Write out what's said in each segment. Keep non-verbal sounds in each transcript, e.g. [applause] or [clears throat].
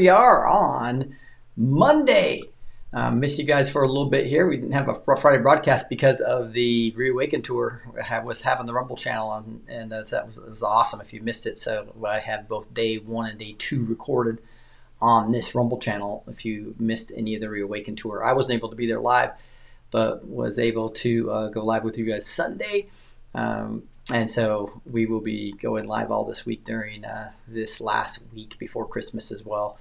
We are on Monday. Um, miss you guys for a little bit here. We didn't have a Friday broadcast because of the Reawaken tour I was having the Rumble channel on, and uh, that was was awesome. If you missed it, so I have both day one and day two recorded on this Rumble channel. If you missed any of the Reawaken tour, I wasn't able to be there live, but was able to uh, go live with you guys Sunday. Um, and so we will be going live all this week during uh, this last week before Christmas as well.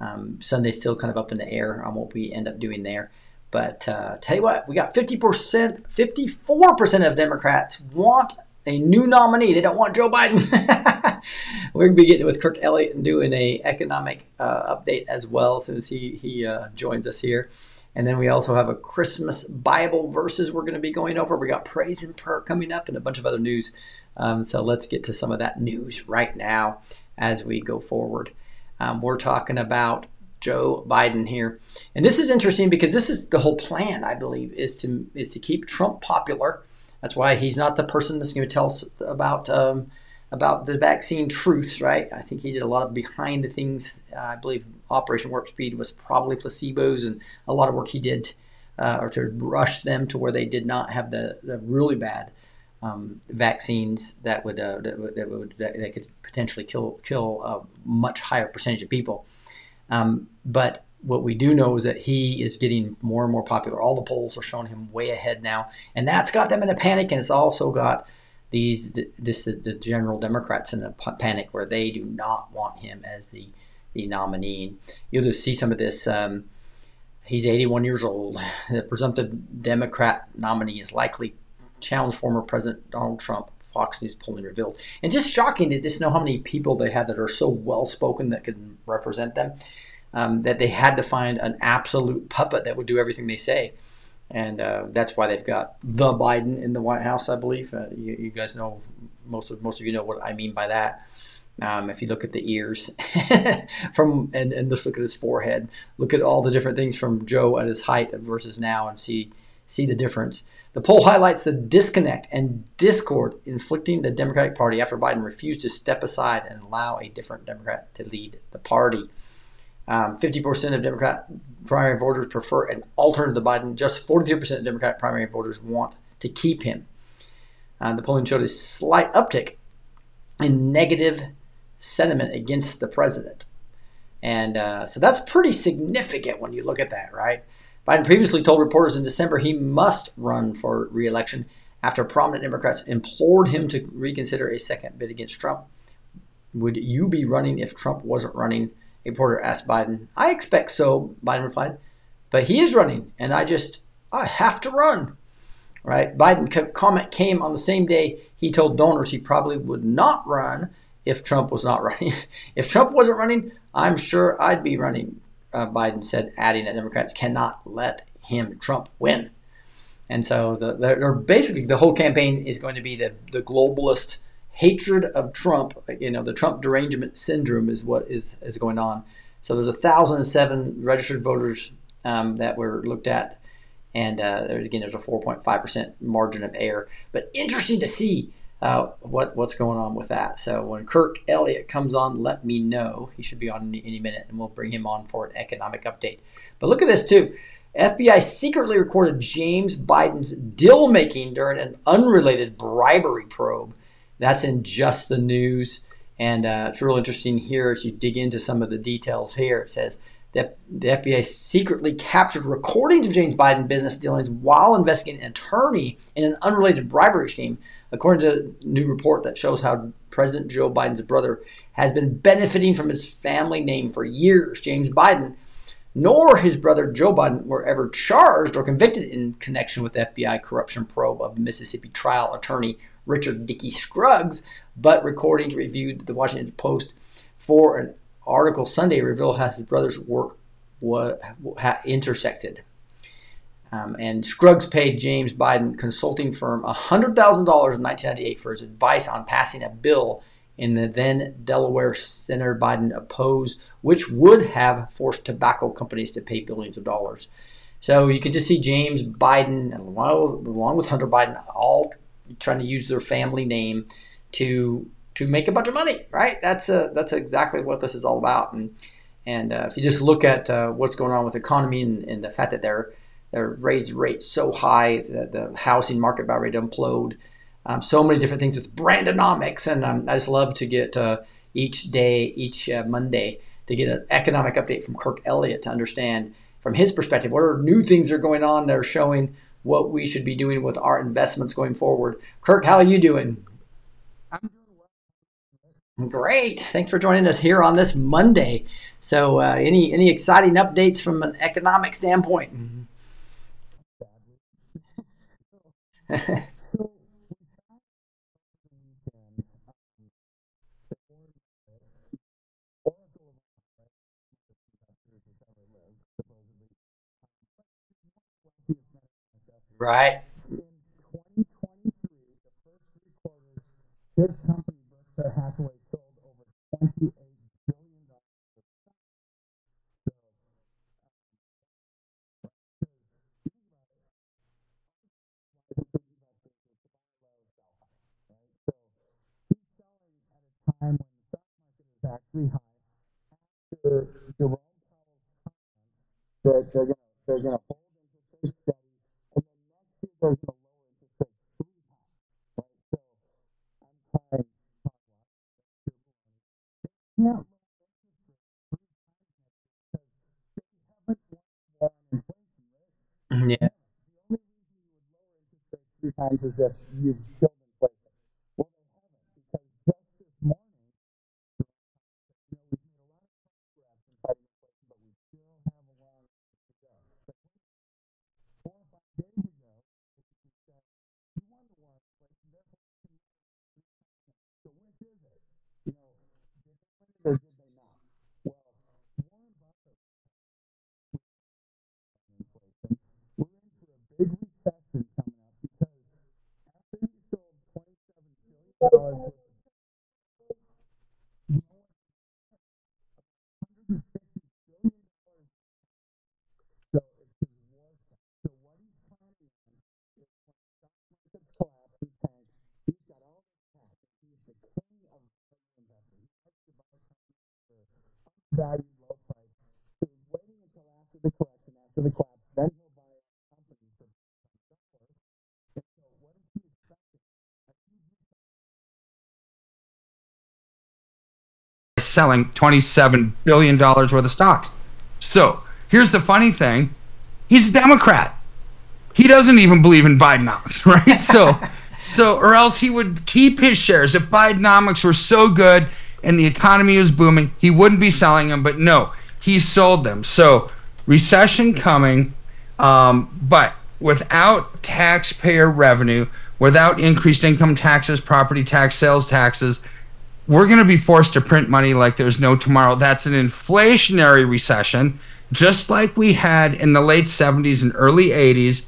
Um, Sunday's still kind of up in the air on what we end up doing there. But uh, tell you what, we got 50%, 54% of Democrats want a new nominee. They don't want Joe Biden. [laughs] We're going to be getting with Kirk Elliott and doing a economic uh, update as well as he, he uh, joins us here. And then we also have a Christmas Bible verses we're going to be going over. We got praise and prayer coming up and a bunch of other news. Um, so let's get to some of that news right now as we go forward. Um, we're talking about Joe Biden here, and this is interesting because this is the whole plan. I believe is to is to keep Trump popular. That's why he's not the person that's going to tell us about um, about the vaccine truths, right? I think he did a lot of behind the things. Uh, I believe Operation Warp Speed was probably placebos, and a lot of work he did, uh, or to rush them to where they did not have the, the really bad um, vaccines that would uh, that, would, that would that, could potentially kill kill a much higher percentage of people. Um, but what we do know is that he is getting more and more popular. All the polls are showing him way ahead now, and that's got them in a panic, and it's also got these this the, the general Democrats in a panic where they do not want him as the the nominee. You'll just see some of this. Um, he's 81 years old. The presumptive Democrat nominee is likely challenge former President Donald Trump. Fox News polling revealed, and just shocking to just know how many people they had that are so well spoken that can represent them. Um, that they had to find an absolute puppet that would do everything they say and uh, that's why they've got the Biden in the White House, I believe. Uh, you, you, guys know most of most of you know what I mean by that. Um, if you look at the ears [laughs] from and, and just look at his forehead, look at all the different things from Joe at his height versus now, and see see the difference. The poll highlights the disconnect and discord inflicting the Democratic Party after Biden refused to step aside and allow a different Democrat to lead the party. Um, 50% of Democrat primary voters prefer an alternative to Biden. Just 43% of Democrat primary voters want to keep him. Uh, the polling showed a slight uptick in negative sentiment against the president. And uh, so that's pretty significant when you look at that, right? Biden previously told reporters in December he must run for reelection after prominent Democrats implored him to reconsider a second bid against Trump. Would you be running if Trump wasn't running? A reporter asked Biden. I expect so, Biden replied. But he is running, and I just, I have to run. Right? Biden's comment came on the same day he told donors he probably would not run if Trump was not [laughs] running. if Trump wasn't running, I'm sure I'd be running, uh, Biden said, adding that Democrats cannot let him, Trump, win. And so the, the, basically the whole campaign is going to be the, the globalist hatred of Trump. You know, the Trump derangement syndrome is what is is going on. So there's a thousand and seven registered voters um, that were looked at, and uh, again, there's a 4.5 percent margin of error. But interesting to see uh, what what's going on with that. So when Kirk Elliott comes on, let me know. He should be on any, any minute, and we'll bring him on for an economic update. But look at this too. FBI secretly recorded James Biden's deal making during an unrelated bribery probe. That's in just the news. And uh, it's real interesting here as you dig into some of the details here. It says that the FBI secretly captured recordings of James Biden business dealings while investigating an attorney in an unrelated bribery scheme according to a new report that shows how President Joe Biden's brother has been benefiting from his family name for years. James Biden, nor his brother Joe Biden were ever charged or convicted in connection with the FBI corruption probe of Mississippi trial attorney Richard Dickie Scruggs, but recordings reviewed the Washington Post for an article Sunday revealed how his brother's work was, intersected. Um, and Scruggs paid James Biden consulting firm $100,000 in 1998 for his advice on passing a bill in the then Delaware Senator Biden opposed, which would have forced tobacco companies to pay billions of dollars. So you can just see James Biden, along with Hunter Biden, all trying to use their family name to to make a bunch of money, right? That's a, that's exactly what this is all about. And and uh, if you just look at uh, what's going on with the economy and, and the fact that they're they raised rates so high that the housing market about ready to implode. Um, so many different things with Brandonomics, and um, I just love to get uh, each day, each uh, Monday, to get an economic update from Kirk Elliott to understand from his perspective what are new things that are going on that are showing what we should be doing with our investments going forward. Kirk, how are you doing? I'm doing well. Great. Thanks for joining us here on this Monday. So, uh, any any exciting updates from an economic standpoint? [laughs] right. In 2023, the first three quarters, this company, Berkshire Hathaway, sold over 28 time when the stock market is actually high, after Jerome Powell's comment that they're going to they're going to hold interest rates steady, and then next year they're going to lower interest rates three times. Right? So I'm calling can't lower interest rates three times next year because they haven't won more on inflation, right? Yeah. The only reason you would lower interest rates three times is if you've killed inflation. Well, they haven't because just this morning, you know, we've made a lot of progress in fighting inflation, but we still have a long way to go. But four or five days ago, we said, you won the war on inflation, therefore you can lower it three times. So which is it? You know, did they win it or did they not? Well, Warren Buffett inflation. We're in for a big recession coming up because after he sold twenty-seven billion dollars worth of you know what? hundred and fifty billion dollars. So it's his war chest. So what he's planning on is when stock markets collapse and tank, he's got all this cash. He's the king of value investing. He likes to buy companies for undervalued low price. So waiting until after the correction, after the collapse, selling $27 billion worth of stocks. So here's the funny thing he's a Democrat. He doesn't even believe in Bidenomics, [laughs] right? so, so, or else he would keep his shares. If Bidenomics were so good and the economy was booming, he wouldn't be selling them. But no, he sold them. So, recession coming, um, but without taxpayer revenue, without increased income taxes, property tax, sales taxes, we're going to be forced to print money like there's no tomorrow. That's an inflationary recession, just like we had in the late 70s and early 80s.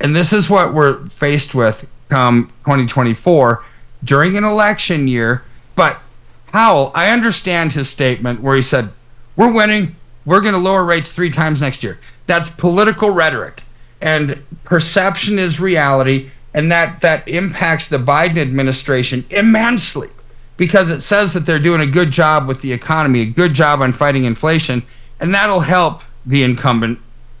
And this is what we're faced with come 2024. during an election year. But Powell, I understand his statement where he said, We're winning. We're going to lower rates three times next year. That's political rhetoric. And perception is reality. And that, that impacts the Biden administration immensely because it says that they're doing a good job with the economy, a good job on fighting inflation. And that'll help the incumbent,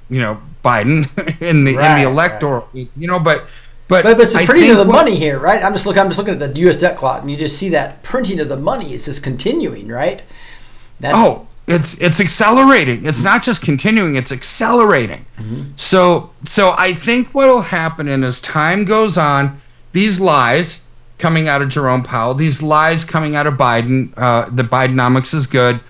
you know, Biden [laughs] in the Right, in the electoral, you know, but but But, but it's the printing of the what- money here, right? I'm just looking. I'm just looking at the U.S. debt clock, and you just see that printing of the money is just continuing, right? That, Oh, it's it's accelerating. It's not just continuing; it's accelerating. Mm-hmm. So so I think what'll happen, and as time goes on, these lies coming out of Jerome Powell, these lies coming out of Biden, uh, the Bidenomics is good,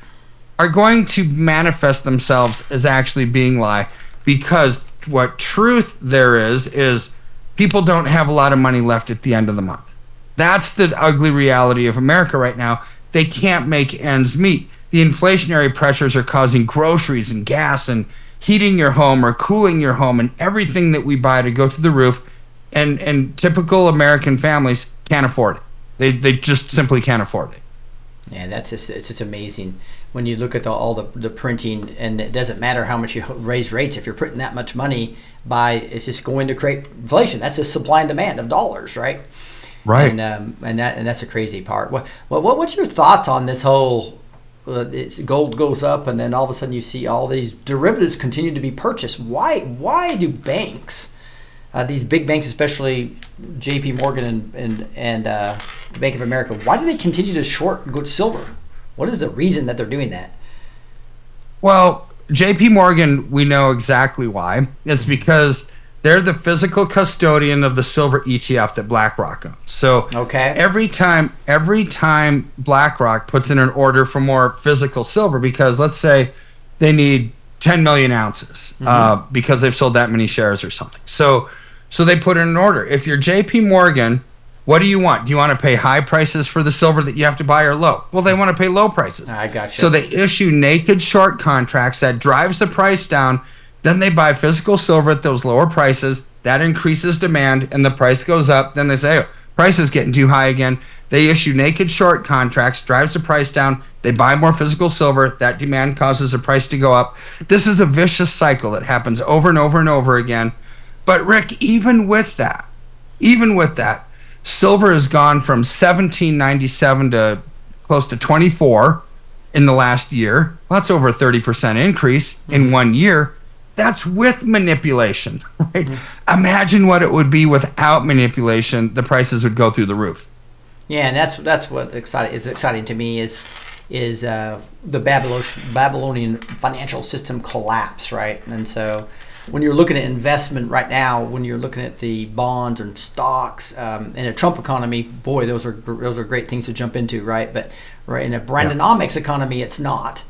are going to manifest themselves as actually being lie because what truth there is is people don't have a lot of money left at the end of the month. That's the ugly reality of America right now. They can't make ends meet. The inflationary pressures are causing groceries and gas and heating your home or cooling your home and everything that we buy to go through the roof. And and typical American families can't afford it. They they just simply can't afford it. Yeah, that's just it's just amazing when you look at the, all the, the printing, and it doesn't matter how much you [laughs] raise rates if you're printing that much money. By it's just going to create inflation. That's just supply and demand of dollars, right? Right. And um, and that and that's a crazy part. What what what- what's your thoughts on this whole? Uh, it's, gold goes up, and then all of a sudden you see all these derivatives continue to be purchased. Why why do banks, uh, these big banks, especially J.P. Morgan and and and uh, Bank of America, why do they continue to short good silver? What is the reason that they're doing that? Well, JP Morgan, we know exactly why. It's because they're the physical custodian of the silver ETF that BlackRock owns. So Okay. every time every time BlackRock puts in an order for more physical silver, because let's say they need 10 million ounces uh, because they've sold that many shares or something. So so they put in an order. If you're JP Morgan, what do you want? Do you want to pay high prices for the silver that you have to buy or low? Well, they want to pay low prices. I got you. So they issue naked short contracts that drives the price down. Then they buy physical silver at those lower prices. That increases demand and the price goes up. Then they say, oh, price is getting too high again. They issue naked short contracts, drives the price down. They buy more physical silver. That demand causes the price to go up. This is a vicious cycle that happens over and over and over again. But Rick, even with that, even with that, silver has gone from 1797 to close to 24 in the last year. Well, that's over a 30% increase in one year. That's with manipulation, [laughs] right? Imagine what it would be without manipulation. The prices would go through the roof. Yeah, and that's that's what exciting is exciting to me is is uh, the Babylonian Babylonian financial system collapse, right? And so when you're looking at investment right now, when you're looking at the bonds and stocks um, in a Trump economy, boy, those are those are great things to jump into, right? But right in a Brandonomics economy, it's not.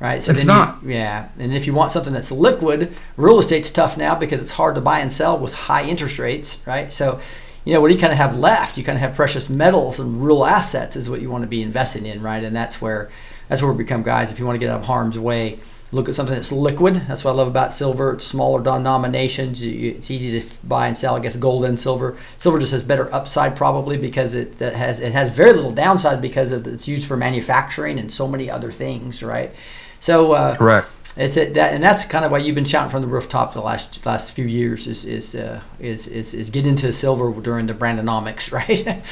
Right, so It's then you- not. yeah, and if you want something that's liquid, real estate's tough now because it's hard to buy and sell with high interest rates, right? So, you know, what do you kind of have left? You kind of have precious metals and real assets is what you want to be investing in, right? And that's where that's where we become guys. If you want to get out of harm's way, look at something that's liquid. That's what I love about silver. It's smaller denominations. It's easy to buy and sell. I guess gold and silver. Silver just has better upside probably because it has it has very little downside because of it's used for manufacturing and so many other things, right? So uh, Correct. it's a, that, and that's kind of why you've been shouting from the rooftop the last last few years is is uh, is, is is get into silver during the Brandonomics, [laughs] right?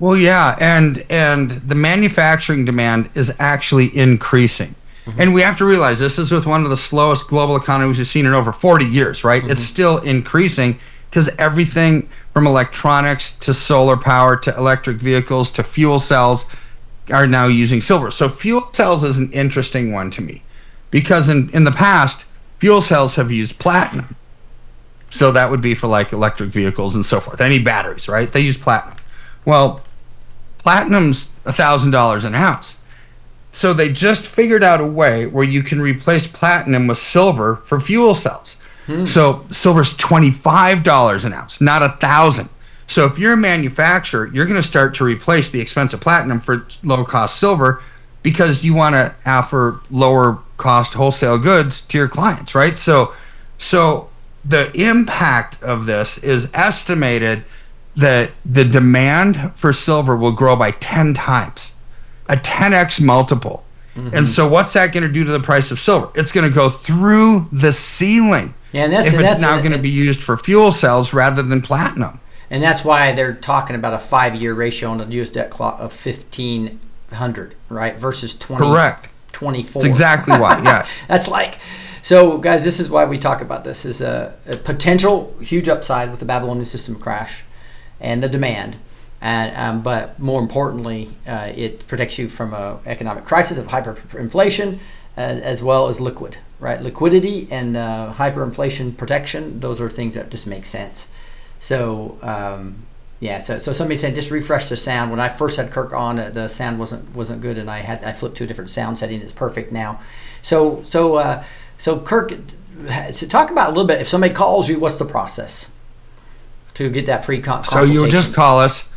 Well, yeah, and and the manufacturing demand is actually increasing. And we have to realize this is with one of the slowest global economies we've seen in over 40 years, right? It's mm-hmm. still increasing because everything from electronics to solar power to electric vehicles to fuel cells are now using silver. So fuel cells is an interesting one to me because in, in the past, fuel cells have used platinum. So that would be for like electric vehicles and so forth. Any batteries, right? They use platinum. Well, platinum's a thousand dollars an ounce. So they just figured out a way where you can replace platinum with silver for fuel cells. Hmm. So silver's twenty five dollars an ounce, not a thousand. So if you're a manufacturer, you're going to start to replace the expensive platinum for low cost silver because you want to offer lower cost wholesale goods to your clients, right? So so the impact of this is estimated that the demand for silver will grow by 10 times, a 10x multiple. Mm-hmm. And so, what's that going to do to the price of silver? It's going to go through the ceiling Yeah, and that's if and it's that's, now going to be used for fuel cells rather than platinum. and that's why they're talking about a five-year ratio on the U.S. debt clock of fifteen hundred, right, versus 20, Correct. 24. That's exactly why. Yeah. [laughs] That's like, so guys, this is why we talk about this is a, a potential huge upside with the Babylonian system crash and the demand. And, um, but more importantly, uh, it protects you from a economic crisis of hyperinflation, uh, as well as liquid, right? Liquidity and uh, hyperinflation protection; those are things that just make sense. So, um, yeah. So, so somebody said just refresh the sound. When I first had Kirk on, uh, the sound wasn't wasn't good, and I had I flipped to a different sound setting. It's perfect now. So, so, uh, so Kirk, to talk about a little bit. If somebody calls you, what's the process to get that free con- So you would just call us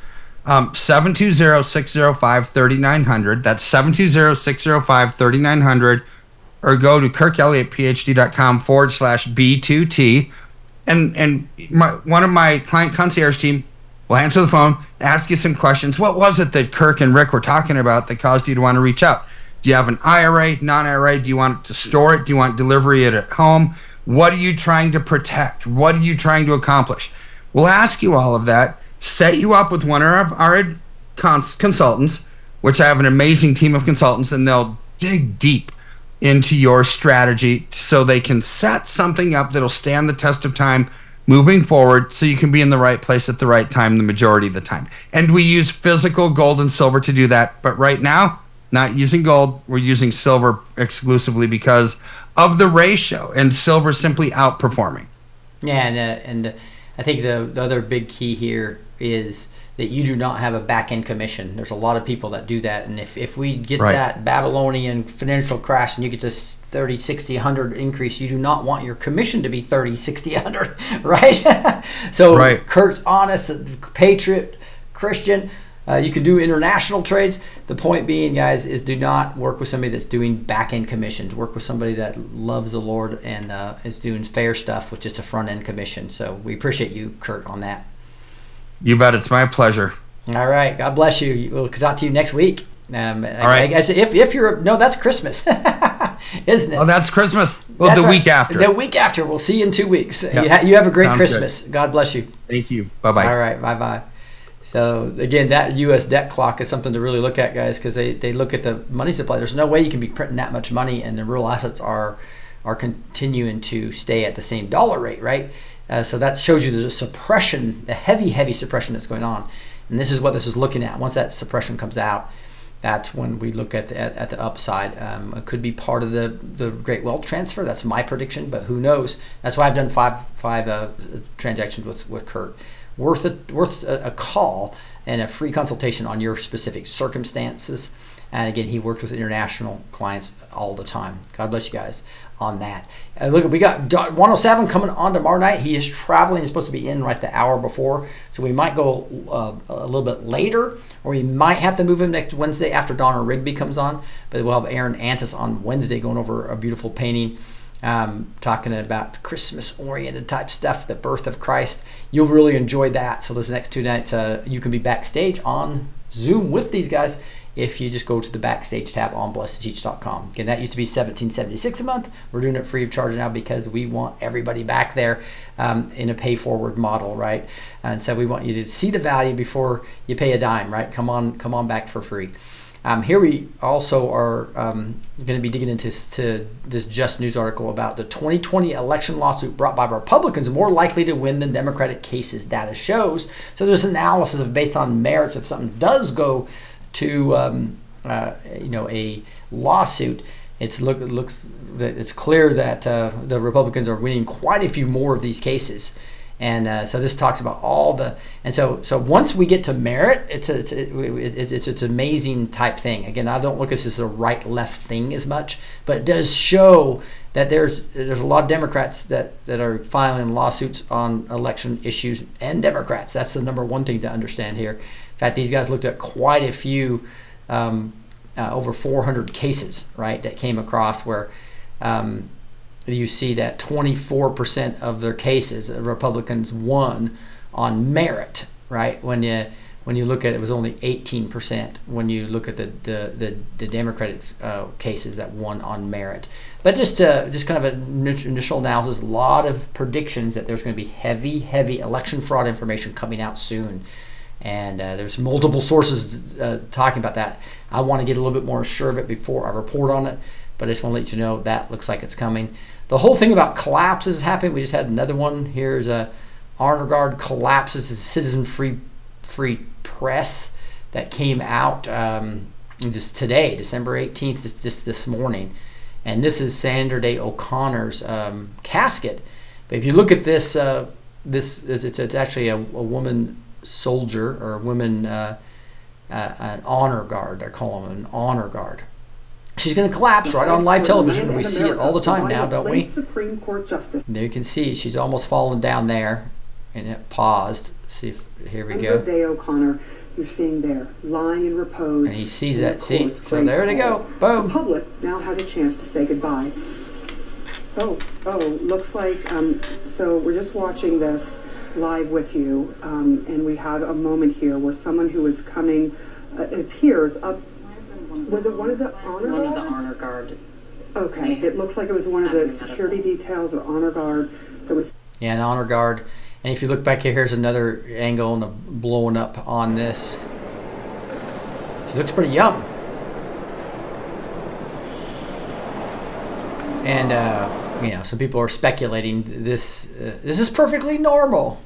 um, 720-605-3900. That's 720-605-3900 or go to kirkelliottphd.com forward slash B2T. And, and my, one of my client concierge team will answer the phone, ask you some questions. What was it that Kirk and Rick were talking about that caused you to want to reach out? Do you have an IRA, non-IRA? Do you want to store it? Do you want delivery it at home? What are you trying to protect? What are you trying to accomplish? We'll ask you all of that, set you up with one of our cons- consultants, which I have an amazing team of consultants, and they'll dig deep into your strategy so they can set something up that'll stand the test of time moving forward so you can be in the right place at the right time the majority of the time. And we use physical gold and silver to do that, but right now, not using gold, we're using silver exclusively because of the ratio and silver simply outperforming. Yeah, and uh, and uh, I think the, the other big key here is that you do not have a back end commission. There's a lot of people that do that, and if, if we get Right. that Babylonian financial crash and you get this 30, 60, 100 increase, you do not want your commission to be 30, [laughs] 60, 100, [laughs] right? [laughs] so Right. Kirk's honest, patriot, Christian. Uh, you can do international trades. The point being, guys, is do not work with somebody that's doing back end commissions. Work with somebody that loves the Lord and uh, is doing fair stuff with just a front end commission. So we appreciate you, Kirk, on that. You bet, it's my pleasure. All right. God bless you. We'll talk to you next week. Um, All right. I guess if, if you're no, that's Christmas, [laughs] isn't it? Oh, that's Christmas. Well, That's the right. week after. The week after. We'll see you in two weeks. Yep. You, ha- you have a great Sounds good. Christmas. God bless you. Thank you. Bye bye. All right, bye bye. So again, that U.S. debt clock is something to really look at, guys, because they, they look at the money supply. There's no way you can be printing that much money, and the real assets are are continuing to stay at the same dollar rate, right? Uh, so that shows you there's a suppression, a heavy, heavy suppression that's going on, and this is what this is looking at. Once that suppression comes out, that's when we look at the at, at the upside. Um, it could be part of the the great wealth transfer. That's my prediction, but who knows? That's why I've done five five uh, transactions with with Kirk. Worth a worth a, a call and a free consultation on your specific circumstances. And again, he worked with international clients all the time. God bless you guys on that. Uh, look, we got 107 coming on tomorrow night. He is traveling. He's supposed to be in right the hour before, so we might go uh, a little bit later, or we might have to move him next Wednesday after Donna Rigney comes on. But we'll have Aaron Antis on Wednesday going over a beautiful painting um, talking about Christmas oriented type stuff, the birth of Christ. You'll really enjoy that. So, those next two nights, uh, you can be backstage on Zoom with these guys if you just go to the backstage tab on blessed2teach.com. Again, that used to be $17.76 a month. We're doing it free of charge now because we want everybody back there um, in a pay forward model, right? And so we want you to see the value before you pay a dime, right? Come on, come on back for free. Um, here we also are um, going to be digging into to this Just News article about the 2020 election lawsuit brought by Republicans more likely to win than Democratic cases. Data shows. So there's analysis of based on merits if something does go to um, uh, you know a lawsuit. It's look it looks that it's clear that uh, the Republicans are winning quite a few more of these cases. And uh, so this talks about all the and so so once we get to merit, it's a, it's a, it's it's it's an amazing type thing. Again, I don't look at this as a right left thing as much, but it does show that there's there's a lot of Democrats that that are filing lawsuits on election issues and Democrats. That's the number one thing to understand here. In fact, these guys looked at quite a few, um, uh, over 400 cases, right, that came across where. Um, you see that 24% of their cases, the Republicans won on merit, right? When you when you look at it, it was only 18% when you look at the the the, the Democratic uh, cases that won on merit. But just uh, just kind of an initial analysis, a lot of predictions that there's going to be heavy, heavy election fraud information coming out soon. And uh, there's multiple sources uh, talking about that. I want to get a little bit more sure of it before I report on it, but I just want to let you know that looks like it's coming. The whole thing about collapses is happening. We just had another one. Here's a honor guard collapses. a citizen free free press that came out um, just today, December 18th, just, just, this morning. And this is Sandra Day O'Connor's um, casket. But if you look at this, uh, this it's, it's actually a, a, woman soldier or a woman, uh, uh, an honor guard. They call them an honor guard. She's going to collapse right on live television. We see it all the time now, don't we? Supreme Court Justice. There you can see she's almost fallen down there, and it paused. See if here we go. Day O'Connor, you're seeing there, lying in repose. And he sees that. See, so there they go. Boom. The public now has a chance to say goodbye. Oh, oh, looks like um, so. We're just watching this live with you, um, and we have a moment here where someone who is coming uh, appears up. Was it one of the honor One of the honor guard. Okay, it looks like it was one of the security details or honor guard that was Yeah, an honor guard. And if you look back here, here's another angle and a blowing up on this. She looks pretty young. And uh, you know, some people are speculating this. Uh, this is perfectly normal.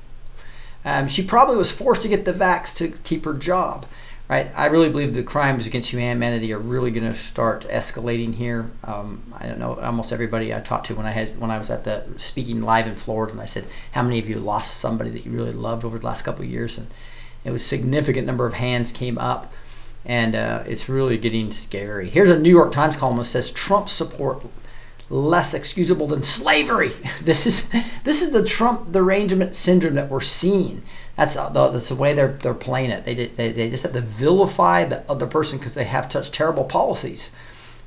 Um, she probably was forced to get the vax to keep her job, right? I really believe the crimes against humanity are really going to start escalating here. Um, I don't know. Almost everybody I talked to when I had when I was at the speaking live in Florida, and I said, "How many of you lost somebody that you really loved over the last couple of years?" And it was significant number of hands came up, and uh, it's really getting scary. Here's a New York Times columnist says Trump support less excusable than slavery. [laughs] This is this is the Trump derangement syndrome that we're seeing. That's the, that's the way they're they're playing it. They, they they just have to vilify the other person because they have such terrible policies,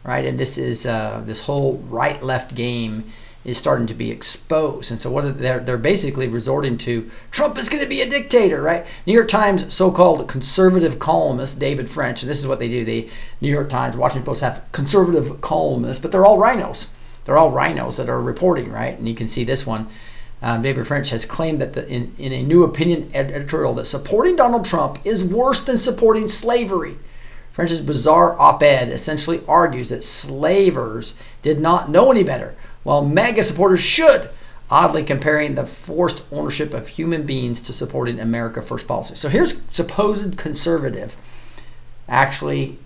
right? And this is uh, this whole right left game is starting to be exposed. And so what are, they're they're basically resorting to Trump is going to be a dictator, right? New York Times so-called conservative columnist David French, and this is what they do. The New York Times, Washington Post have conservative columnists, but they're all rhinos they're all rhinos that are reporting, right? And you can see this one. Um, David French has claimed that the, in, in a new opinion editorial that supporting Donald Trump is worse than supporting slavery. French's bizarre op ed essentially argues that slavers did not know any better, while MAGA supporters should, oddly comparing the forced ownership of human beings to supporting America First policy. So here's supposed conservative actually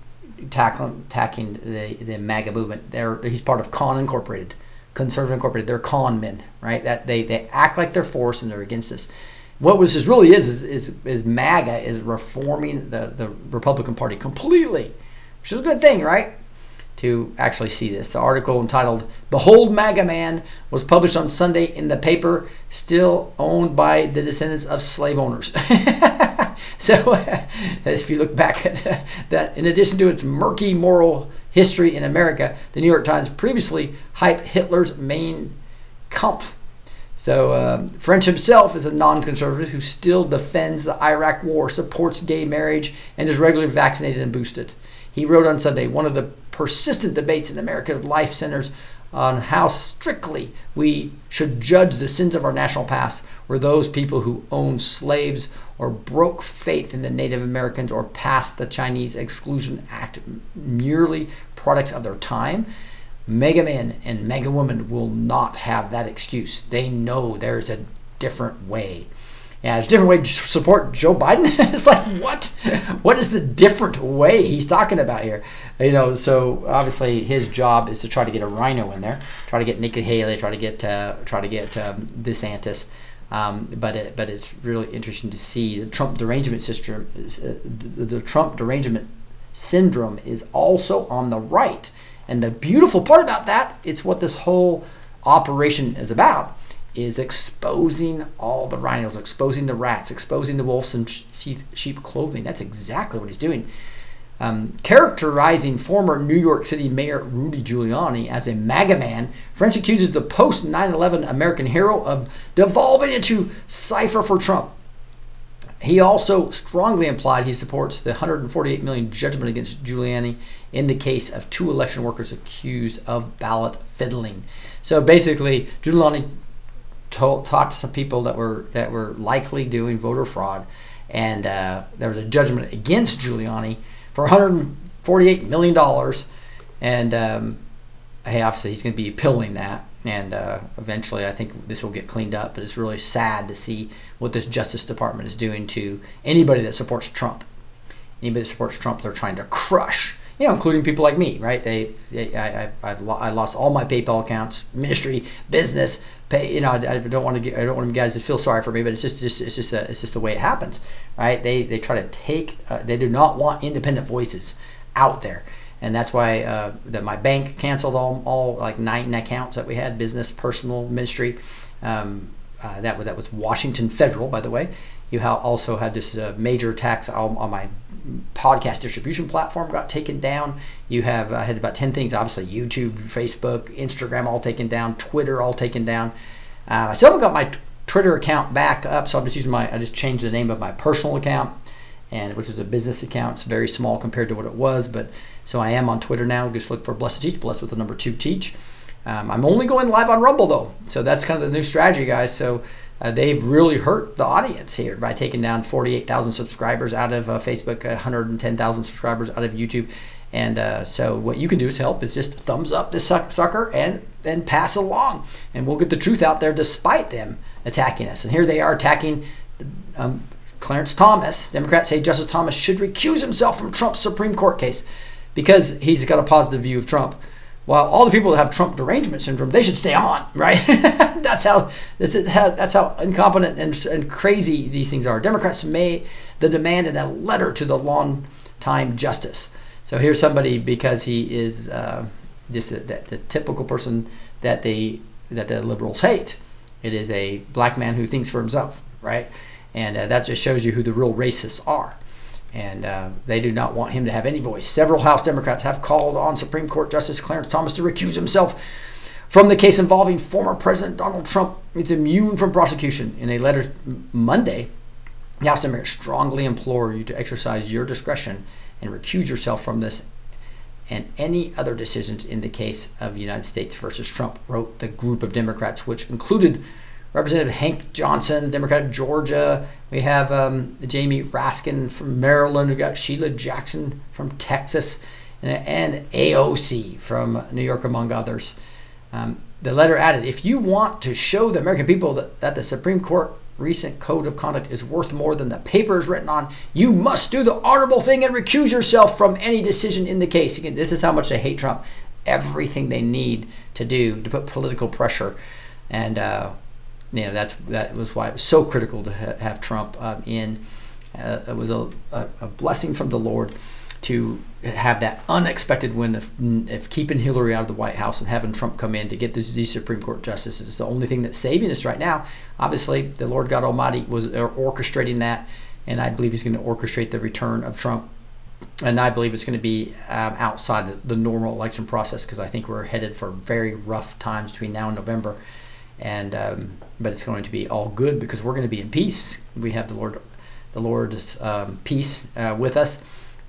tackling the the MAGA movement. They're he's part of Con Incorporated, Conservative Incorporated. They're con men, right? That they they act like they're forced and they're against us. What this really is, is is is MAGA is reforming the the Republican Party completely, which is a good thing, right? To actually see this, the article entitled "Behold MAGA Man" was published on Sunday in the paper still owned by the descendants of slave owners. [laughs] [laughs] So, if you look back at [laughs] that, in addition to its murky moral history in America, the New York Times previously hyped Hitler's Mein Kampf. So, um, French himself is a non conservative who still defends the Iraq war, supports gay marriage, and is regularly vaccinated and boosted. He wrote on Sunday one of the persistent debates in America's life centers on how strictly we should judge the sins of our national past were those people who owned slaves or broke faith in the Native Americans or passed the Chinese Exclusion Act merely products of their time. MAGA men and MAGA women will not have that excuse. They know there's a different way. Yeah, there's a different way to support Joe Biden. [laughs] it's like what? What is the different way he's talking about here? You know, so obviously his job is to try to get a rhino in there, try to get Nikki Haley, try to get uh, try to get um, DeSantis. Um, but it, but it's really interesting to see the Trump derangement system. Uh, the, the Trump derangement syndrome is also on the right, and the beautiful part about that, it's what this whole operation is about, is exposing all the rhinos, exposing the rats, exposing the wolves in sheep, sheep clothing. That's exactly what he's doing. Um, characterizing former New York City Mayor Rudy Giuliani as a MAGA man, French accuses the post 9 11 American hero of devolving into cipher for Trump. he also strongly implied he supports the 148 million judgment against Giuliani in the case of two election workers accused of ballot fiddling. So basically, Giuliani told, talked to some people that were that were likely doing voter fraud, and uh, there was a judgment against Giuliani for 148 million dollars, and um, hey, obviously he's going to be appealing that, and uh, eventually I think this will get cleaned up. But it's really sad to see what this Justice Department is doing to anybody that supports Trump. Anybody that supports Trump, they're trying to crush. You know, including people like me, right? They, they I, I, I've lo- I lost all my PayPal accounts, ministry, business, pay. You know, I, I don't want to get, I don't want you guys to feel sorry for me, but it's just, just, it's just, a, it's just the way it happens, right? They, they try to take, uh, they do not want independent voices out there and that's why uh, that my bank canceled all, all like nine accounts that we had business personal ministry um, uh, that, that was washington federal by the way you also had this uh, major tax on, on, my podcast distribution platform got taken down you have i had about 10 things obviously youtube facebook instagram all taken down twitter all taken down uh, i still haven't got my twitter account back up so i'm just using my i just changed the name of my personal account and which is a business account it's very small compared to what it was but so I am on Twitter now. Just look for Blessed Teach, Blessed with the number two Teach. Um, I'm only going live on Rumble though, so that's kind of the new strategy, guys. So uh, they've really hurt the audience here by taking down 48,000 subscribers out of uh, Facebook, 110,000 subscribers out of YouTube. And uh, so what you can do is help is just thumbs up this sucker and and pass along, and we'll get the truth out there despite them attacking us. And here they are attacking um, Clarence Thomas. Democrats say Justice Thomas should recuse himself from Trump's Supreme Court case because he's got a positive view of Trump. While all the people that have Trump derangement syndrome, they should stay on, [laughs] right? that's how that's how that's how incompetent and, and crazy these things are. Democrats made the demand in a letter to the long-time justice. So here's somebody because he is uh, just a, the, the typical person that they that the liberals hate. It is a black man who thinks for himself, right? And uh, that just shows you who the real racists are and uh, they do not want him to have any voice. Several House Democrats have called on Supreme Court Justice Clarence Thomas to recuse himself from the case involving former President Donald Trump. It's immune from prosecution. In a letter Monday, the House Democrats strongly implore you to exercise your discretion and recuse yourself from this and any other decisions in the case of United States versus Trump, wrote the group of Democrats, which included Representative Hank Johnson, Democrat of Georgia. We have um, Jamie Raskin from Maryland. We've got Sheila Jackson from Texas, and, and AOC from New York, among others. Um, the letter added if you want to show the American people that, that the Supreme Court recent code of conduct is worth more than the paper is written on, you must do the honorable thing and recuse yourself from any decision in the case. Again, this is how much they hate Trump. Everything they need to do to put political pressure. And uh, you know that's that was why it was so critical to ha- have Trump um, in. Uh, it was a, a, a, blessing from the Lord to have that unexpected win of, of, keeping Hillary out of the White House and having Trump come in to get these, these Supreme Court justices. It's the only thing that's saving us right now. Obviously, the Lord God Almighty was orchestrating that, and I believe He's going to orchestrate the return of Trump. And I believe it's going to be um, outside the, the normal election process because I think we're headed for very rough times between now and November and um, but it's going to be all good because we're going to be in peace. We have the Lord, the Lord's um, peace uh, with us,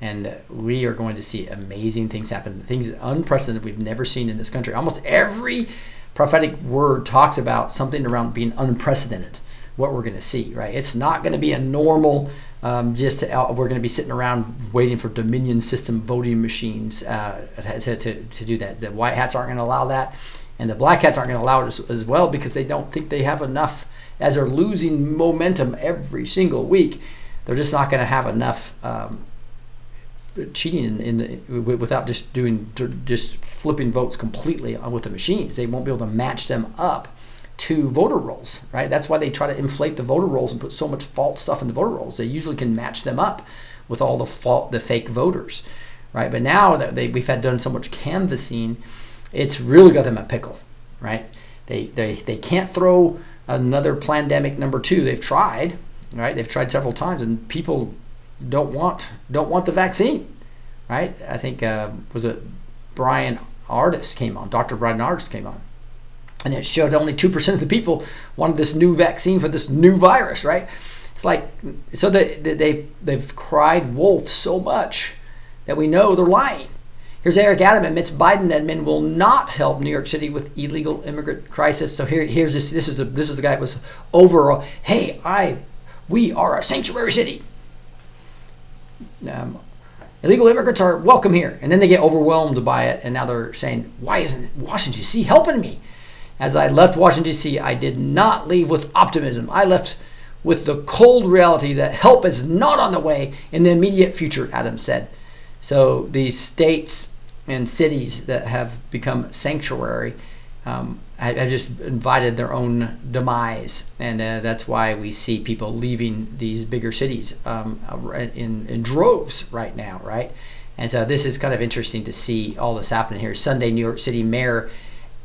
and we are going to see amazing things happen. Things unprecedented we've never seen in this country. Almost every prophetic word talks about something around being unprecedented. What we're going to see, right? It's not going to be a normal. Um, just to, uh, we're going to be sitting around waiting for Dominion system voting machines uh, to, to, to do that. The white hats aren't going to allow that and the Black Hats aren't going to allow it as, as, well because they don't think they have enough. As they're losing momentum every single week, they're just not going to have enough um, cheating in, in the, without just doing just flipping votes completely with the machines. They won't be able to match them up to voter rolls, right? That's why they try to inflate the voter rolls and put so much false stuff in the voter rolls. They usually can match them up with all the fault, the fake voters, right? But now that they, we've had done so much canvassing it's really got them a pickle, right? They, they, they can't throw another pandemic number two. They've tried, right? They've tried several times, and people don't want don't want the vaccine, right? I think uh, was it Bryan Ardis came on, Dr. Bryan Ardis came on, and it showed only two percent of the people wanted this new vaccine for this new virus, right? It's like so they they they've cried wolf so much that we know they're lying. Here's Eric Adam admits Biden admin will not help New York City with illegal immigrant crisis. So here here's this this is the this is the guy that was overall. Hey, I we are a sanctuary city. Um, illegal immigrants are welcome here, and then they get overwhelmed by it, and now they're saying, why isn't Washington D.C. helping me? As I left Washington D.C., I did not leave with optimism. I left with the cold reality that help is not on the way in the immediate future, Adams said. So these states and cities that have become sanctuary um, have just invited their own demise, and uh, that's why we see people leaving these bigger cities um, in, in droves right now, right? And so this is kind of interesting to see all this happening here. Sunday, New York City Mayor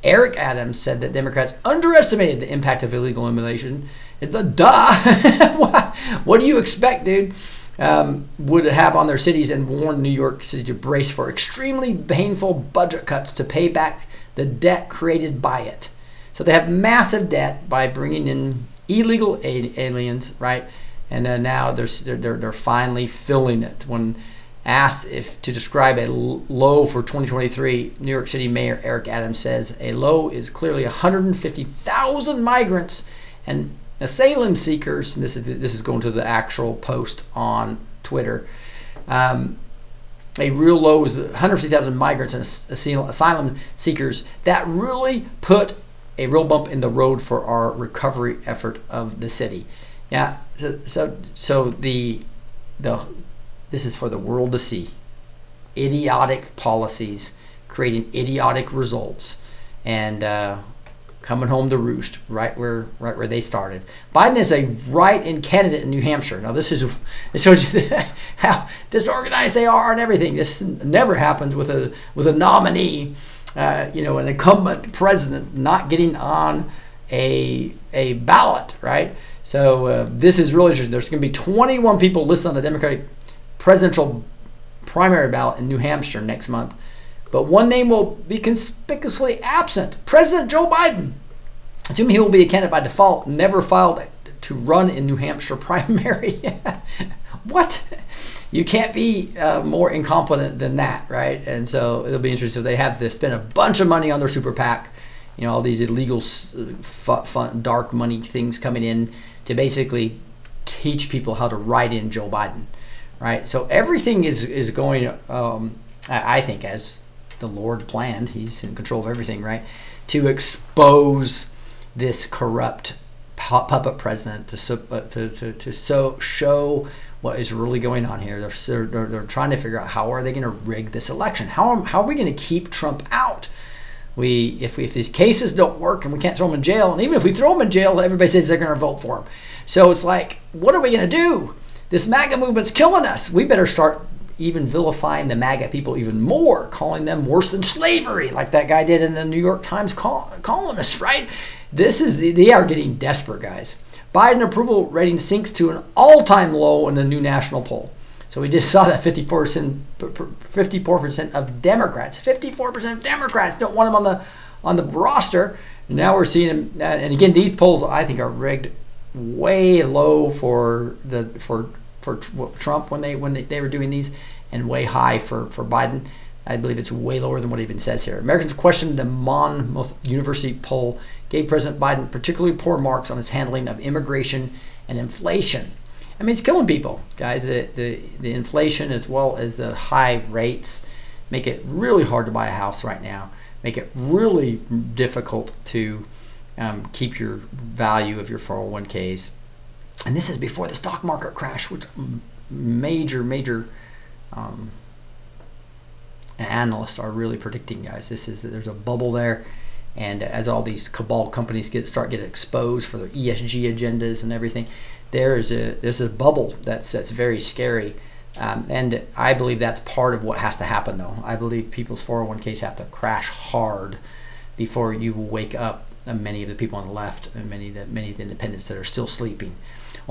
Eric Adams said that Democrats underestimated the impact of illegal immigration. Duh. [laughs] what do you expect, dude? Um, would have on their cities and warned New York City to brace for extremely painful budget cuts to pay back the debt created by it. So they have massive debt by bringing in illegal aliens, right? And uh, now they're, they're, they're finally filling it. When asked if to describe a low for 2023, New York City Mayor Eric Adams says a low is clearly 150,000 migrants and asylum seekers. And this is this is going to the actual post on Twitter. Um, a real low is 150,000 migrants and asylum seekers. That really put a real bump in the road for our recovery effort of the city. Yeah, so so, so the the this is for the world to see. Idiotic policies creating idiotic results, and uh, coming home to roost right where right where they started. Biden is a write-in candidate in New Hampshire. Now this is [laughs] it shows you [laughs] how disorganized they are and everything. This never happens with a with a nominee, uh, you know, an incumbent president not getting on a a ballot, right? So uh, this is really interesting. There's going to be 21 people listed on the Democratic presidential primary ballot in New Hampshire next month. But one name will be conspicuously absent President Joe Biden. Assuming he will be a candidate by default, never filed to run in New Hampshire [laughs] primary. what? You can't be uh, more incompetent than that, right? And so it'll be interesting. They have to spend a bunch of money on their super PAC, you know, all these illegal, fun, fun, dark money things coming in to basically teach people how to write in Joe Biden right? So everything is is going, um, I think, as the Lord planned. He's in control of everything, right? To expose this corrupt puppet president to to to, to so show what is really going on here. They're, they're, they're trying to figure out how are they going to rig this election? How how are we going to keep Trump out? We if we if these cases don't work and we can't throw them in jail, and even if we throw them in jail, everybody says they're going to vote for him. So it's like, what are we going to do? This MAGA movement's killing us. We better start even vilifying the MAGA people even more, calling them worse than slavery, like that guy did in the New York Times col- columnist, right? This is the, they are getting desperate, guys. Biden approval rating sinks to an all-time low in the new national poll. So we just saw that 54%, 54% of Democrats, 54% of Democrats don't want him on the on the roster. And now we're seeing him, uh, and again, these polls I think are rigged way low for the for for Trump when they when they, were doing these, and way high for for Biden. I believe it's way lower than what even says here. Americans questioned the Monmouth University poll gave President Biden particularly poor marks on his handling of immigration and inflation. I mean, it's killing people, guys. The, the, the inflation as well as the high rates make it really hard to buy a house right now, make it really difficult to um, keep your value of your 401ks and this is before the stock market crash, which major, major um, analysts are really predicting, guys. This is there's a bubble there, and as all these cabal companies get start getting exposed for their ESG agendas and everything, there is a there's a bubble that's that's very scary. Um, and I believe that's part of what has to happen, though. I believe people's 401ks have to crash hard before you wake up uh, many of the people on the left and many of the, many of the independents that are still sleeping.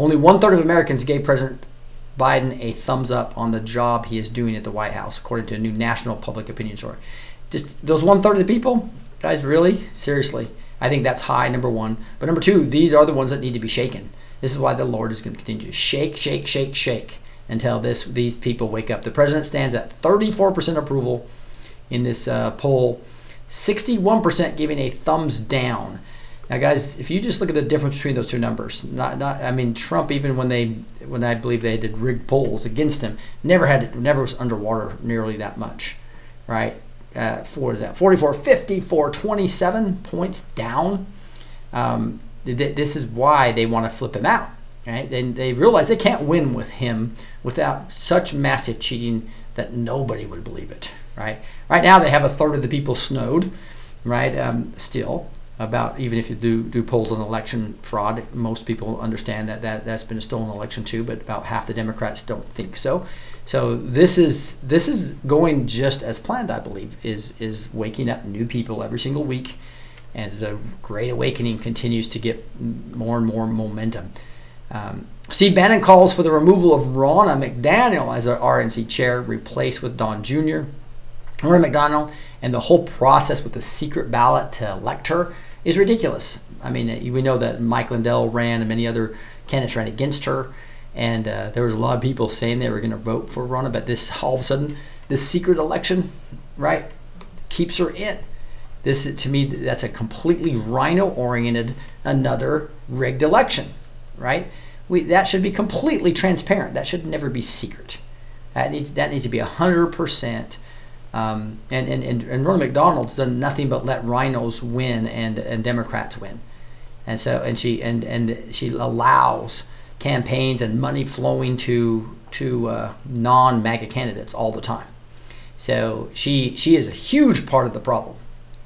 Only one third of Americans gave President Biden a thumbs up on the job he is doing at the White House, according to a new national public opinion survey. Just those one third of the people, guys, really? Seriously. I think that's high, number one. But number two, these are the ones that need to be shaken. This is why the Lord is going to continue to shake, shake, shake, shake until this these people wake up. The president stands at 34% approval in this uh, poll, 61% giving a thumbs down. Now, guys, if you just look at the difference between those two numbers, not, not, I mean, Trump, even when they, when I believe they did rigged polls against him, never had it, never was underwater nearly that much, right? Uh, is that 44, 54, 27 points down. Um, th- this is why they want to flip him out, right? They, they realize they can't win with him without such massive cheating that nobody would believe it, right? Right now, they have a third of the people snowed, right? Um, still, about even if you do do polls on election fraud, most people understand that, that that's been a stolen election too, but about half the Democrats don't think so. So this is this is going just as planned, I believe, is is waking up new people every single week, and the Great Awakening continues to get more and more momentum. Um, Steve Bannon calls for the removal of Ronna McDaniel as our RNC chair, replaced with Don Jr. Ronna McDaniel and the whole process with the secret ballot to elect her is ridiculous. I mean, we know that Mike Lindell ran and many other candidates ran against her, and uh, there was a lot of people saying they were going to vote for Ronna, but this all of a sudden, this secret election, right, keeps her in. This to me, that's a completely rhino-oriented, another rigged election, right? We, that should be completely transparent. That should never be secret. That needs that needs to be hundred percent um, and, and, and, and Ronald McDonald's done nothing but let rhinos win and, and Democrats win. And so and she and, and she allows campaigns and money flowing to to uh, non MAGA candidates all the time. So she she is a huge part of the problem.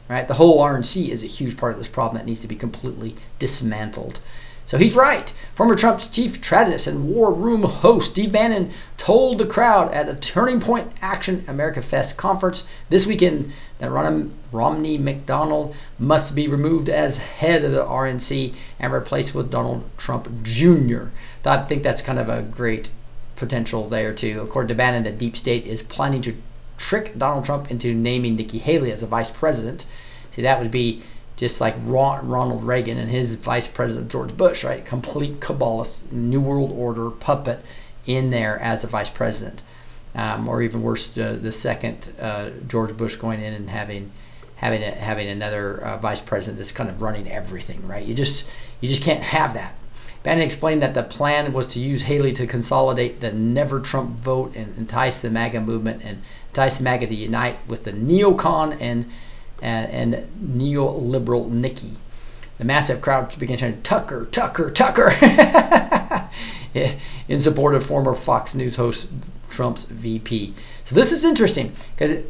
Right? The whole RNC is a huge part of this problem that needs to be completely dismantled. So he's right. Former Trump's chief strategist and war room host Steve Bannon told the crowd at a Turning Point Action America Fest conference this weekend that Ronna McDaniel must be removed as head of the RNC and replaced with Donald Trump Jr. I think that's kind of a great potential there too. According to Bannon, the deep state is planning to trick Donald Trump into naming Nikki Haley as a vice president. See, that would be just like Ronald Reagan and his vice president George Bush, right? Complete cabalist, New World Order puppet in there as a vice president, um, or even worse, uh, the second uh, George Bush going in and having having a, having another uh, vice president that's kind of running everything, right? You just you just can't have that. Bannon explained that the plan was to use Haley to consolidate the Never Trump vote and entice the MAGA movement and entice MAGA to unite with the neocon and and, and neoliberal Nikki. The massive crowd began chanting, Tucker, Tucker, Tucker, [laughs] in support of former Fox News host Trump's VP. So this is interesting because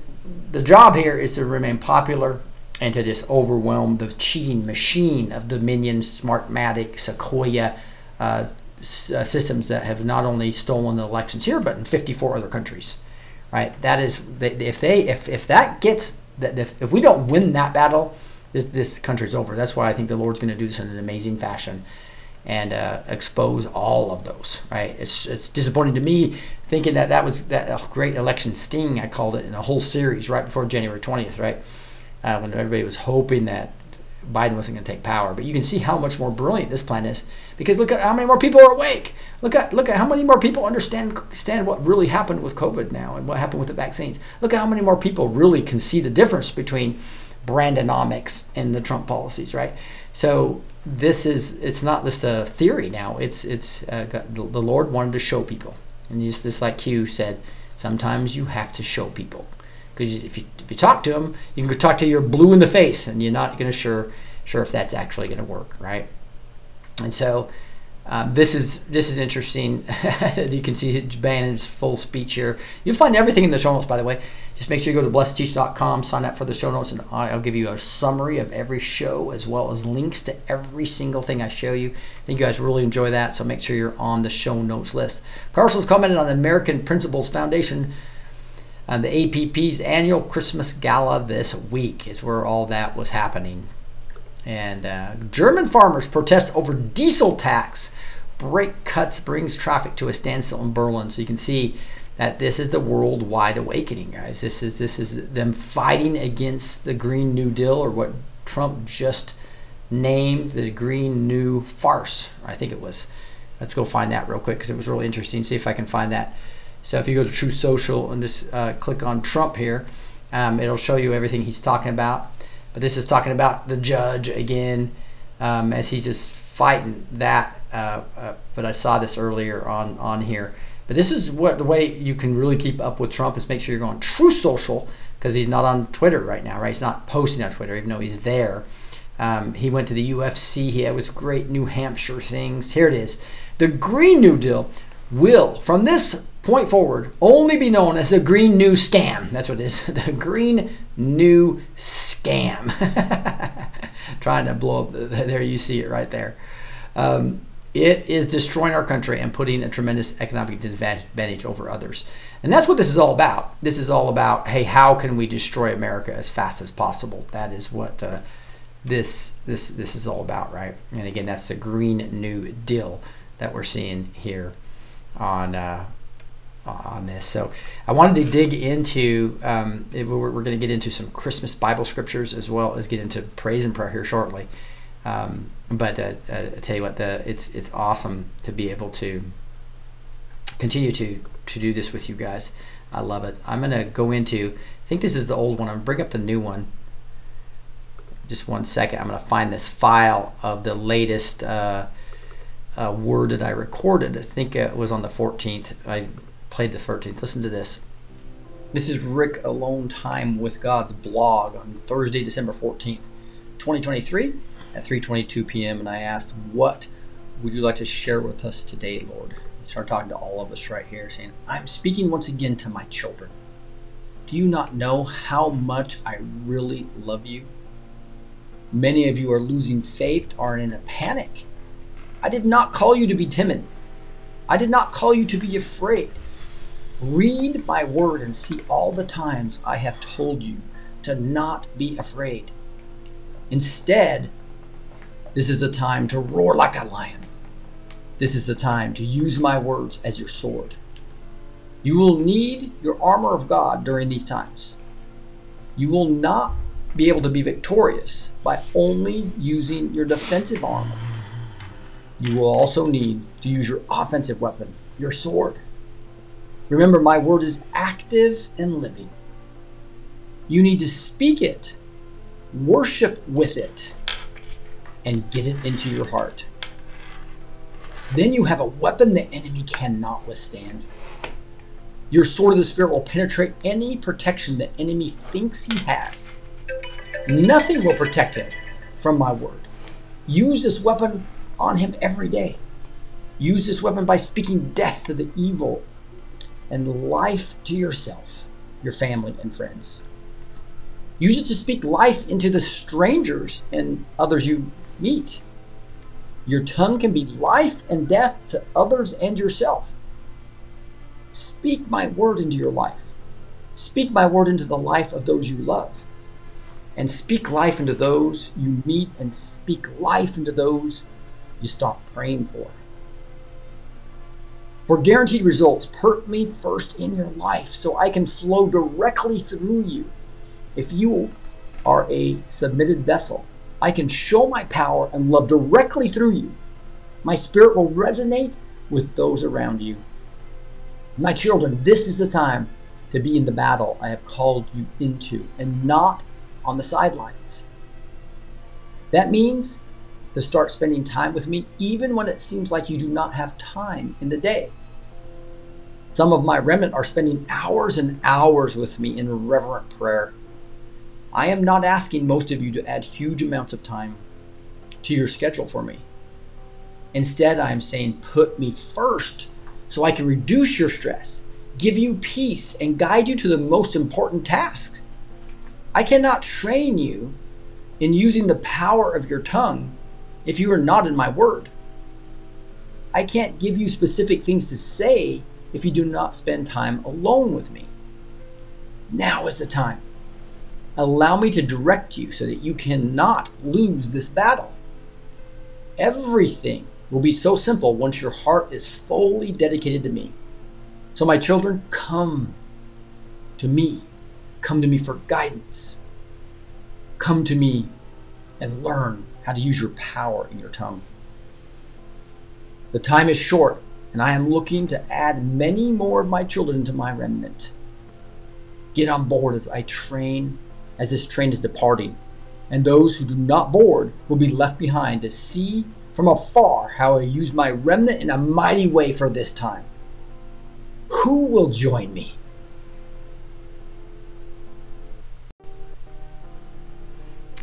the job here is to remain popular and to just overwhelm the cheating machine of Dominion, Smartmatic, Sequoia uh, uh, systems that have not only stolen the elections here, but in 54 other countries. Right? That is, if they, if, if that gets that if, if we don't win that battle, this this country's over. That's why I think the Lord's going to do this in an amazing fashion and uh, expose all of those. Right? It's it's disappointing to me thinking that that was that great election sting I called it in a whole series right before January 20th. Right? Uh, when everybody was hoping that Biden wasn't going to take power. But you can see how much more brilliant this plan is because look at how many more people are awake. Look at look at how many more people understand understand what really happened with COVID now and what happened with the vaccines. Look at how many more people really can see the difference between brandonomics and the Trump policies, right? So this is it's not just a theory now. It's it's uh, the, the Lord wanted to show people, and just, just like Q said, sometimes you have to show people because if you if you talk to them, you can go talk to your blue in the face, and you're not going to sure sure if that's actually going to work, right? And so um, this is this is interesting. [laughs] you can see Bannon's full speech here. You'll find everything in the show notes, by the way. Just make sure you go to blessed2teach.com, sign up for the show notes, and I'll give you a summary of every show as well as links to every single thing I show you. I think you guys really enjoy that, so make sure you're on the show notes list. Carson's commented on American Principles Foundation uh, the APP's annual Christmas gala this week is where all that was happening. And uh, German farmers protest over diesel tax. Brake cuts brings traffic to a standstill in Berlin. So you can see that this is the worldwide awakening, guys. This is this is them fighting against the Green New Deal or what Trump just named the Green New Farce. I think it was Let's go find that real quick because it was really interesting. See if I can find that. So if you go to Truth Social and just uh, click on Trump here, um, it'll show you everything he's talking about. But this is talking about the judge again, um, as he's just fighting that. Uh, uh, but I saw this earlier on on here. But this is what the way you can really keep up with Trump is make sure you're going Truth Social because he's not on Twitter right now, right? He's not posting on Twitter, even though he's there. Um, he went to the UFC. He had was great New Hampshire things. Here it is. The Green New Deal will, from this point forward, only be known as the Green New Scam. That's what it is. [laughs] The Green New Scam. [laughs] Trying to blow up. The, there you see it right there. Um, it is destroying our country and putting a tremendous economic advantage over others. And that's what this is all about. This is all about, hey, how can we destroy America as fast as possible? That is what uh, this this this is all about, right? And again, that's the Green New Deal that we're seeing here on uh, on this. So I wanted to dig into. Um, it, we're, we're going to get into some Christmas Bible scriptures as well as get into praise and prayer here shortly. Um, but uh, uh, I tell you what, the it's it's awesome to be able to continue to to do this with you guys. I love it. I'm gonna go into. I think this is the old one. I'm gonna bring up the new one. Just one second. I'm gonna find this file of the latest uh, uh, word that I recorded. I think it was on the 14th. I played the 13th. Listen to this. This is Rick Alone Time with God's blog on Thursday, December 14th, 2023 at 3:22 p.m. and I asked, "What would you like to share with us today, Lord?" He started talking to all of us right here, saying, "I'm speaking once again to my children. Do you not know how much I really love you? Many of you are losing faith, are in a panic. I did not call you to be timid. I did not call you to be afraid. Read my word and see all the times I have told you to not be afraid. Instead, this is the time to roar like a lion. This is the time to use my words as your sword. You will need your armor of God during these times. You will not be able to be victorious by only using your defensive armor. You will also need to use your offensive weapon, your sword. Remember, my word is active and living. You need to speak it, worship with it, and get it into your heart. Then you have a weapon the enemy cannot withstand. Your sword of the Spirit will penetrate any protection the enemy thinks he has. Nothing will protect him from my word. Use this weapon on him every day. Use this weapon by speaking death to the evil and life to yourself, your family, and friends. Use it to speak life into the strangers and others you meet. Your tongue can be life and death to others and yourself. Speak my word into your life. Speak my word into the life of those you love. And speak life into those you meet, and speak life into those you stop praying for. For guaranteed results, put me first in your life so I can flow directly through you. If you are a submitted vessel, I can show my power and love directly through you. My spirit will resonate with those around you. My children, this is the time to be in the battle I have called you into and not on the sidelines. That means to start spending time with me even when it seems like you do not have time in the day. Some of my remnant are spending hours and hours with me in reverent prayer. I am not asking most of you to add huge amounts of time to your schedule for me. Instead, I am saying put me first so I can reduce your stress, give you peace, and guide you to the most important tasks. I cannot train you in using the power of your tongue if you are not in my word. I can't give you specific things to say if you do not spend time alone with me. Now is the time. Allow me to direct you so that you cannot lose this battle. Everything will be so simple once your heart is fully dedicated to me. So, my children, come to me. Come to me for guidance. Come to me and learn how to use your power in your tongue. The time is short, and I am looking to add many more of my children to my remnant. Get on board as I train, as this train is departing, and those who do not board will be left behind to see from afar how I use my remnant in a mighty way for this time. Who will join me?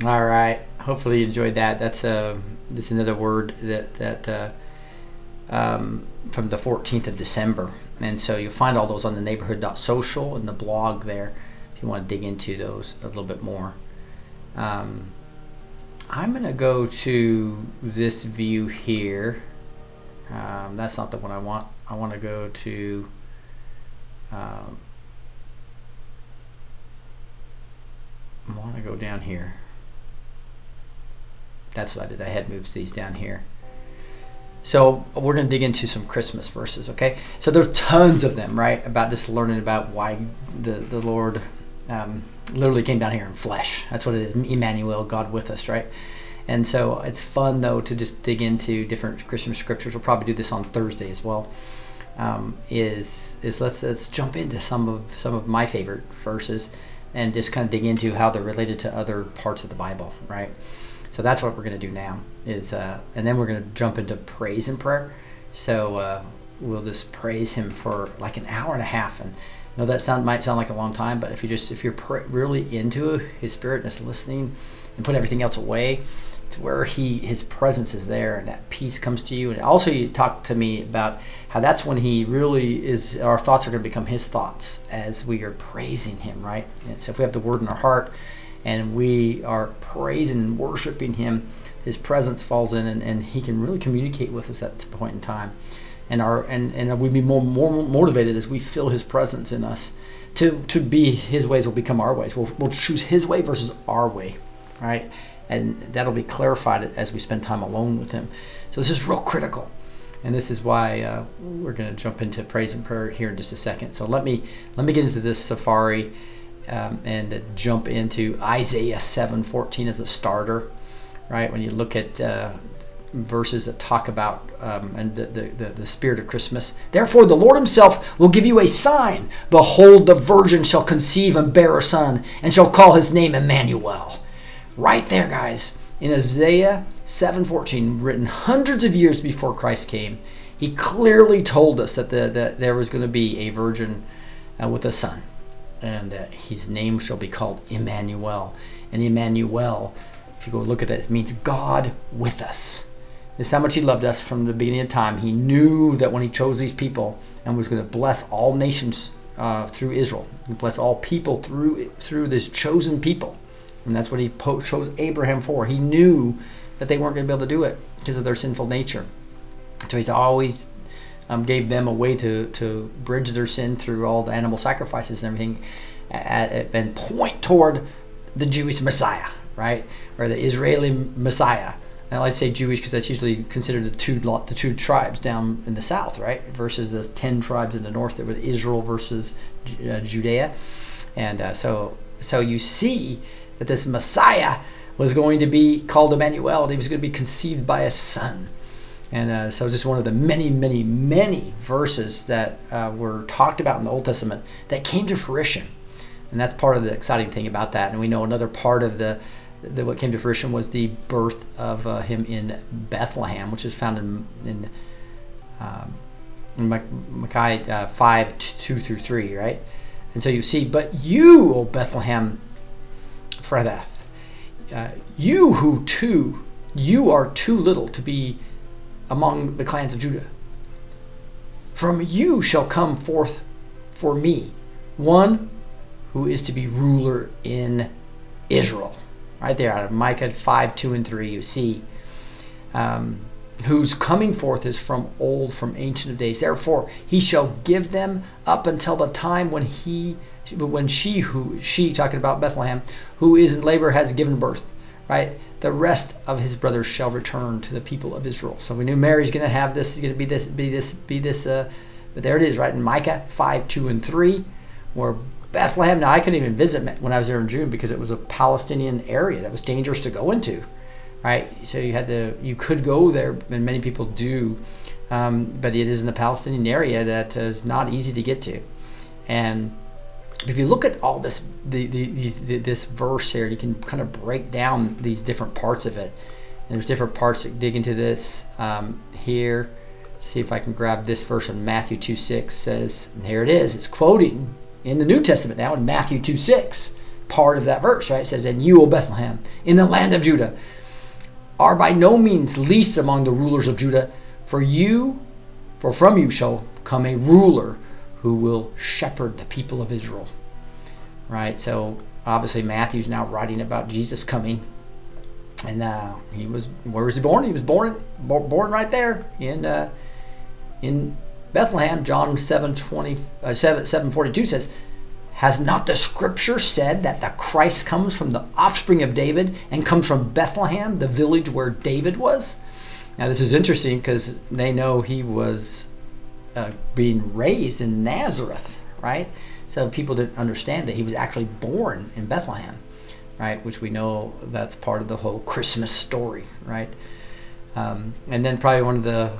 All right. Hopefully you enjoyed that. That's a this is another word that that uh, um, from the 14th of December, and so you'll find all those on the neighborhood.social and the blog there if you want to dig into those a little bit more. Um, I'm gonna go to this view here. Um, that's not the one I want. I want to go to. Um, I want to go down here. That's what I did. I had moved these down here. So we're going to dig into some Christmas verses, okay? So there's tons of them, right? About just learning about why the, the Lord um, literally came down here in flesh. That's what it is, Emmanuel, God with us, right? And so it's fun though to just dig into different Christian scriptures. We'll probably do this on Thursday as well. Um, is is let's let's jump into some of some of my favorite verses and just kind of dig into how they're related to other parts of the Bible, right? So that's what we're going to do now. Is uh, and then we're going to jump into praise and prayer. So uh, we'll just praise Him for like an hour and a half. And I know that sound might sound like a long time, but if you just if you're pr- really into His Spirit and just listening and put everything else away, it's where He His presence is there and that peace comes to you. And also you talk to me about how that's when He really is. Our thoughts are going to become His thoughts as we are praising Him, right? And so if we have the Word in our heart and we are praising and worshiping him. His presence falls in and, and he can really communicate with us at the point in time. And our and, and we'd be more, more motivated as we feel his presence in us to to be his ways will become our ways. We'll, we'll choose his way versus our way right? And that'll be clarified as we spend time alone with him. So this is real critical. And this is why uh, we're going to jump into praise and prayer here in just a second. So let me let me get into this safari um, and jump into Isaiah 7:14 as a starter, right? When you look at uh, verses that talk about um, and the, the, the spirit of Christmas. Therefore, the Lord Himself will give you a sign. Behold, the virgin shall conceive and bear a son, and shall call his name Emmanuel. Right there, guys, in Isaiah 7:14, written hundreds of years before Christ came, He clearly told us that the, the there was going to be a virgin uh, with a son and uh, his name shall be called Emmanuel. And Emmanuel, if you go look at that, it means God with us. This is how much he loved us from the beginning of time. He knew that when he chose these people and was going to bless all nations uh, through Israel, bless all people through through this chosen people, and that's what he po- chose Abraham for. He knew that they weren't going to be able to do it because of their sinful nature. So he's always um, gave them a way to, to bridge their sin through all the animal sacrifices and everything and point toward the Jewish Messiah, right? Or the Israeli Messiah. And I like to say Jewish because that's usually considered the two the two tribes down in the south, right? Versus the ten tribes in the north that were Israel versus uh, Judea. And uh, so so you see that this Messiah was going to be called Emmanuel. He was going to be conceived by a son. And uh, so, just one of the many, many, many verses that uh, were talked about in the Old Testament that came to fruition. And that's part of the exciting thing about that. And we know another part of the, the what came to fruition was the birth of uh, him in Bethlehem, which is found in, in, um, in Micah uh, 5 2 through 3, right? And so you see, but you, O Bethlehem, Ephrathah, uh, you who too, you are too little to be among the clans of Judah. From you shall come forth for me one who is to be ruler in Israel. Right there out of Micah 5, 2, and 3, you see um, whose coming forth is from old, from ancient of days. Therefore, he shall give them up until the time when he, when she who she talking about Bethlehem, who is in labor has given birth. Right, the rest of his brothers shall return to the people of Israel. So we knew Mary's going to have this, going to be this, be this, be this. Uh, but there it is, right in Micah five, two, and three, where Bethlehem. Now I couldn't even visit when I was there in June because it was a Palestinian area that was dangerous to go into, right? So you had to, you could go there, and many people do, um, but it is in the Palestinian area that is not easy to get to. And if you look at all this, the, the, the, this verse here, you can kind of break down these different parts of it. And there's different parts that dig into this um, here. See if I can grab this verse in Matthew 2 6 says, and here it is. It's quoting in the New Testament now in Matthew 2 6, part of that verse, right? It says, And you, O Bethlehem, in the land of Judah, are by no means least among the rulers of Judah, for you, for from you shall come a ruler who will shepherd the people of Israel. Right? So obviously Matthew's now writing about Jesus coming. And uh, he was where was he born? He was born born right there in uh, in Bethlehem. John 7, 20, uh, 7, 7 42 says, Has not the scripture said that the Christ comes from the offspring of David and comes from Bethlehem, the village where David was? Now, this is interesting because they know he was uh, being raised in Nazareth, right? So people didn't understand that he was actually born in Bethlehem, right? Which we know that's part of the whole Christmas story, right? Um, and then probably one of the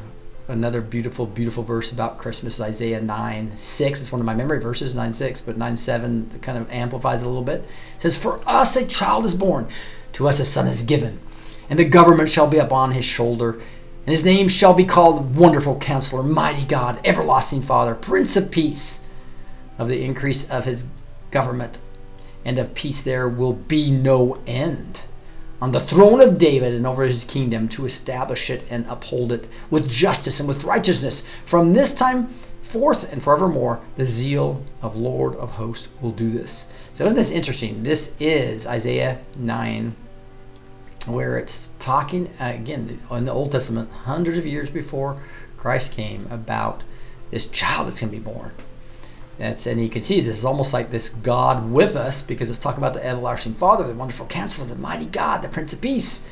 another beautiful, beautiful verse about Christmas is Isaiah 9 6. It's one of my memory verses, 9 6, but 9 7 kind of amplifies it a little bit. It says, For us a child is born, to us a son is given, and the government shall be upon his shoulder. And his name shall be called Wonderful Counselor, Mighty God, Everlasting Father, Prince of Peace. Of the increase of his government and of peace there will be no end on the throne of David and over his kingdom to establish it and uphold it with justice and with righteousness. From this time forth and forevermore, the zeal of Lord of hosts will do this. So, isn't this interesting? This is Isaiah 9, where it's talking, uh, again, in the Old Testament, hundreds of years before Christ came, about this child that's going to be born. That's, and you can see this is almost like this God with us because it's talking about the everlasting Father, the wonderful counselor, the mighty God, the Prince of Peace,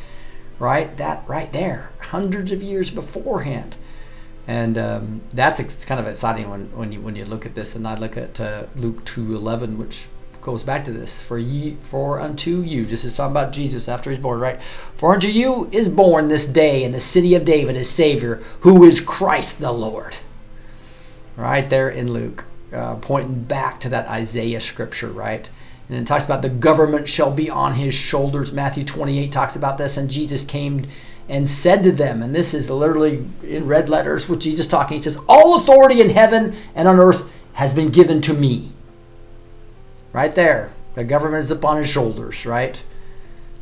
right? That right there, hundreds of years beforehand. And um, that's kind of exciting when, when you when you look at this. And I look at uh, Luke two eleven, which goes back to this. For ye, for unto you, this is talking about Jesus after he's born, right? For unto you is born this day in the city of David a Savior, who is Christ the Lord. Right there in Luke uh, pointing back to that Isaiah scripture, right? And it talks about the government shall be on his shoulders. Matthew 28 talks about this, and Jesus came and said to them, and this is literally in red letters with Jesus talking. He says, All authority in heaven and on earth has been given to me. Right there. The government is upon his shoulders, right?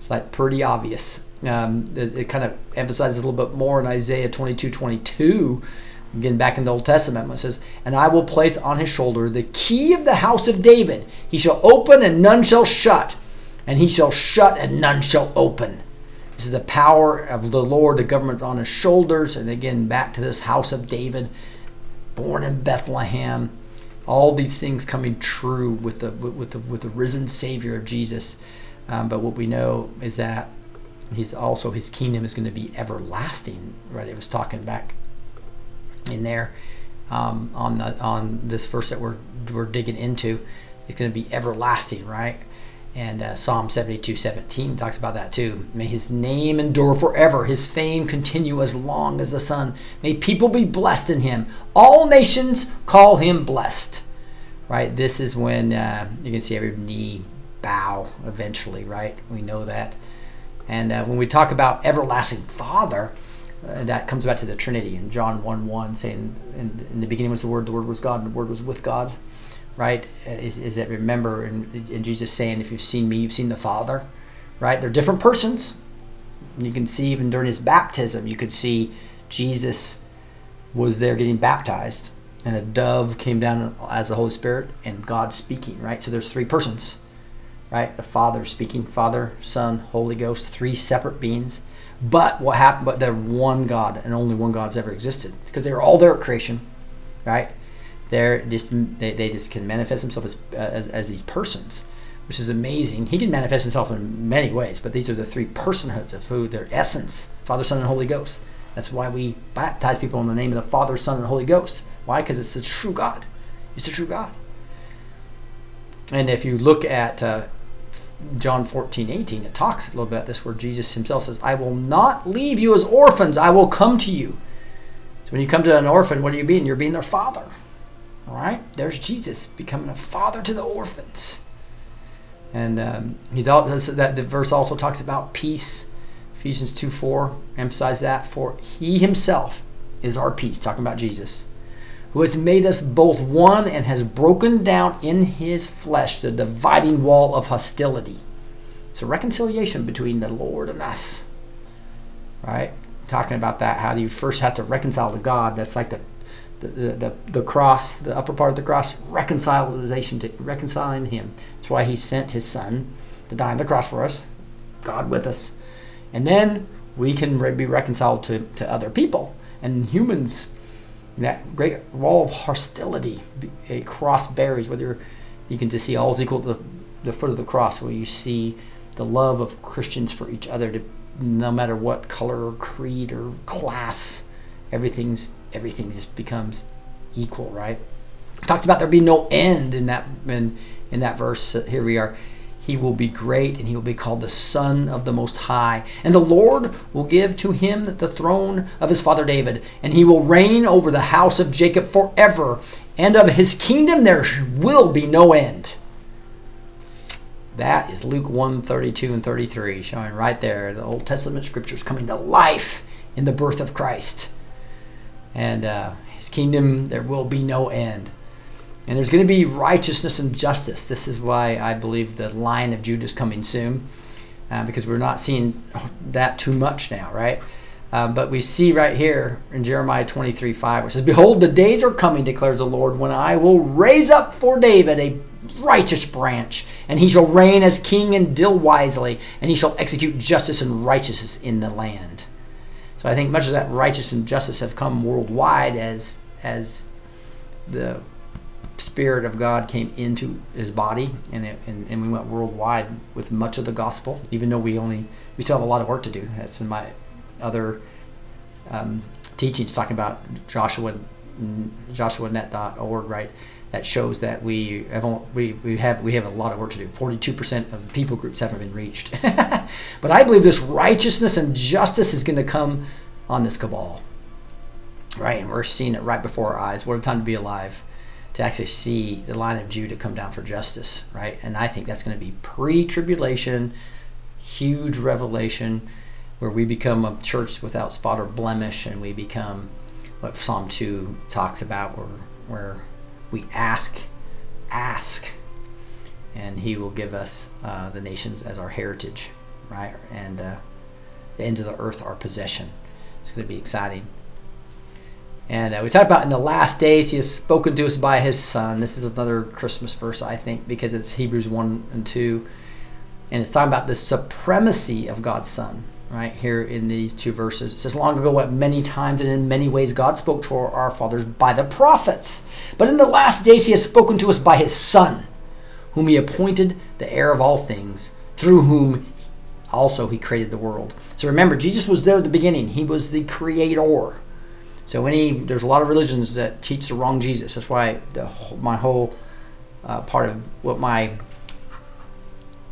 It's like pretty obvious. Um, it, it kind of emphasizes a little bit more in Isaiah 22 22 Again, back in the Old Testament, it says, And I will place on his shoulder the key of the house of David. He shall open and none shall shut, and he shall shut and none shall open. This is the power of the Lord, the government on his shoulders. And again, back to this house of David, born in Bethlehem. All these things coming true with the with the with the risen Savior of Jesus. Um, but what we know is that he's also his kingdom is going to be everlasting. Right? It was talking back in there um, on the on this verse that we're we're digging into. It's going to be everlasting, right? And uh, Psalm 72, 17 talks about that too. May his name endure forever, his fame continue as long as the sun. May people be blessed in him. All nations call him blessed. Right? This is when uh, you can see every knee bow eventually, right? We know that. And uh, when we talk about everlasting Father, uh, that comes back to the Trinity in John 1 1, saying, in, in, the beginning was the Word, the Word was God, and the Word was with God, right? Is, is that remember, and, and Jesus saying, if you've seen me, you've seen the Father, right? They're different persons. You can see even during his baptism, you could see Jesus was there getting baptized, and a dove came down as the Holy Spirit, and God speaking, right? So there's three persons, right? The Father speaking, Father, Son, Holy Ghost, three separate beings but what happened? But they're one God, and only one God's ever existed because they were all there at creation, right? They're just they, they just can manifest themselves as, as as these persons, which is amazing. He can manifest himself in many ways, but these are the three personhoods of who their essence: Father, Son, and Holy Ghost. That's why we baptize people in the name of the Father, Son, and Holy Ghost. Why? Because it's the true God. It's the true God. And if you look at uh, John 14, 18, it talks a little bit about this where Jesus himself says, I will not leave you as orphans, I will come to you. So when you come to an orphan, what are you being? You're being their father. All right? There's Jesus becoming a father to the orphans. And um, he's also, that the verse also talks about peace. Ephesians 2 4 emphasize that. For he himself is our peace, talking about Jesus, who has made us both one and has broken down in his flesh the dividing wall of hostility. It's a reconciliation between the Lord and us. Right? Talking about that, how you first have to reconcile to God. That's like the the, the, the, cross, the upper part of the cross, reconciliation to reconciling him. That's why he sent his son to die on the cross for us, God with us. And then we can be reconciled to, to other people and humans. That great wall of hostility, a cross buries, whether you can just see all is equal to the, the foot of the cross, where you see the love of Christians for each other, to, no matter what color or creed or class, everything's everything just becomes equal, right? talks about there be no end in that in, in that verse. Uh, here we are. He will be great and he will be called the Son of the Most High. And the Lord will give to him the throne of his father David, and he will reign over the house of Jacob forever, and of his kingdom there will be no end. That is Luke 1 32 and 33, showing right there the Old Testament scriptures coming to life in the birth of Christ and uh, his kingdom there will be no end. And there's going to be righteousness and justice. This is why I believe the Lion of Judah is coming soon, uh, because we're not seeing that too much now, right? Uh, but we see right here in Jeremiah 23 5, which says, Behold, the days are coming, declares the Lord, when I will raise up for David a righteous branch, and he shall reign as king and deal wisely, and he shall execute justice and righteousness in the land. I think much of that righteousness and justice have come worldwide as as the Spirit of God came into His body, and, it, and and we went worldwide with much of the gospel. Even though we only we still have a lot of work to do. That's in my other um, teachings talking about Joshua JoshuaNet.org, right? That shows that we have we, we have we have a lot of work to do. Forty-two percent of people groups haven't been reached, [laughs] but I believe this righteousness and justice is going to come on this cabal, right? And we're seeing it right before our eyes. What a time to be alive, to actually see the Lion of Judah come down for justice, right? And I think that's going to be pre-tribulation, huge revelation, where we become a church without spot or blemish, and we become what Psalm 2 talks about, where, where we ask, ask, and He will give us uh, the nations as our heritage, right? And uh, the ends of the earth our possession. It's going to be exciting. And uh, we talked about in the last days, He has spoken to us by His Son. This is another Christmas verse, I think, because it's Hebrews 1 and 2. And it's talking about the supremacy of God's Son right here in these two verses. It says, Long ago, what many times and in many ways God spoke to our fathers by the prophets. But in the last days, He has spoken to us by His Son, whom He appointed the heir of all things, through whom also He created the world. So remember, Jesus was there at the beginning, He was the creator. So any there's a lot of religions that teach the wrong Jesus. That's why the, my whole uh, part of what my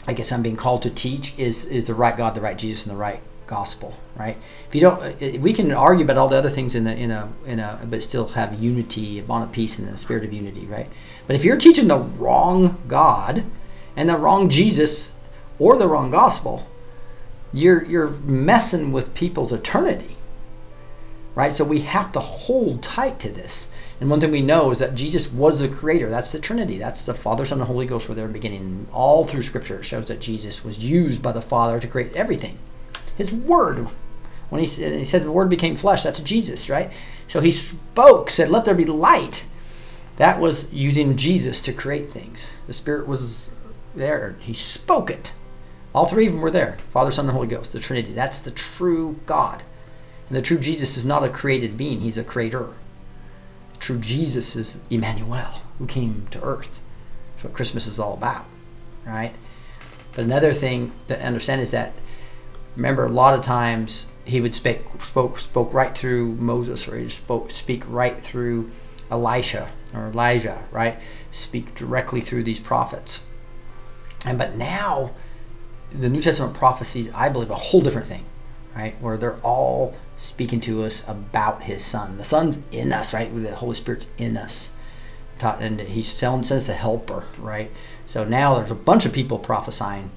I guess I'm being called to teach is is the right God, the right Jesus, and the right gospel. Right? If you don't, uh, we can argue about all the other things in a in a in a, but still have unity, a bond of peace, and the spirit of unity. Right? But if you're teaching the wrong God and the wrong Jesus or the wrong gospel, you're you're messing with people's eternity. Right? So we have to hold tight to this. And one thing we know is that Jesus was the creator. That's the Trinity. That's the Father, Son, and the Holy Ghost were there in the beginning. All through Scripture, it shows that Jesus was used by the Father to create everything. His Word, when he, he says the Word became flesh, that's Jesus, right? So he spoke, said, Let there be light. That was using Jesus to create things. The Spirit was there. He spoke it. All three of them were there Father, Son, and Holy Ghost, the Trinity. That's the true God. And the true Jesus is not a created being, he's a creator. True Jesus is Emmanuel, who came to earth. That's what Christmas is all about, right? But another thing to understand is that, remember, a lot of times he would speak, spoke, spoke right through Moses, or he spoke, speak right through Elisha or Elijah, right? Speak directly through these prophets. And but now, the New Testament prophecies, I believe, a whole different thing, right? Where they're all speaking to us about his son. The son's in us, right? The Holy Spirit's in us. Taught, and he's telling says the helper, right? So now there's a bunch of people prophesying,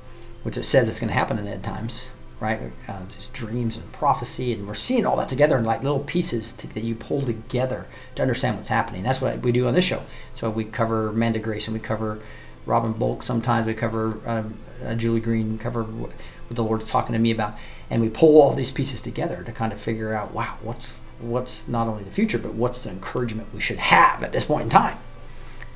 which it says it's going to happen in end times, right? Uh, just dreams and prophecy, and we're seeing all that together in like little pieces to, that you pull together to understand what's happening. That's what we do on this show. So we cover Amanda Grace and we cover Robin Bullock. Sometimes we cover um, uh, Julie Green, cover what the Lord's talking to me about, and we pull all these pieces together to kind of figure out, wow, what's what's not only the future, but what's the encouragement we should have at this point in time,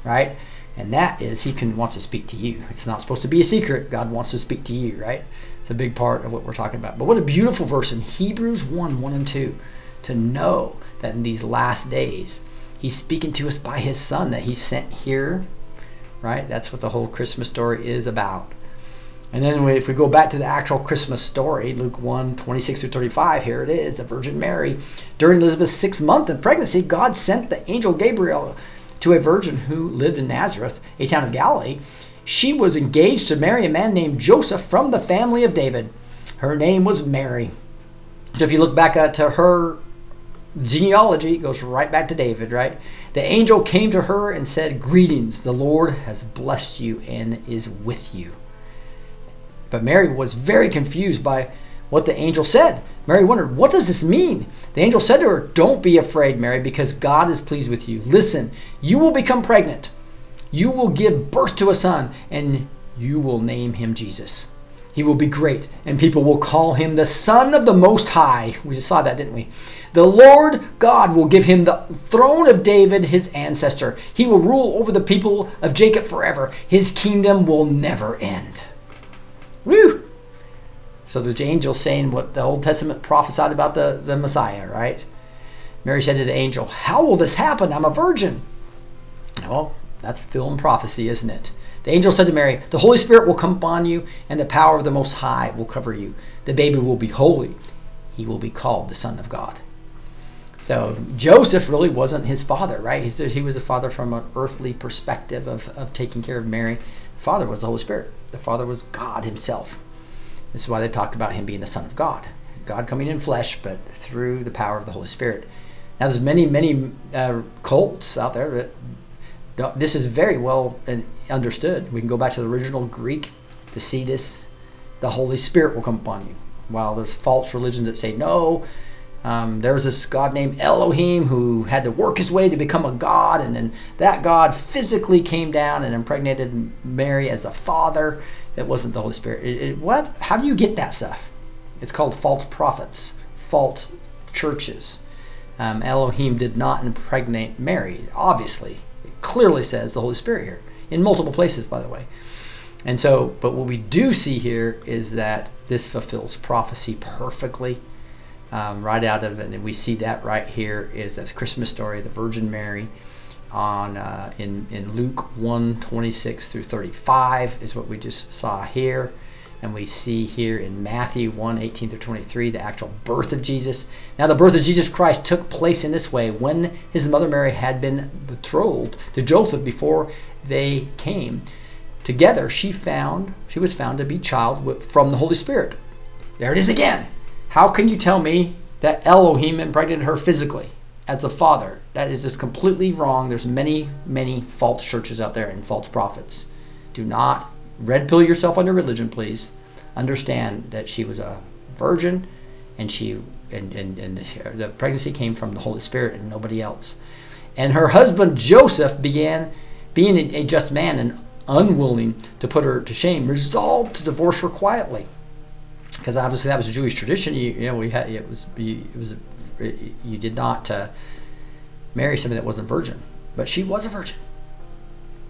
right? And that is He can wants to speak to you. It's not supposed to be a secret. God wants to speak to you, right? It's a big part of what we're talking about. But what a beautiful verse in Hebrews 1 1 and 2 to know that in these last days, He's speaking to us by His Son that He sent here, right? That's what the whole Christmas story is about. And then if we go back to the actual Christmas story, Luke 1 26 through 35, here it is the Virgin Mary. During Elizabeth's sixth month of pregnancy, God sent the angel Gabriel to a virgin who lived in Nazareth, a town of Galilee. She was engaged to marry a man named Joseph from the family of David. Her name was Mary. So if you look back at, to her genealogy, it goes right back to David, right? The angel came to her and said, Greetings, the Lord has blessed you and is with you. But Mary was very confused by what the angel said. Mary wondered, What does this mean? The angel said to her, Don't be afraid, Mary, because God is pleased with you. Listen, you will become pregnant. You will give birth to a son, and you will name him Jesus. He will be great, and people will call him the Son of the Most High. We just saw that, didn't we? The Lord God will give him the throne of David, his ancestor. He will rule over the people of Jacob forever. His kingdom will never end. Woo! So there's angels saying what the Old Testament prophesied about the, the Messiah, right? Mary said to the angel, How will this happen? I'm a virgin. Well, that's film prophecy, isn't it? The angel said to Mary, The Holy Spirit will come upon you, and the power of the Most High will cover you. The baby will be holy. He will be called the Son of God. So Joseph really wasn't his father, right? He was a father from an earthly perspective of, of taking care of Mary. The father was the Holy Spirit. The father was God himself. This is why they talked about him being the Son of God. God coming in flesh, but through the power of the Holy Spirit. Now, there's many, many uh, cults out there that this is very well understood. We can go back to the original Greek to see this. The Holy Spirit will come upon you. While there's false religions that say no, um, there was this god named Elohim who had to work his way to become a god, and then that god physically came down and impregnated Mary as a father. It wasn't the Holy Spirit. It, it, what? How do you get that stuff? It's called false prophets, false churches. Um, Elohim did not impregnate Mary, obviously. It clearly says the Holy Spirit here, in multiple places, by the way. And so, but what we do see here is that this fulfills prophecy perfectly um, right out of. And we see that right here is a Christmas story, the Virgin Mary on uh, in, in Luke 1 26 through 35 is what we just saw here. And we see here in Matthew 1 18 through 23 the actual birth of Jesus. Now, the birth of Jesus Christ took place in this way when his mother Mary had been betrothed to Joseph before they came together. She found she was found to be child from the Holy Spirit. There it is again. How can you tell me that Elohim impregnated her physically as a father? That is just completely wrong. There's many, many false churches out there and false prophets. Do not red pill yourself on your religion, please. Understand that she was a virgin and she and, and, and the pregnancy came from the Holy Spirit and nobody else. And her husband Joseph began being a just man and unwilling to put her to shame, resolved to divorce her quietly because obviously that was a Jewish tradition. You, you know, we had it was it was you did not uh, marry somebody that wasn't virgin, but she was a virgin,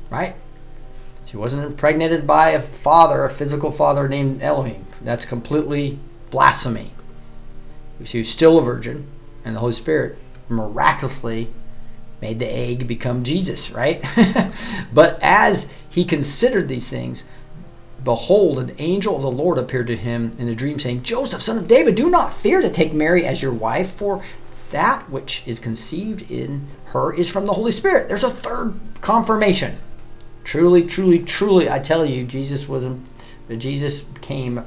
right? She wasn't impregnated by a father, a physical father named Elohim. That's completely blasphemy. She was still a virgin, and the Holy Spirit miraculously made the egg become Jesus, right? [laughs] but as he considered these things, Behold, an angel of the Lord appeared to him in a dream, saying, Joseph, son of David, do not fear to take Mary as your wife, for that which is conceived in her is from the Holy Spirit. There's a third confirmation. Truly, truly, truly, I tell you, Jesus was Jesus came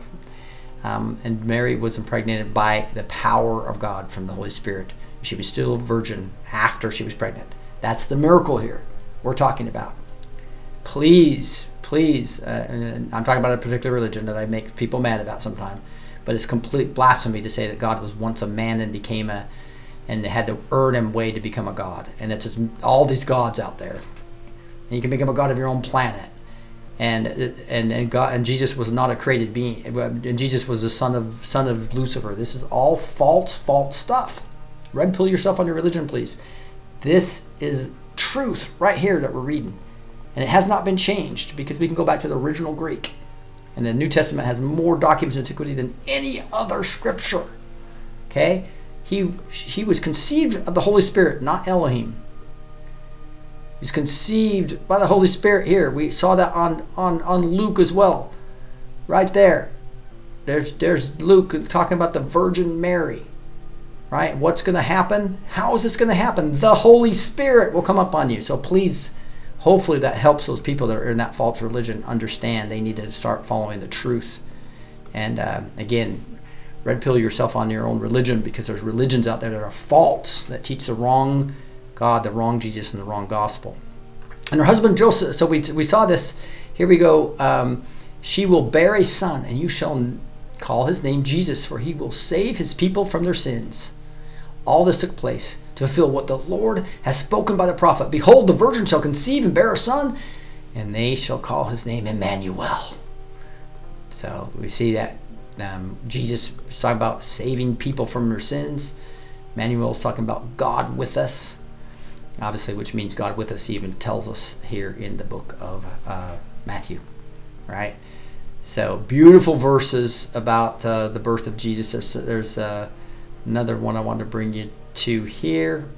Um, and Mary was impregnated by the power of God from the Holy Spirit. She was still a virgin after she was pregnant. That's the miracle here we're talking about. Please, please, uh, and I'm talking about a particular religion that I make people mad about sometimes, but it's complete blasphemy to say that God was once a man and became a, and had to earn him way to become a god. And it's just all these gods out there. And you can become a god of your own planet and and and God and Jesus was not a created being. And Jesus was the son of son of Lucifer. This is all false, false stuff. Red pill yourself on your religion, please. This is truth right here that we're reading, and it has not been changed because we can go back to the original Greek, and the New Testament has more documents of antiquity than any other scripture. Okay, he he was conceived of the Holy Spirit, not Elohim. He's conceived by the Holy Spirit here. We saw that on, on, on Luke as well. Right there. There's, there's Luke talking about the Virgin Mary. Right? What's going to happen? How is this going to happen? The Holy Spirit will come upon you. So please, hopefully, that helps those people that are in that false religion understand they need to start following the truth. And uh, again, red pill yourself on your own religion because there's religions out there that are false, that teach the wrong God, the wrong Jesus, and the wrong gospel. And her husband Joseph, so we, we saw this, here we go. Um, she will bear a son, and you shall call his name Jesus, for he will save his people from their sins. All this took place to fulfill what the Lord has spoken by the prophet. Behold, the virgin shall conceive and bear a son, and they shall call his name Emmanuel. So we see that um, Jesus is talking about saving people from their sins. Emmanuel is talking about God with us obviously, which means God with us. Even tells us here in the book of uh, Matthew, right? So beautiful verses about uh, the birth of Jesus. There's, there's uh, another one I want to bring you to here.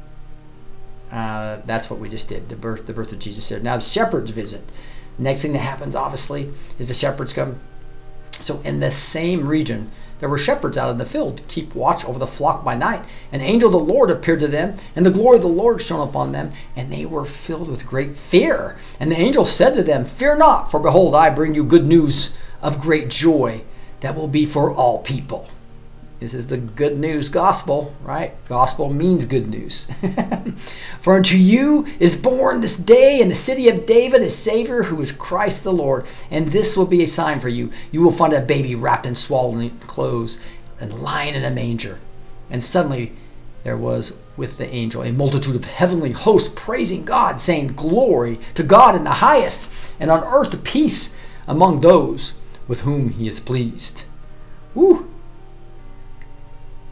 Uh, that's what we just did. The birth, the birth of Jesus. Here. Now the shepherds visit. Next thing that happens, obviously, is the shepherds come. So in the same region, there were shepherds out in the field, to keep watch over the flock by night. An angel of the Lord appeared to them, and the glory of the Lord shone upon them, and they were filled with great fear. And the angel said to them, Fear not, for behold, I bring you good news of great joy that will be for all people. This is the good news gospel, right? Gospel means good news. [laughs] For unto you is born this day in the city of David a Savior who is Christ the Lord. And this will be a sign for you. You will find a baby wrapped in swaddling clothes and lying in a manger. And suddenly there was with the angel a multitude of heavenly hosts praising God, saying, Glory to God in the highest, and on earth peace among those with whom he is pleased. Woo!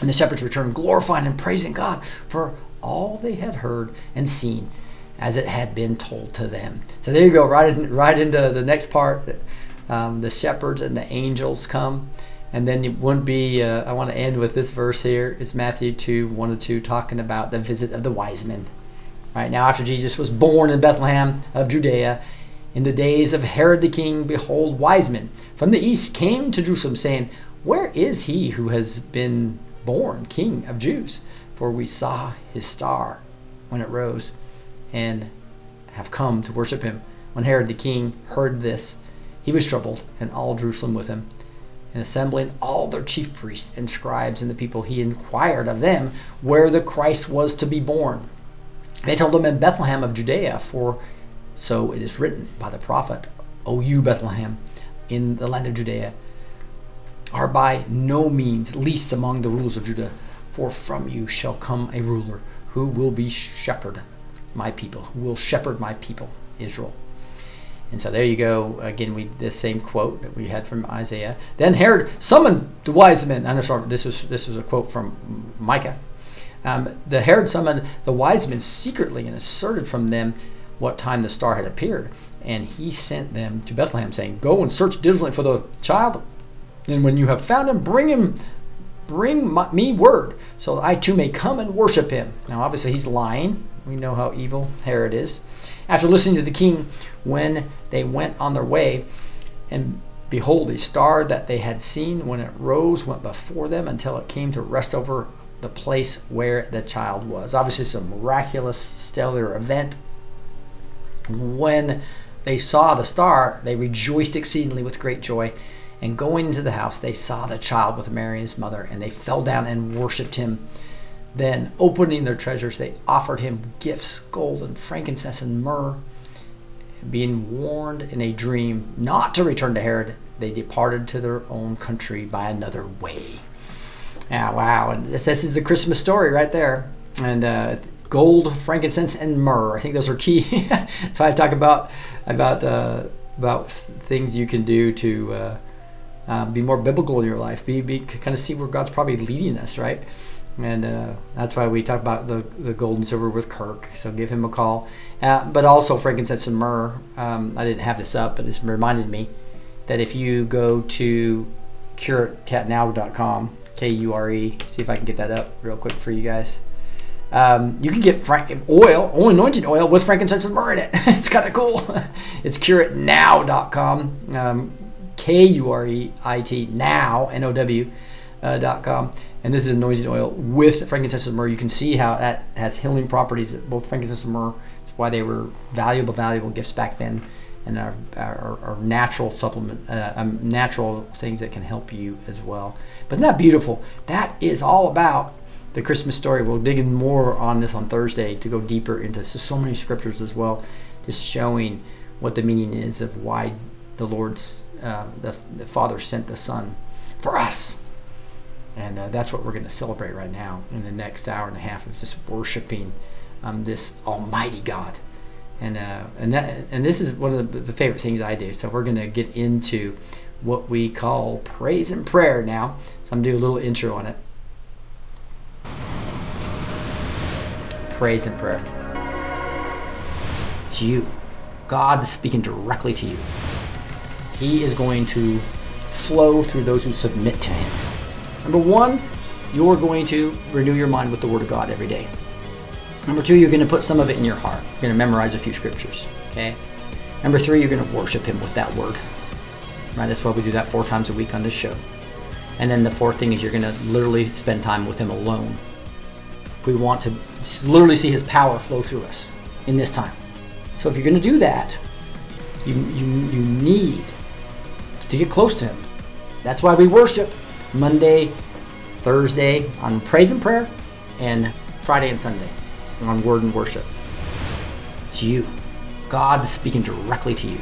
And the shepherds returned, glorifying and praising God for all they had heard and seen as it had been told to them. So there you go, right, in, right into the next part. Um, the shepherds and the angels come. And then it wouldn't be, uh, I want to end with this verse here. It's Matthew 2 1 and 2, talking about the visit of the wise men. Right now, after Jesus was born in Bethlehem of Judea, in the days of Herod the king, behold, wise men from the east came to Jerusalem, saying, Where is he who has been born King of Jews? For we saw his star when it rose and have come to worship him. When Herod the king heard this, he was troubled, and all Jerusalem with him. And assembling all their chief priests and scribes and the people, he inquired of them where the Christ was to be born. They told him in Bethlehem of Judea, for so it is written by the prophet, O you, Bethlehem, in the land of Judea, are by no means least among the rulers of Judah, for from you shall come a ruler who will be shepherd my people, who will shepherd my people, Israel. And so there you go. Again, we the same quote that we had from Isaiah. Then Herod summoned the wise men. I'm sorry, this was this was a quote from Micah. Um, the Herod summoned the wise men secretly and asserted from them what time the star had appeared. And he sent them to Bethlehem, saying, "Go and search diligently for the child, and when you have found him, bring him bring my, me word so I too may come and worship him. Now, obviously, he's lying. We know how evil Herod is. After listening to the king, when they went on their way, and behold, a star that they had seen when it rose went before them until it came to rest over the place where the child was. Obviously, it's a miraculous stellar event. When they saw the star, they rejoiced exceedingly with great joy. And going into the house, they saw the child with Mary and his mother, and they fell down and worshipped him. Then, opening their treasures, they offered him gifts gold and frankincense and myrrh. Being warned in a dream not to return to Herod, they departed to their own country by another way. Yeah, wow. And this is the Christmas story right there. And uh, gold, frankincense, and myrrh. I think those are key. [laughs] if I talk about about uh, about things you can do to uh, uh, be more biblical in your life, be, be kind of see where God's probably leading us, right? And uh, that's why we talk about the, the gold and silver with Kirk. So give him a call. Uh, but also frankincense and myrrh. Um, I didn't have this up, but this reminded me that if you go to kureitnow.com, K U R E, see if I can get that up real quick for you guys. Um, you can get frank- oil, oil, anointed oil with frankincense and myrrh in it. [laughs] it's kind of cool. [laughs] it's kureitnow.com, um, K U R E I T now, N O W, uh, dot com. And this is anointed oil with frankincense and myrrh. You can see how that has healing properties, both frankincense and myrrh. It's why they were valuable, valuable gifts back then and are, are, are natural supplement, uh, um, natural things that can help you as well. But isn't that beautiful? That is all about the Christmas story. We'll dig in more on this on Thursday to go deeper into so, so many scriptures as well, just showing what the meaning is of why the Lord's uh, the, the Father sent the Son for us. And uh, that's what we're going to celebrate right now in the next hour and a half of just worshiping um, this Almighty God and uh, and that and this is one of the, the favorite things I do. So we're going to get into what we call praise and prayer now. So I'm gonna do a little intro on it. Praise and prayer. It's you. God speaking directly to you. He is going to flow through those who submit to Him. Number one, you're going to renew your mind with the Word of God every day. Number two, you're going to put some of it in your heart. You're going to memorize a few scriptures. Okay. Number three, you're going to worship Him with that word. Right. That's why we do that four times a week on this show. And then the fourth thing is you're going to literally spend time with Him alone. We want to literally see His power flow through us in this time. So if you're going to do that, you you you need to get close to Him. That's why we worship Monday, Thursday on praise and prayer, and Friday and Sunday on word and worship. It's you. God speaking directly to you.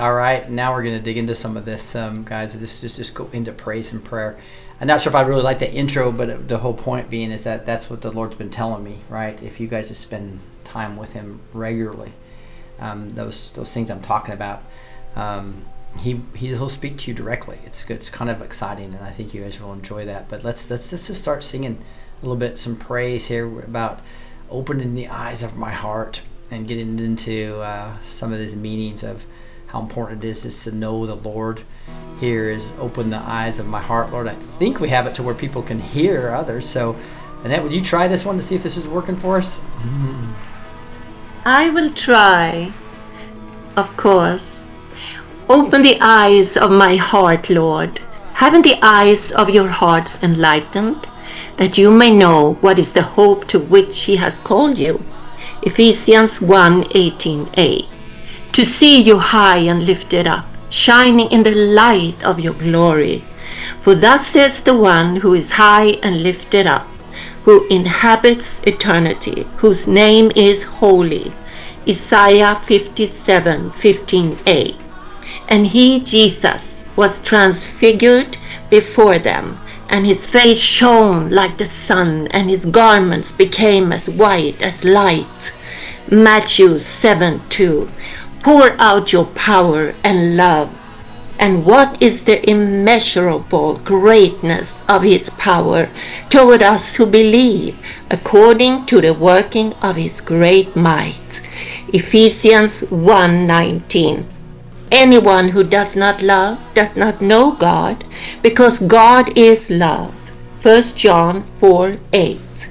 All right, now we're going to dig into some of this, um, guys. Just, just, just go into praise and prayer. I'm not sure if I really like the intro, but the whole point being is that that's what the Lord's been telling me, right? If you guys just spend time with Him regularly, um, those those things I'm talking about, um, he he'll speak to you directly. It's it's kind of exciting, and I think you guys will enjoy that. But let's let's let's just start singing a little bit some praise here about opening the eyes of my heart and getting into uh, some of these meanings of how important it is just to know the Lord. Here is open the eyes of my heart, Lord. I think we have it to where people can hear others. So, Annette, would you try this one to see if this is working for us? I will try, of course. Open the eyes of my heart, Lord. Haven't the eyes of your hearts enlightened, that you may know what is the hope to which he has called you? Ephesians 1 18a. To see you high and lifted up, shining in the light of your glory. For thus says the one who is high and lifted up, who inhabits eternity, whose name is holy. Isaiah 57 15a. And he, Jesus, was transfigured before them, and his face shone like the sun, and his garments became as white as light. Matthew 7 2. Pour out your power and love. And what is the immeasurable greatness of his power toward us who believe, according to the working of his great might? Ephesians 1:19. Anyone who does not love does not know God, because God is love. 1 John 4 8.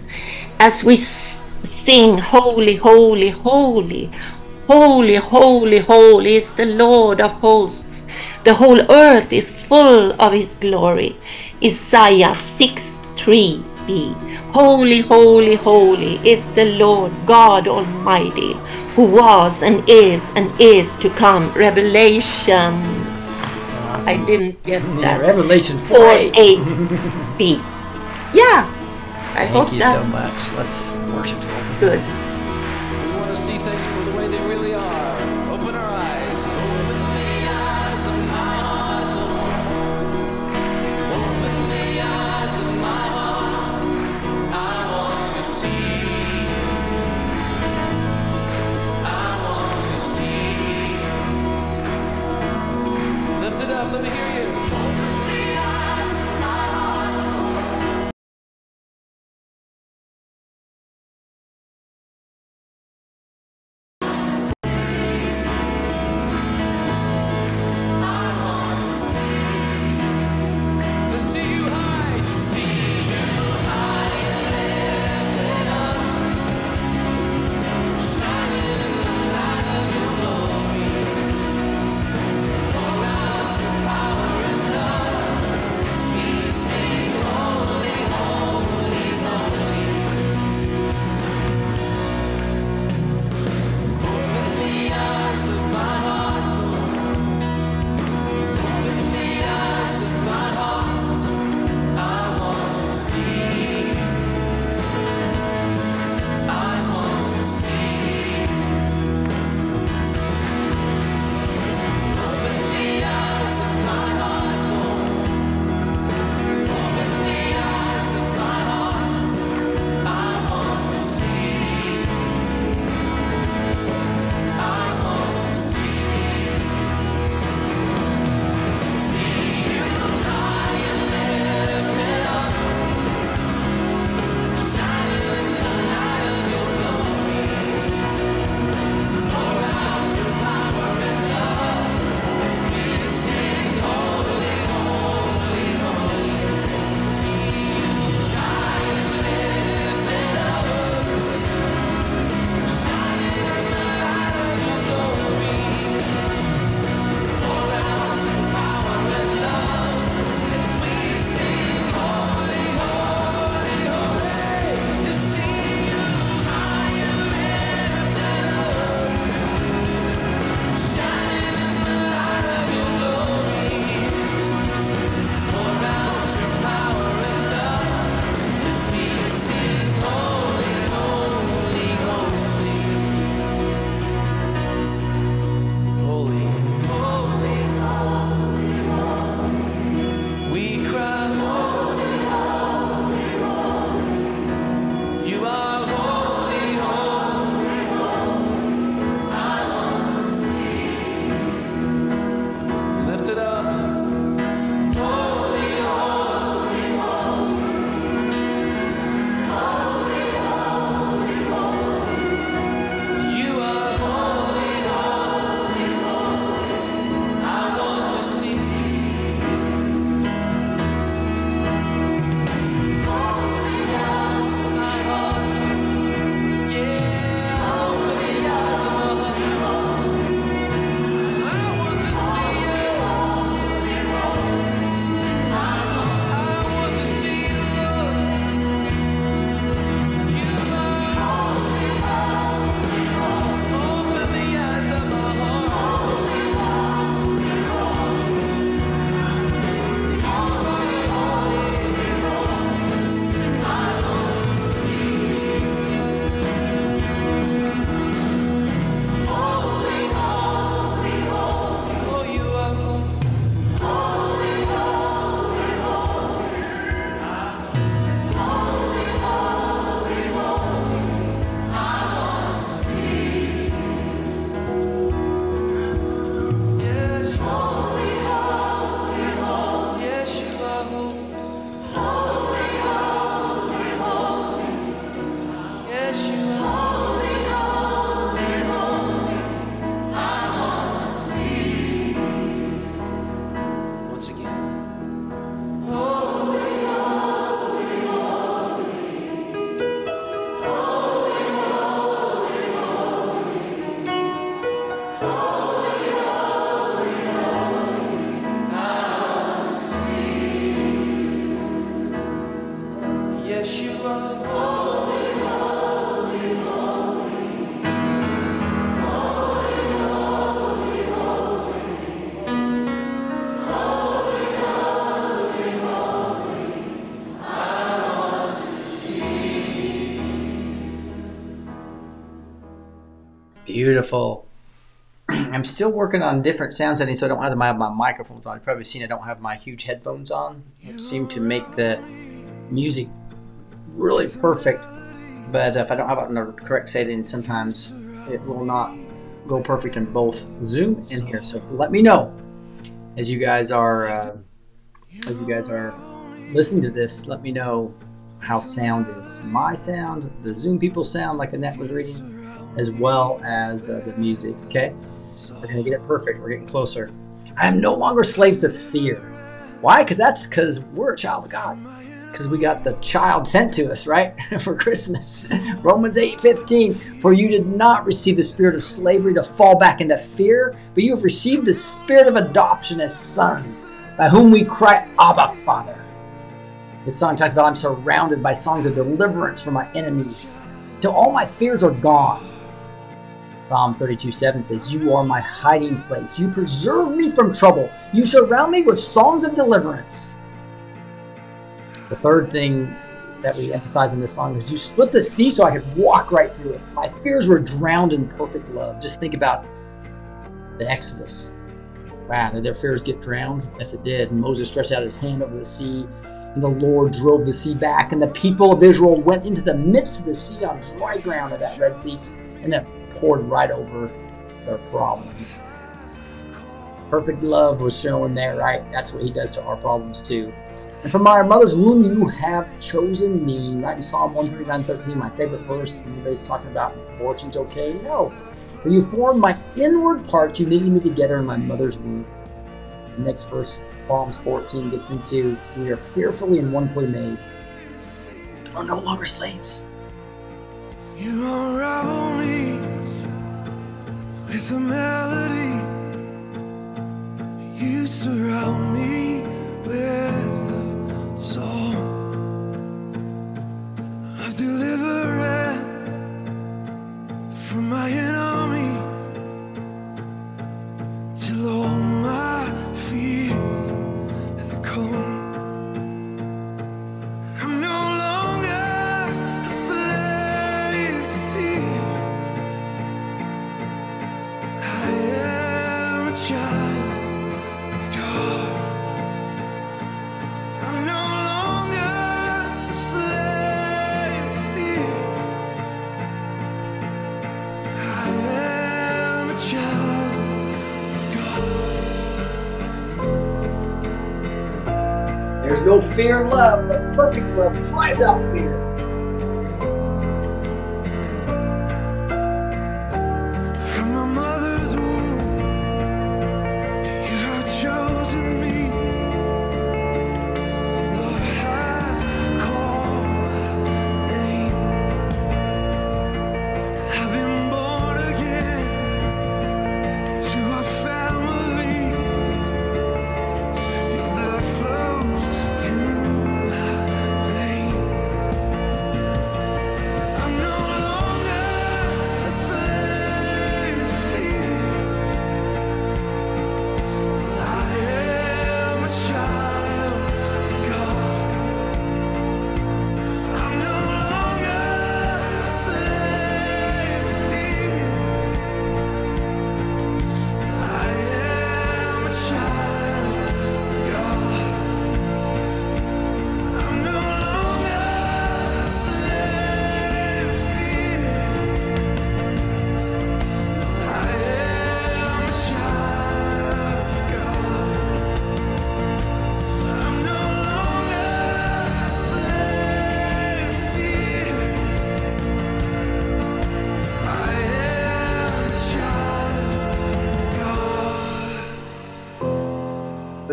As we sing, Holy, Holy, Holy, Holy, Holy, Holy is the Lord of hosts, the whole earth is full of His glory. Isaiah 6 3b. Holy, Holy, Holy is the Lord God Almighty, who was and is and is to come. Revelation. I didn't get Yeah, that. Revelation 4 4 8. 8b. [laughs] Yeah. I hope Thank you so much. Let's worship good. Beautiful. [clears throat] I'm still working on different sound settings, so I don't have my, my microphones on. You've probably seen I don't have my huge headphones on, which seem to make the music really perfect. But if I don't have it in the correct setting, sometimes it will not go perfect in both Zoom and here. So let me know as you guys are uh, as you guys are listening to this. Let me know how sound is. My sound, the Zoom people sound, like Annette was reading, as well as uh, the music. Okay, we're gonna get it perfect. We're getting closer. I am no longer slaves to fear. Why? Because that's because we're a child of God. Because we got the child sent to us, right? [laughs] For Christmas. [laughs] Romans 8 15. For you did not receive the spirit of slavery to fall back into fear, but you have received the spirit of adoption as sons, by whom we cry, Abba, Father. This song talks about I'm surrounded by songs of deliverance from my enemies, till all my fears are gone. Psalm 32:7 says, You are my hiding place. You preserve me from trouble. You surround me with songs of deliverance. The third thing that we emphasize in this song is you split the sea so I could walk right through it. My fears were drowned in perfect love. Just think about the Exodus. Wow, did their fears get drowned? Yes, it did. Moses stretched out his hand over the sea, and the Lord drove the sea back, and the people of Israel went into the midst of the sea on dry ground of that Red Sea, and then poured right over their problems. Perfect love was shown there, right? That's what he does to our problems too. And from my mother's womb you have chosen me. Right in Psalm 139, 13, my favorite verse. Everybody's talking about abortion's okay. No. For you formed my inward parts, you knitted me together in my mother's womb. The next verse, Psalms 14, gets into we are fearfully and wonderfully made. We're no longer slaves. You unravel me with a melody. You surround me with a song fear in love, but perfect love drives out fear.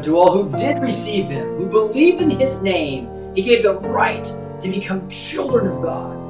To all who did receive him, who believed in his name, he gave the right to become children of God.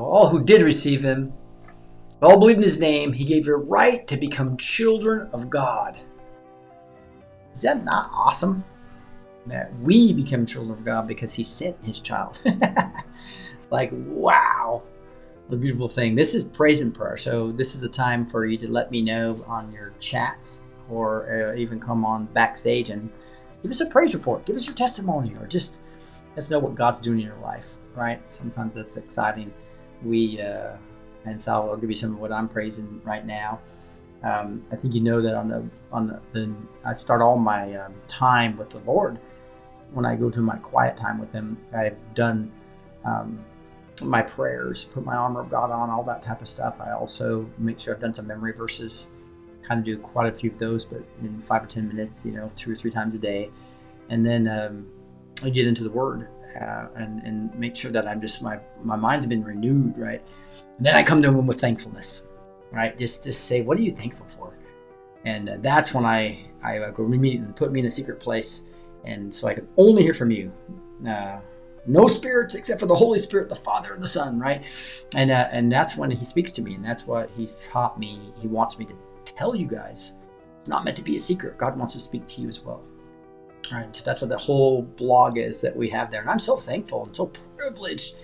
All who did receive him, all believed in his name, he gave a right to become children of God. Is that not awesome? That we become children of God because he sent his child. it's [laughs] like, wow. What a beautiful thing. This is praise and prayer. So, this is a time for you to let me know on your chats or uh, even come on backstage and give us a praise report. Give us your testimony or just let us know what God's doing in your life, right? Sometimes that's exciting. We, uh, and so I'll, I'll give you some of what I'm praising right now. Um, I think you know that on the on the, the I start all my um, time with the Lord when I go to my quiet time with Him. I've done um, my prayers, put my armor of God on, all that type of stuff. I also make sure I've done some memory verses. Kind of do quite a few of those, but in five or ten minutes, you know, two or three times a day, and then um, I get into the Word uh, and and make sure that I'm just my my mind's been renewed, right? And then I come to Him with thankfulness, right? Just just say, what are you thankful for? And uh, that's when I I uh, go meet and put me in a secret place, and so I can only hear from you. Uh, no spirits except for the Holy Spirit, the Father and the Son, right? And uh, and that's when He speaks to me, and that's what He's taught me. He wants me to tell you guys. It's not meant to be a secret. God wants to speak to you as well. Right, that's what the whole blog is that we have there, and I'm so thankful and so privileged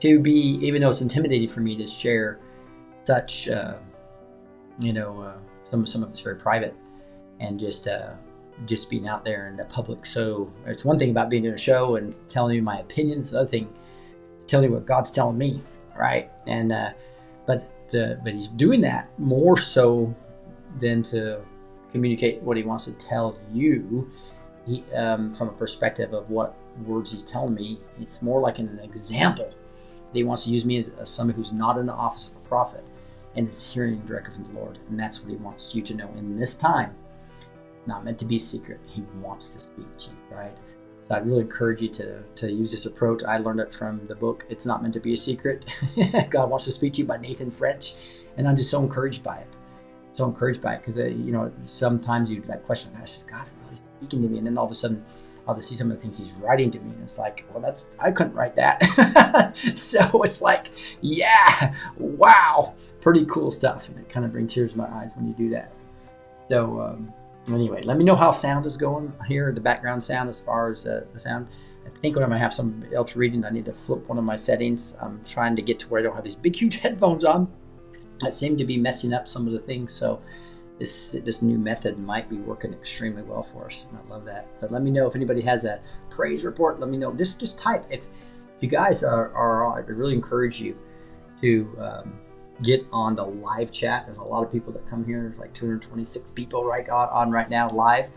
to be, even though it's intimidating for me to share such, uh, you know, uh, some some of it's very private, and just uh, just being out there in the public. So it's one thing about being in a show and telling you my opinions. Another thing telling you what God's telling me, right? And uh, but the but He's doing that more so than to communicate what He wants to tell you. He, um, from a perspective of what words He's telling me, it's more like an example that He wants to use me as, as somebody who's not in the office of a prophet and is hearing directly from the Lord. And that's what He wants you to know in this time not meant to be secret. He wants to speak to you, right? So I'd really encourage you to, to use this approach. I learned it from the book, It's Not Meant to Be a Secret. [laughs] God Wants to Speak to You by Nathan French. And I'm just so encouraged by it. So encouraged by it because, uh, you know, sometimes you like question, I said, God speaking to me. And then all of a sudden, I'll just see some of the things he's writing to me. And it's like, well, that's, I couldn't write that. [laughs] so it's like, yeah, wow, pretty cool stuff. And it kind of brings tears to my eyes when you do that. So, um, anyway, let me know how sound is going here, the background sound as far as uh, the sound. I think when I'm gonna have somebody else reading, I need to flip one of my settings. I'm trying to get to where I don't have these big, huge [laughs] headphones on that seem to be messing up some of the things. So this this new method might be working extremely well for us, and I love that. But let me know if anybody has a praise report. Let me know. Just just type if, if you guys are, are I really encourage you to. Um, get on the live chat. There's a lot of people that come here. There's like 226 people right on, right now live,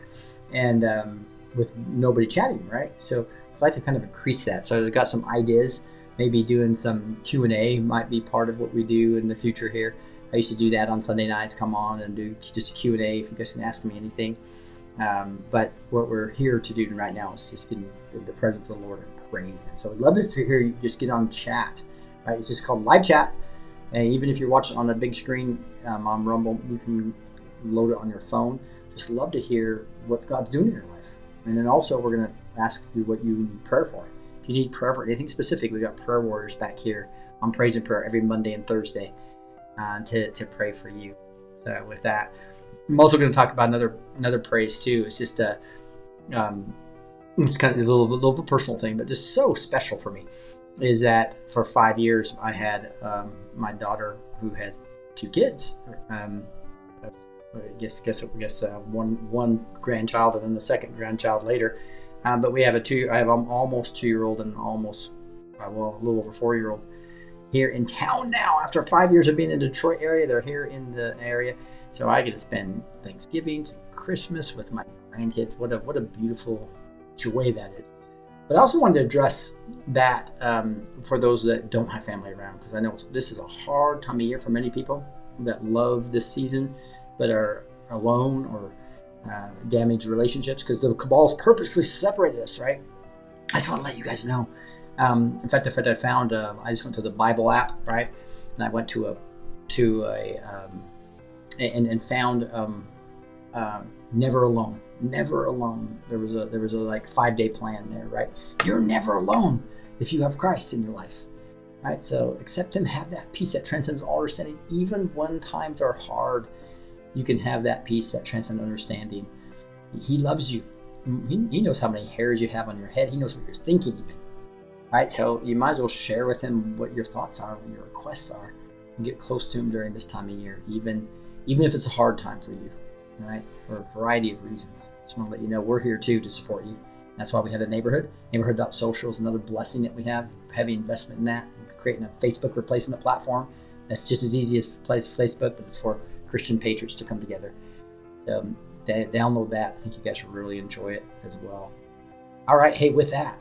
and um, with nobody chatting, right? So I'd like to kind of increase that. So I've got some ideas. Maybe doing some Q and A might be part of what we do in the future here. I used to do that on Sunday nights. Come on and do just a Q and A if you guys can ask me anything. Um, but what we're here to do right now is just get in the presence of the Lord and praise Him. So I'd love to hear you just get on chat. Right? It's just called live chat. And even if you're watching on a big screen um, on Rumble, you can load it on your phone. Just love to hear what God's doing in your life. And then also, we're going to ask you what you need prayer for. If you need prayer for anything specific, we got prayer warriors back here on Praise and Prayer every Monday and Thursday uh, to, to pray for you. So with that, I'm also going to talk about another another praise too. It's just a um, it's kind of a little, a little personal thing, but just so special for me is that for five years I had um, my daughter who had two kids. Um, I guess guess I guess uh, one one grandchild and then the second grandchild later. Um, but we have a two. I have an almost two year old and almost uh, well a little over four year old here in town now. After five years of being in the Detroit area, they're here in the area, so I get to spend Thanksgiving, to Christmas with my grandkids. What a what a beautiful joy that is. But I also wanted to address that um, for those that don't have family around, because I know this is a hard time of year for many people that love this season, but are alone or uh, damaged relationships, because the cabal's purposely separated us, right? I just want to let you guys know. Um, in fact, in fact, I found uh, I just went to the Bible app, right, and I went to a to a um, and and found um, uh, never alone never alone there was a there was a like five day plan there right you're never alone if you have christ in your life Right? So accept Him, have that peace that transcends all understanding. Even when times are hard, you can have that peace that transcends understanding. He loves you. He, he knows how many hairs you have on your head. He knows what you're thinking, even. Right? So you might as well share with Him what your thoughts are, what your requests are, and get close to Him during this time of year, even even if it's a hard time for you. Right? For a variety of reasons. Just want to let you know we're here too to support you. That's why we have a neighborhood. Neighborhood.social is another blessing that we have. Heavy investment in that. Creating a Facebook replacement platform that's just as easy as Facebook, but it's for Christian patriots to come together. So um, download that. I think you guys will really enjoy it as well. All right. Hey, with that,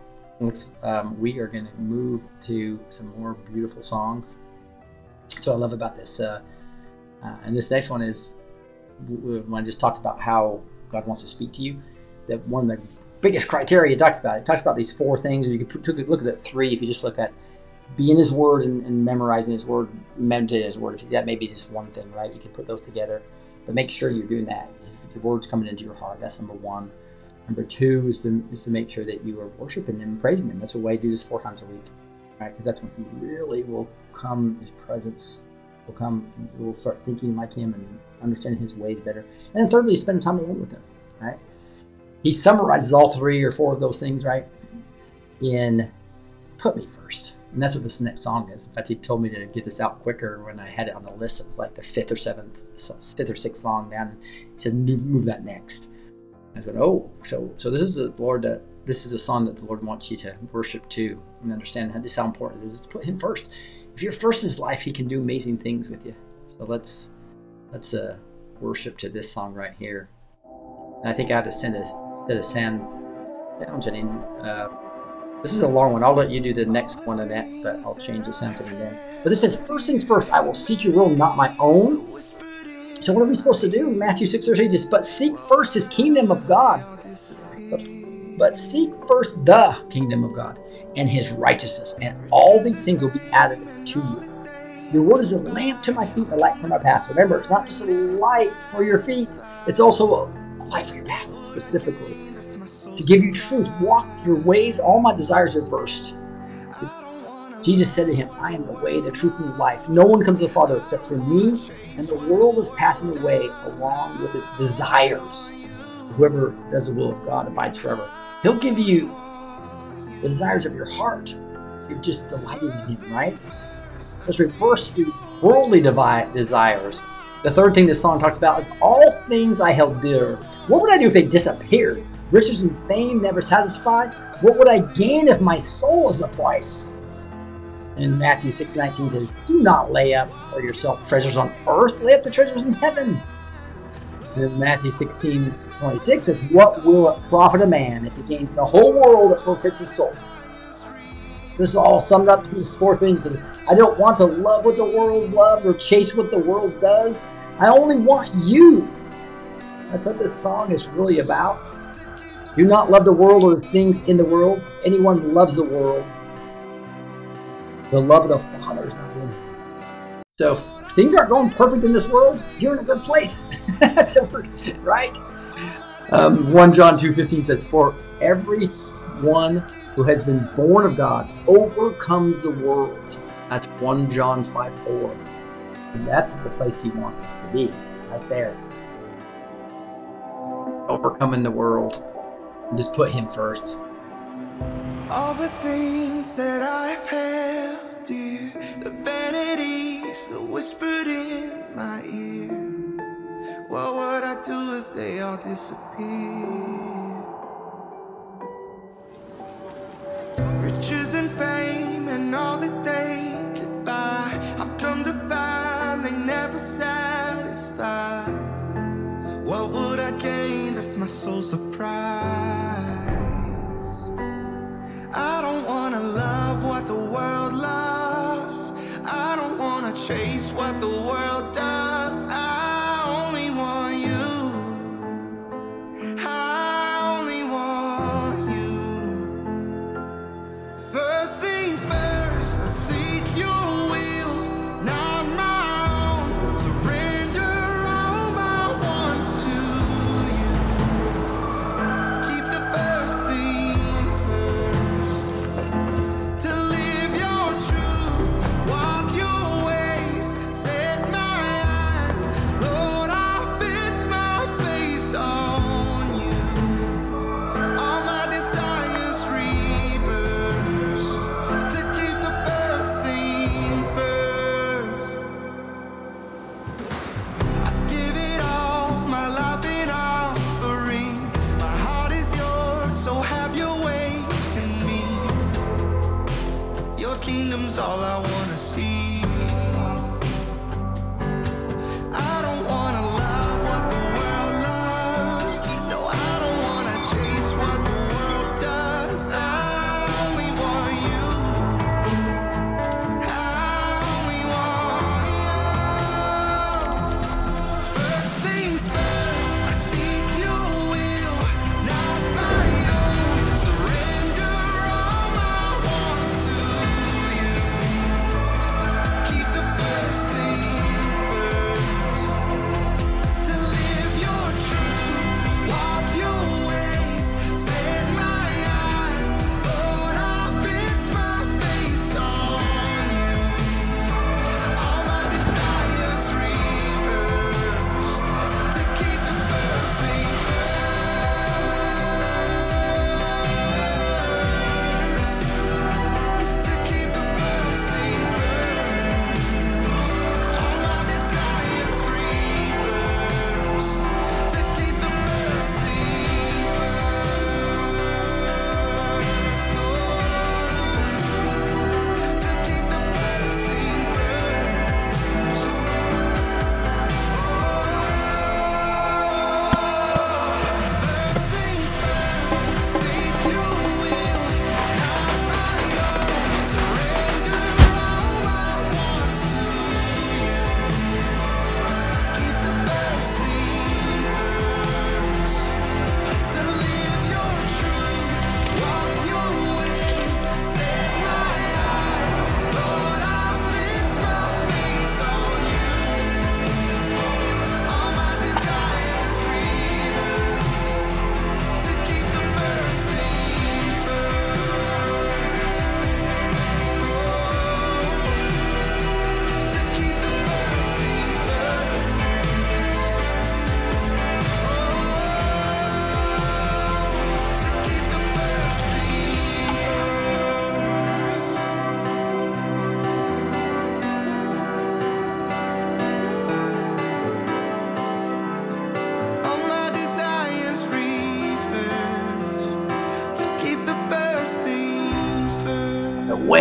um, we are going to move to some more beautiful songs. So I love about this. Uh, uh, and this next one is when I just talked about how God wants to speak to you. That one of the biggest criteria he talks about. It talks about these four things, you could look at it three if you just look at be in His Word and, and memorizing His Word, meditating His Word. That may be just one thing, right? You can put those together, but make sure you're doing that. The Word's coming into your heart. That's number one. Number two is to, is to make sure that you are worshiping Him and praising Him. That's why I do this four times a week, right? Because that's when He really will come. His presence will come. We'll start thinking like Him and understanding His ways better. And then thirdly, spend time alone with Him, right? He summarizes all three or four of those things, right? In put me first. And that's what this next song is. In fact, he told me to get this out quicker when I had it on the list. It was like the fifth or seventh, fifth or sixth song down. He said, "Move that next." I said, "Oh, so so this is the Lord that this is a song that the Lord wants you to worship to and understand how how important it is to put Him first. If you're first in His life, He can do amazing things with you. So let's let's uh, worship to this song right here. And I think I have to send a set of sound sound setting. Uh, this is a long one. I'll let you do the next one of that, but I'll change the sound then. But this says, first things first, I will seek your will, not my own. So what are we supposed to do? Matthew 6 or 8 just but seek first his kingdom of God. But, but seek first the kingdom of God and his righteousness, and all these things will be added to you. Your word is a lamp to my feet, a light for my path. Remember, it's not just a light for your feet, it's also a light for your path specifically to give you truth. Walk your ways. All my desires are first. Jesus said to him, I am the way, the truth, and the life. No one comes to the Father except through me, and the world is passing away along with its desires. Whoever does the will of God abides forever. He'll give you the desires of your heart. You're just delighting in Him, right? Let's reverse these worldly desires. The third thing this song talks about is all things I held dear. What would I do if they disappeared? Riches and fame never satisfied? What would I gain if my soul is the price? And Matthew 6 19 says, Do not lay up for yourself treasures on earth, lay up the treasures in heaven. And Matthew 16 26 says, What will it profit a man if he gains the whole world but forfeits his soul? This is all summed up in these four things. It says, I don't want to love what the world loves or chase what the world does. I only want you. That's what this song is really about. Do not love the world or the things in the world. Anyone who loves the world, the love of the Father is not in it. So things aren't going perfect in this world, you're in a good place. [laughs] That's right? Um, 1 John 2.15 says, For everyone who has been born of God overcomes the world. That's 1 John 5 4. And that's the place he wants us to be, right there. Overcoming the world. Just put him first. All the things that I've held dear, the vanities that whispered in my ear. What would I do if they all disappear? Riches and fame and all that they could buy. I've come to find they never satisfy. What would I gain if my soul's a prize? I don't wanna love what the world loves. I don't wanna chase what the world does. I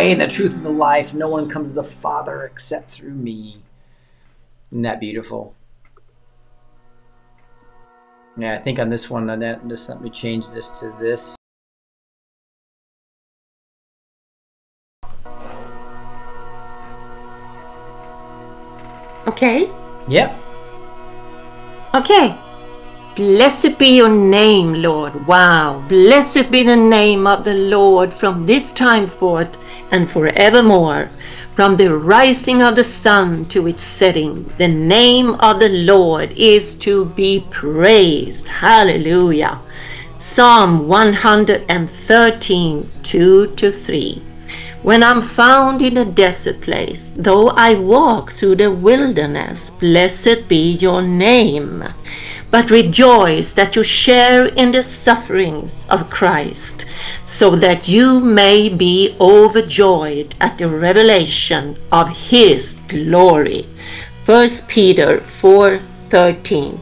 first. The the truth, and the life. No one comes to the Father except through me. Isn't that beautiful? Yeah, I think on this one, Annette, just let me change this to this. Okay? Yep. Okay. Blessed be your name, Lord. Wow. Blessed be the name of the Lord from this time forth and forevermore. From the rising of the sun to its setting, the name of the Lord is to be praised. Hallelujah. Psalm 113, 2 to 3. When I'm found in a desert place, though I walk through the wilderness, blessed be your name. But rejoice that you share in the sufferings of Christ, so that you may be overjoyed at the revelation of his glory. 1 Peter 4:13.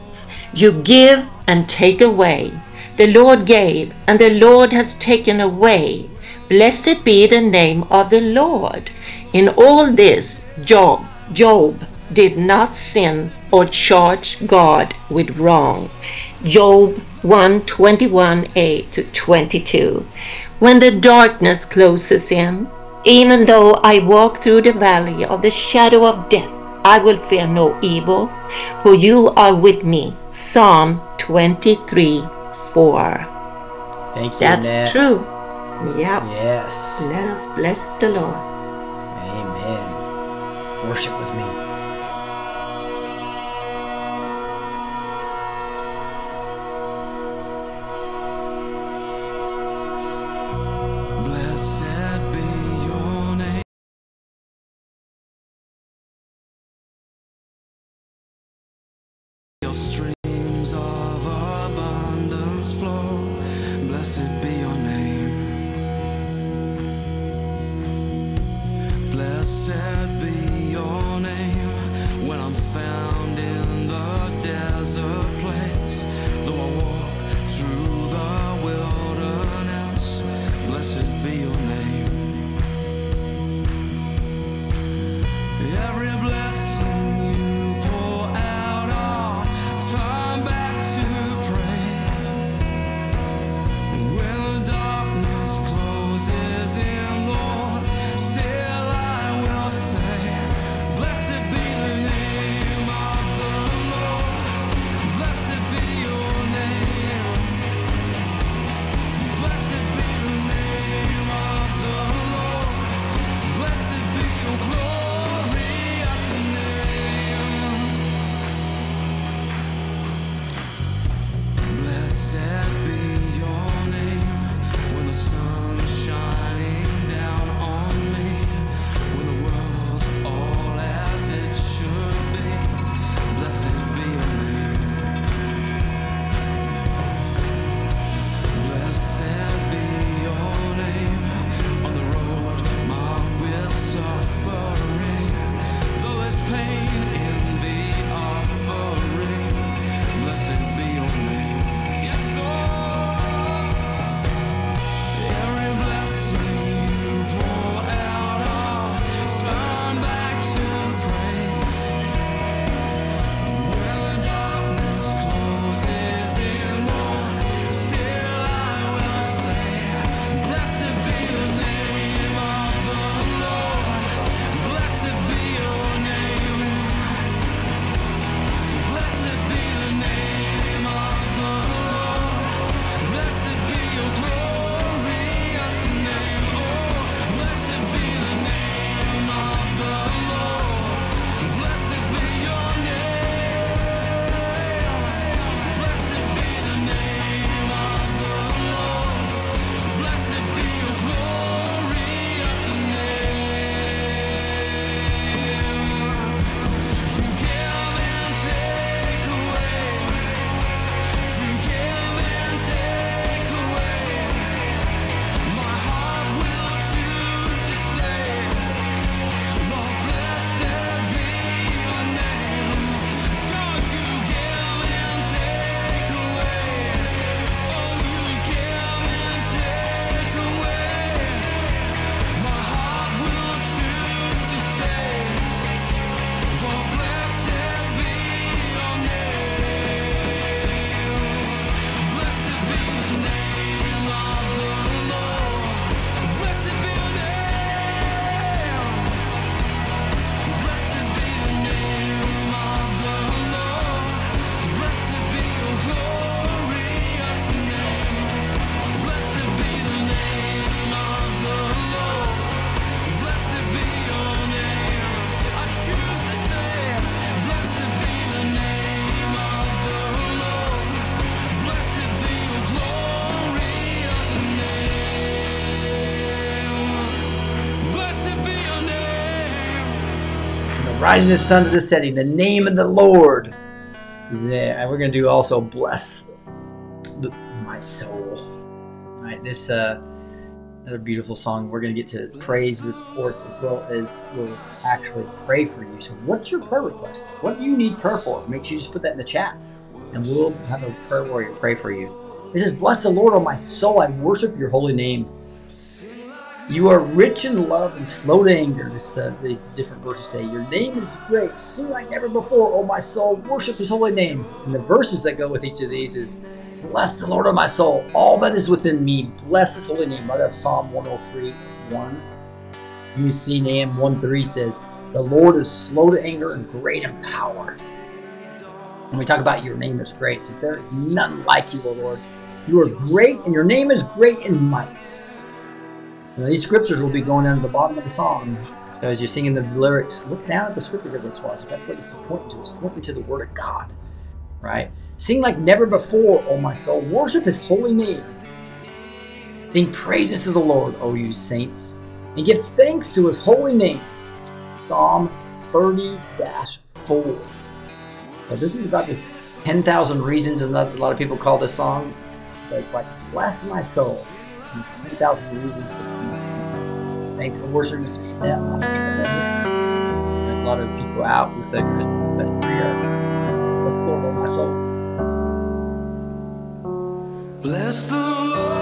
You give and take away. The Lord gave, and the Lord has taken away. Blessed be the name of the Lord. In all this, Job, Job did not sin or charge God with wrong. Job 121a to 22. When the darkness closes in, even though I walk through the valley of the shadow of death, I will fear no evil, for you are with me. Psalm 23 4. Thank you. That's Annette. true. Yep. Yes. Let us bless the Lord. Amen. Worship with me. Rising the sun to the setting, the name of the Lord is. And we're going to do also bless my soul. All right, this uh, another beautiful song. We're going to get to praise reports as well as we'll actually pray for you. So, what's your prayer request? What do you need prayer for? Make sure you just put that in the chat, and we'll have a prayer warrior pray for you. It says, "Bless the Lord, O my soul. I worship your holy name." You are rich in love and slow to anger. This, uh, these different verses say, Your name is great. Sing like never before, O my soul. Worship his holy name. And the verses that go with each of these is, Bless the Lord, O my soul. All that is within me, bless his holy name. Right out of Psalm 103 1. You see, Nahum 1 3 says, The Lord is slow to anger and great in power. When we talk about your name is great, it says, There is none like you, O Lord. You are great, and your name is great in might. Now, these scriptures will be going down to the bottom of the song. So as you're singing the lyrics, look down at the scripture reference was. That's what this is pointing to. It's pointing to the Word of God, right? Sing like never before, O my soul. Worship His holy name. Sing praises to the Lord, O you saints, and give thanks to His holy name. Psalm 30-4. So this is about this 10,000 reasons, and a lot of people call this song, but it's like, bless my soul. 10,000 reasons. Thanks for worshiping us. That. A lot of people out with the Christmas, but we are. Let's Lord on my soul. Bless the Lord,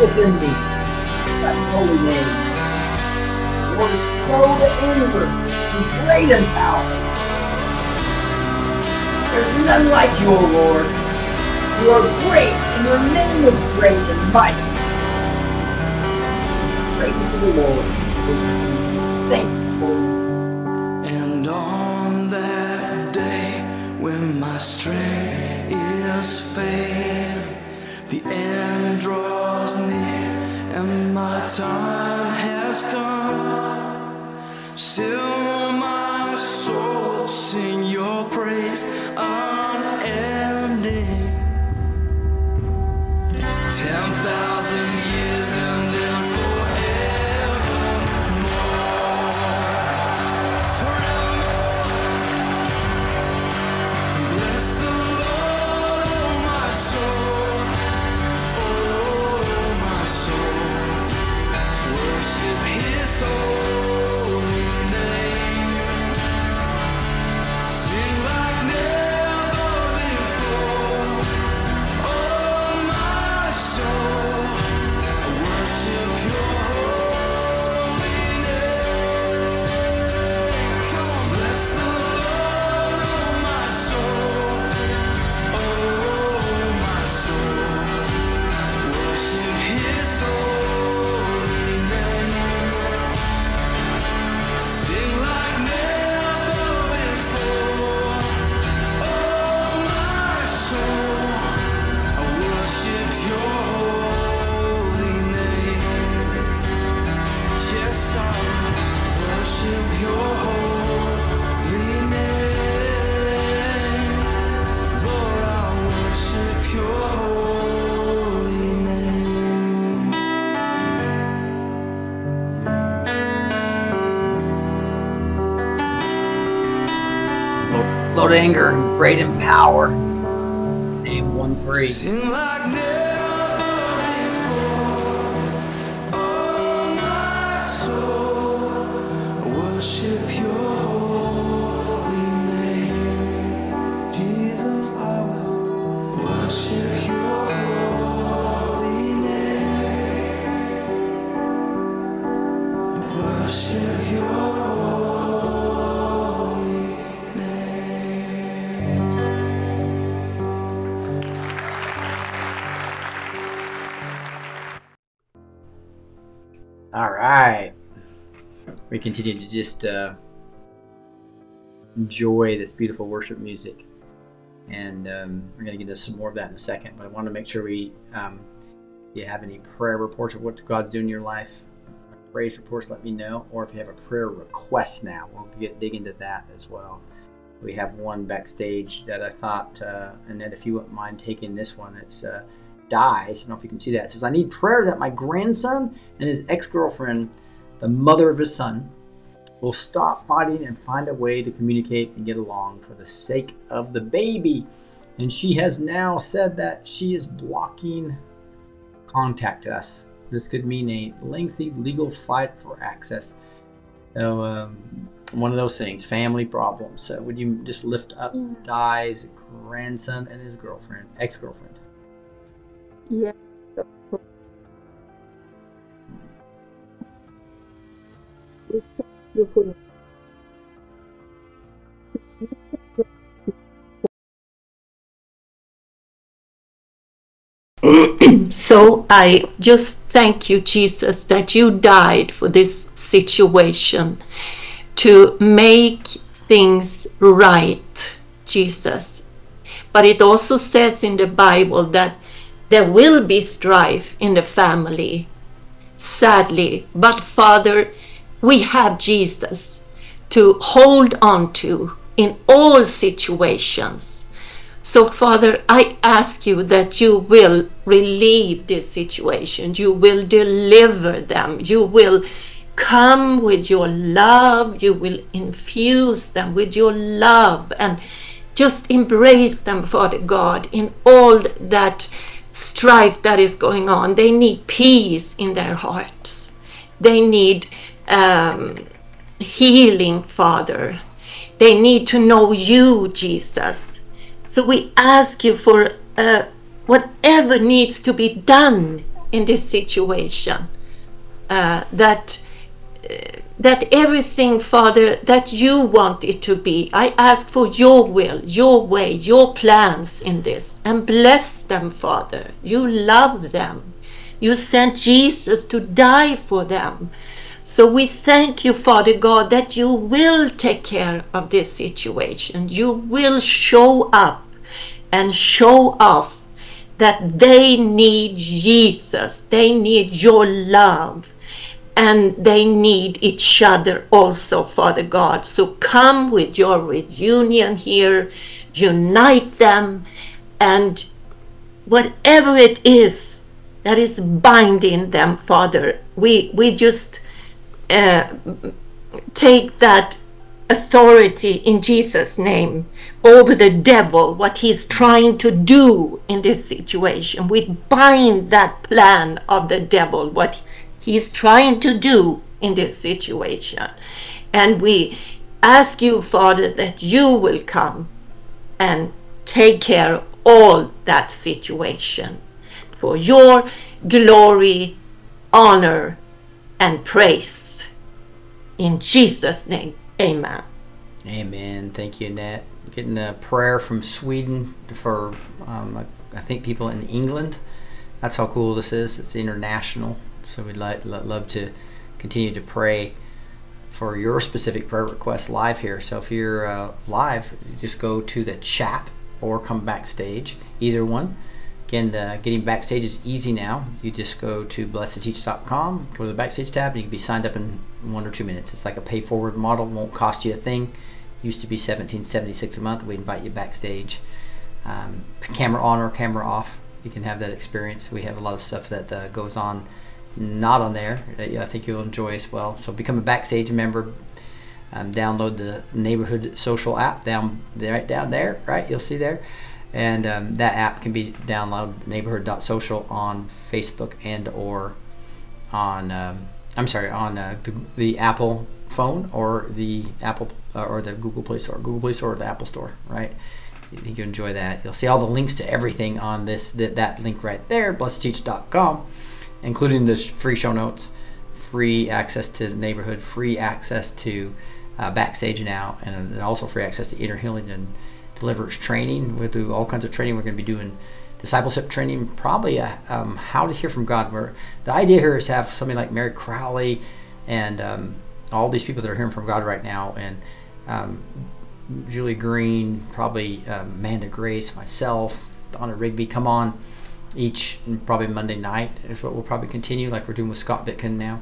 within me. That's holy name. Lord, so to anger and great in power. There's none like you, O Lord. You are great, and your name is great and might. Praise You, the Lord. Thank you, And on that day when my strength is failed, the end draws time. finger and great in power. continue to just uh, enjoy this beautiful worship music. And um, we're going to get into some more of that in a second. But I want to make sure we, um, if you have any prayer reports of what God's doing in your life, praise reports, let me know. Or if you have a prayer request now, we'll get dig into that as well. We have one backstage that I thought, uh, Annette, if you wouldn't mind taking this one, it's uh, Dies. I don't know if you can see that. It says, I need prayer that my grandson and his ex girlfriend, the mother of his son, will stop fighting and find a way to communicate and get along for the sake of the baby. And she has now said that she is blocking contact us. This could mean a lengthy legal fight for access. So, um, one of those things, family problems. So, would you just lift up Di's grandson and his girlfriend, ex girlfriend? So I just thank you, Jesus, that you died for this situation to make things right, Jesus. But it also says in the Bible that there will be strife in the family, sadly. But Father, we have Jesus to hold on to in all situations. So, Father, I ask you that you will relieve this situation. You will deliver them. You will come with your love. You will infuse them with your love and just embrace them, Father God, in all that strife that is going on. They need peace in their hearts. They need um, healing, Father. They need to know you, Jesus. So we ask you for uh, whatever needs to be done in this situation. Uh, that uh, that everything, Father, that you want it to be. I ask for your will, your way, your plans in this, and bless them, Father. You love them. You sent Jesus to die for them. So we thank you, Father God, that you will take care of this situation. You will show up and show off that they need Jesus. They need your love. And they need each other also, Father God. So come with your reunion here, unite them, and whatever it is that is binding them, Father, we, we just uh, take that authority in Jesus' name over the devil, what he's trying to do in this situation. We bind that plan of the devil, what he's trying to do in this situation. And we ask you, Father, that you will come and take care of all that situation for your glory, honor, and praise. In Jesus' name, amen. Amen. Thank you, Annette. Getting a prayer from Sweden for, um, I think, people in England. That's how cool this is. It's international. So we'd like, love to continue to pray for your specific prayer request live here. So if you're uh, live, just go to the chat or come backstage, either one. Again, the, getting backstage is easy now. You just go to blessed2teach.com, go to the backstage tab, and you can be signed up in one or two minutes. It's like a pay forward model, won't cost you a thing. Used to be 1776 a month. We invite you backstage, um, camera on or camera off. You can have that experience. We have a lot of stuff that uh, goes on, not on there that I think you'll enjoy as well. So become a backstage member. Um, download the neighborhood social app down right down there. Right, you'll see there and um, that app can be downloaded neighborhood.social on facebook and or on um, i'm sorry on uh, the, the apple phone or the apple uh, or the google play store google play store or the apple store right? I think you enjoy that. You'll see all the links to everything on this th- that link right there blessed2teach.com including the free show notes free access to the neighborhood free access to uh, backstage now and, and also free access to inner healing and delivers training. We do all kinds of training. We're going to be doing discipleship training, probably uh, um, how to hear from God. Where the idea here is to have somebody like Mary Crowley and um, all these people that are hearing from God right now, and um, Julie Green, probably um, Amanda Grace, myself, Donna Rigney come on each probably Monday night is what we'll probably continue, like we're doing with Scott Bitkin now,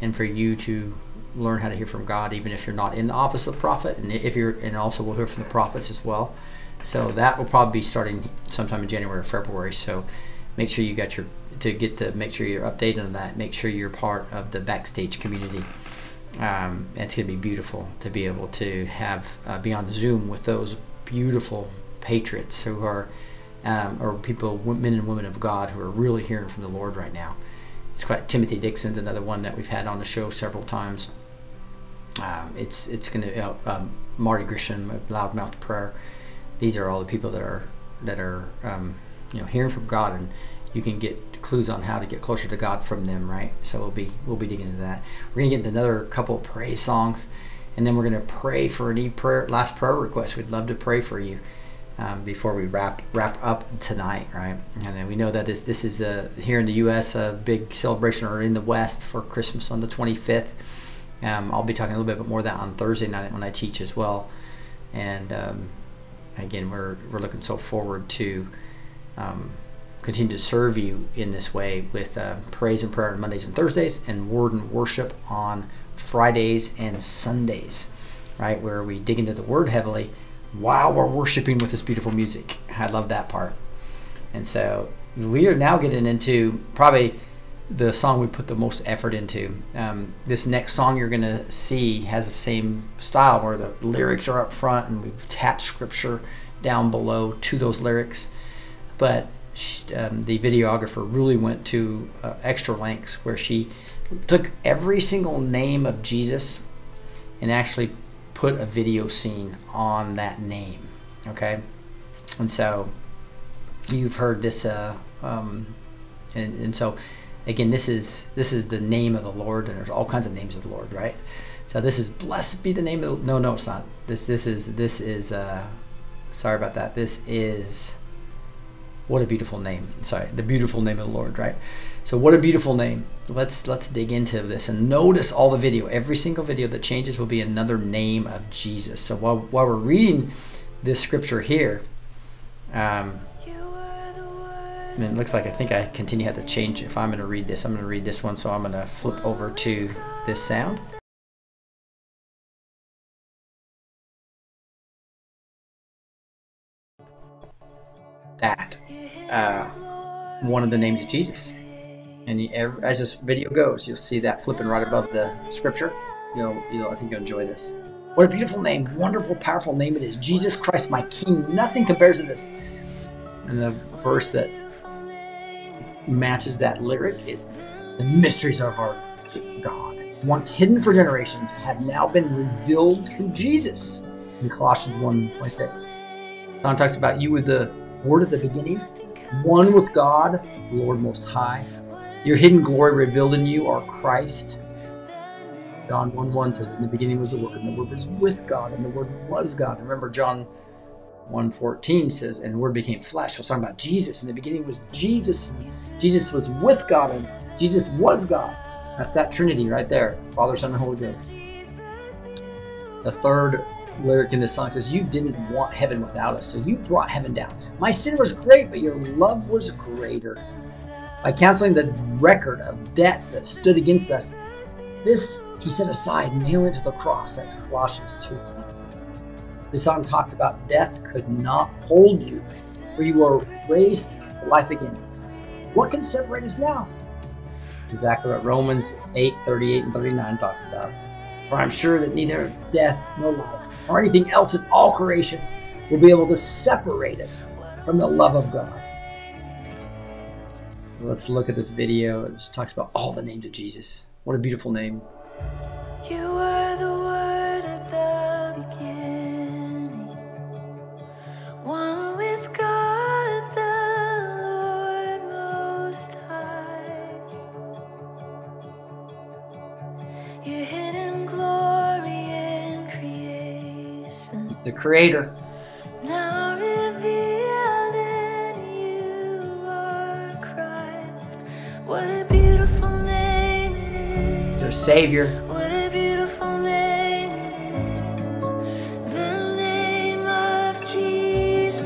and for you to learn how to hear from God, even if you're not in the office of the prophet, and if you're, and also we'll hear from the prophets as well. So that will probably be starting sometime in January or February. So make sure you got your to get to make sure you're updated on that. Make sure you're part of the backstage community. Um, it's going to be beautiful to be able to have uh, be on Zoom with those beautiful patriots who are um, or people, men and women of God who are really hearing from the Lord right now. It's quite Timothy Dixon's another one that we've had on the show several times. Um, it's it's going to um, Marty Grisham, Loudmouth Prayer. These are all the people that are that are um, you know hearing from God, and you can get clues on how to get closer to God from them, right? So we'll be we'll be digging into that. We're gonna get into another couple of praise songs, and then we're gonna pray for any prayer last prayer request. We'd love to pray for you um, before we wrap wrap up tonight, right? And then we know that this this is a, here in the U.S. a big celebration, or in the West for Christmas on the 25th. Um, I'll be talking a little bit more of that on Thursday night when I teach as well. And um, again, we're we're looking so forward to um, continue to serve you in this way with uh, praise and prayer on Mondays and Thursdays, and word and worship on Fridays and Sundays, right? Where we dig into the Word heavily while we're worshiping with this beautiful music. I love that part. And so we are now getting into probably the song we put the most effort into. Um, this next song you're going to see has the same style where the lyrics are up front and we've attached scripture down below to those lyrics. But um, the videographer really went to uh, extra lengths where she took every single name of Jesus and actually put a video scene on that name. Okay, and so you've heard this, uh, um, and, and so again, this is this is the name of the Lord, and there's all kinds of names of the Lord, right? So this is blessed be the name of the, no, no, it's not. This this is this is uh, sorry about that. This is what a beautiful name. Sorry, the beautiful name of the Lord, right? So what a beautiful name. Let's let's dig into this and notice all the video. Every single video that changes will be another name of Jesus. So while while we're reading this scripture here, um, and it looks like I think I continue have to change. If I'm going to read this, I'm going to read this one. So I'm going to flip over to this sound. That uh, one of the names of Jesus. And you, as this video goes, you'll see that flipping right above the scripture. You'll, you'll, I think you'll enjoy this. What a beautiful name, wonderful, powerful name it is. Jesus Christ, my King. Nothing compares to this. And the verse that matches that lyric is the mysteries of our God, once hidden for generations, have now been revealed through Jesus. In Colossians 1 26. John talks about you were the word at the beginning, one with God, Lord Most High. Your hidden glory revealed in you are Christ. John 1 1 says, In the beginning was the Word, and the Word was with God, and the Word was God. Remember, John 1 14 says, And the Word became flesh. So it's talking about Jesus. In the beginning was Jesus. Jesus was with God, and Jesus was God. That's that Trinity right there Father, Son, and Holy Ghost. The third lyric in this song says, You didn't want heaven without us, so you brought heaven down. My sin was great, but your love was greater. By canceling the record of debt that stood against us, this he set aside, nailing to the cross. That's Colossians 2. This song talks about death could not hold you, for you were raised to life again. What can separate us now? Exactly what Romans 8 38 and 39 talks about. For I'm sure that neither death nor life, or anything else in all creation, will be able to separate us from the love of God. Let's look at this video. It talks about all the names of Jesus. What a beautiful name. You were the word at the beginning, one with God, the Lord Most High. Your hidden glory in creation, The Creator. now revealed in you are Christ. What a beautiful name it is. The Savior.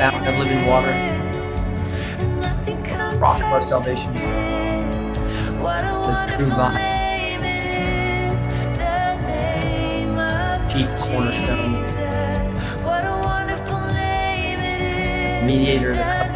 fountain of living water, rock of our salvation, the true vine, chief cornerstone, mediator of the.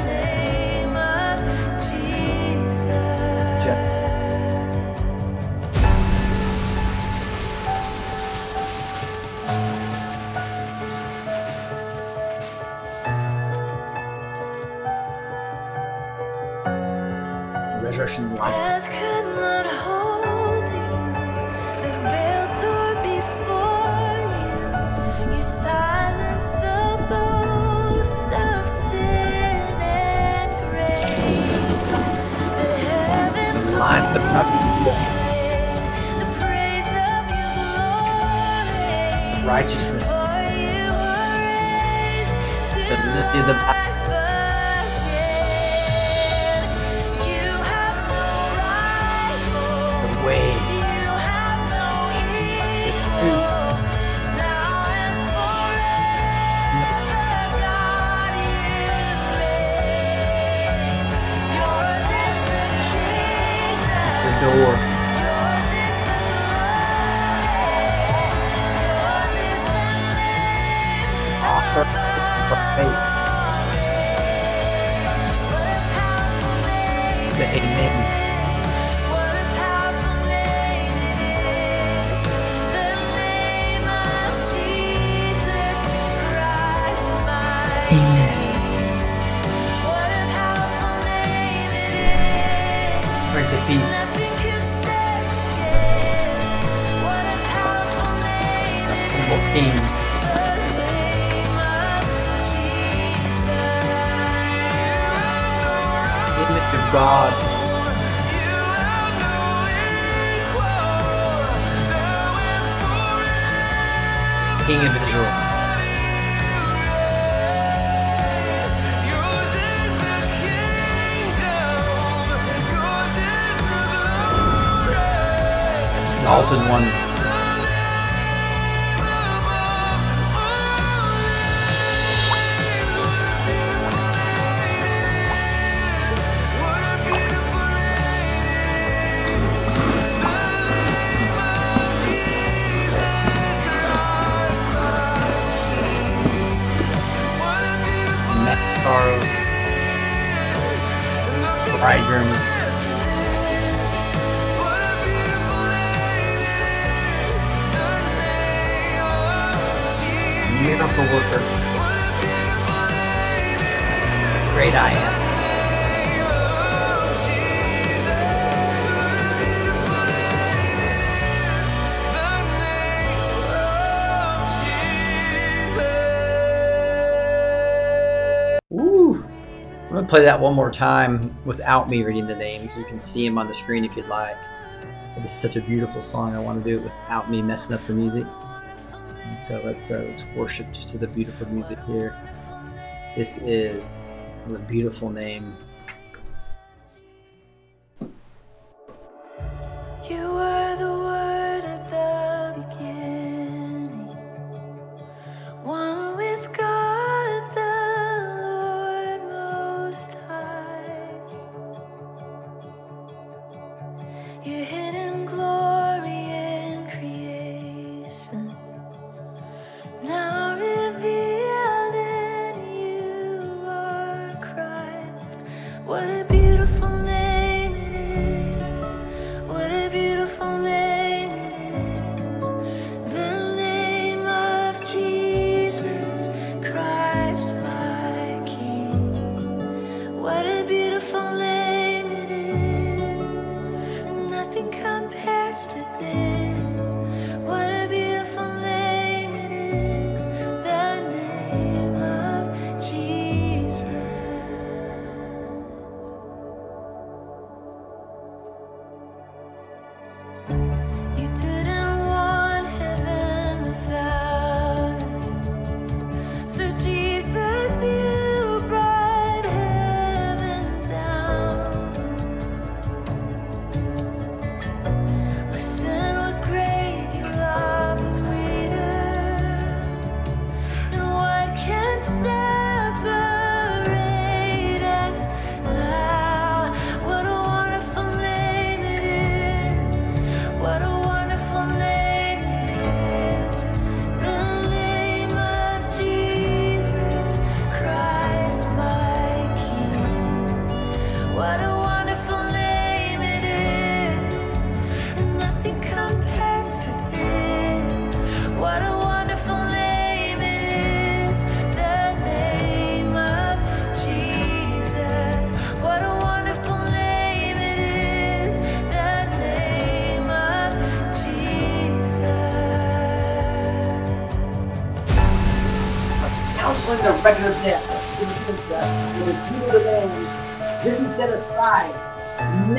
play that one more time without me reading the names. You can see them on the screen if you'd like. But this is such a beautiful song. I want to do it without me messing up the music. And so let's, uh, let's worship just to the beautiful music here. This is the beautiful name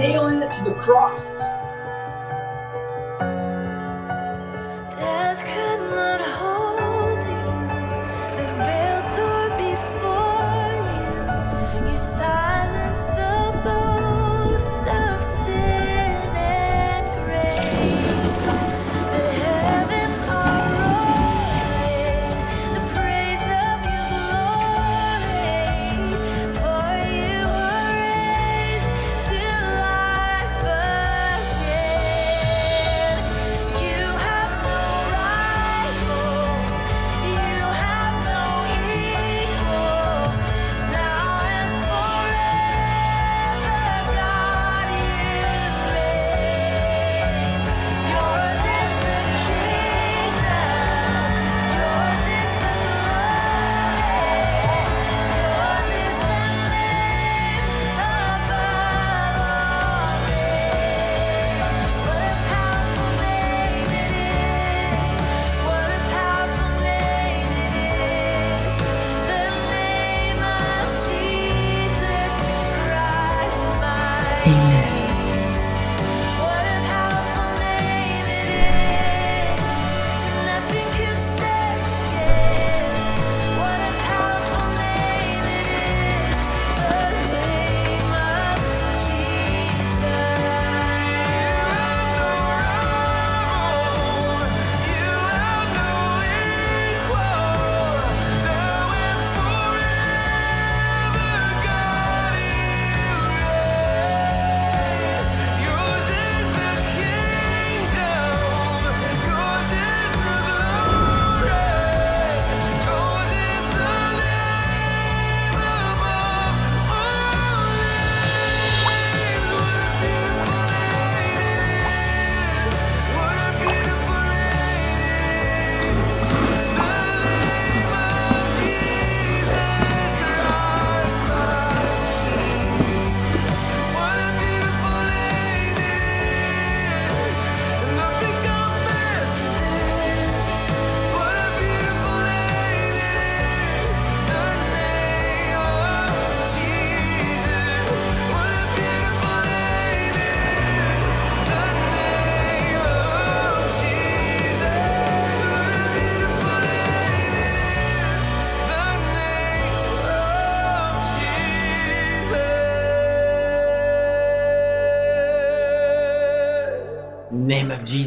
nailing it to the cross.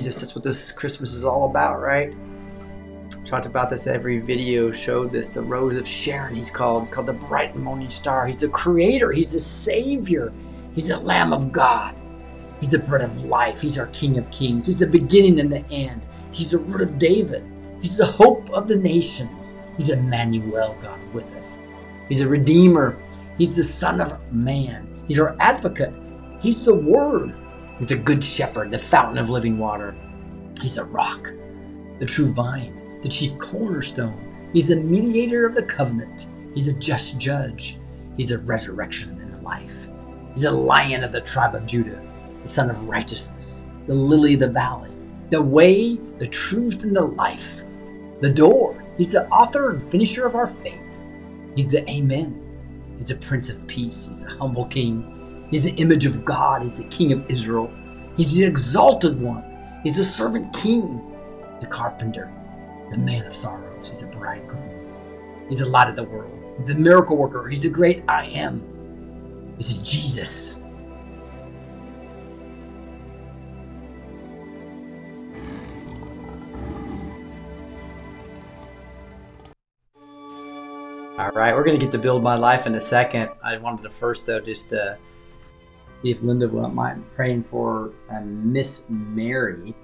Jesus. That's what this Christmas is all about, right? Talked about this every video, showed this. The Rose of Sharon, he's called. It's called the Bright Morning Star. He's the creator, he's the savior, he's the Lamb of God. He's the bread of life, he's our King of Kings. He's the beginning and the end. He's the root of David. He's the hope of the nations. He's Emmanuel, God with us. He's a redeemer. He's the Son of Man. He's our advocate. He's the Word. He's a good shepherd, the fountain of living water. He's a rock, the true vine, the chief cornerstone. He's the mediator of the covenant. He's a just judge. He's a resurrection and a life. He's a lion of the tribe of Judah, the Sun of righteousness. the lily of the valley, the way, the truth, and the life, the door. He's the author and finisher of our faith. He's the Amen. He's the Prince of Peace. He's the humble King. He's the image of God. He's the King of Israel. He's the exalted one. He's the servant king, the carpenter, the man of sorrows. He's the bridegroom. He's the light of the world. He's a miracle worker. He's the great I am. This is Jesus. All right, we're going to get to build my life in a second. I wanted to first, though, just uh, see if Linda wouldn't mind praying for uh, Miss Mary,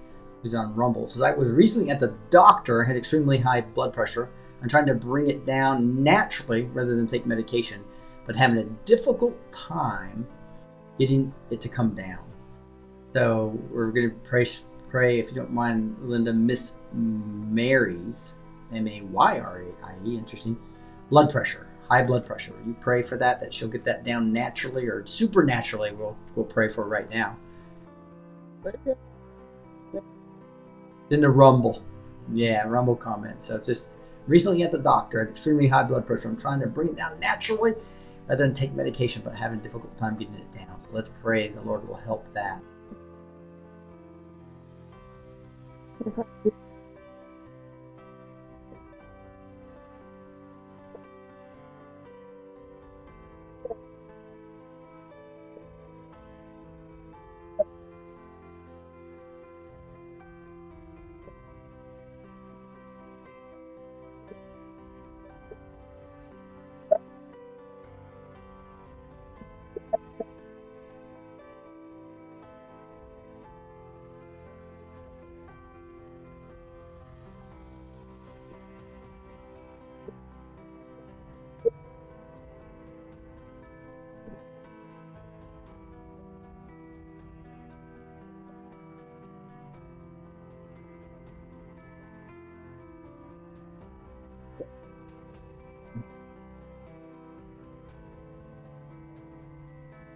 who's on Rumble. Says I was recently at the doctor and had extremely high blood pressure. I'm trying to bring it down naturally rather than take medication, but having a difficult time getting it to come down. So we're going to pray, pray if you don't mind, Linda, Miss Mary's M A Y R A I E. Interesting blood pressure, high blood pressure. You pray for that, that she'll get that down naturally or supernaturally. We'll we'll pray for right now. In the Rumble, yeah, Rumble comment. So just recently at the doctor, had extremely high blood pressure. I'm trying to bring it down naturally, rather than take medication, but having a difficult time getting it down. So let's pray the Lord will help that.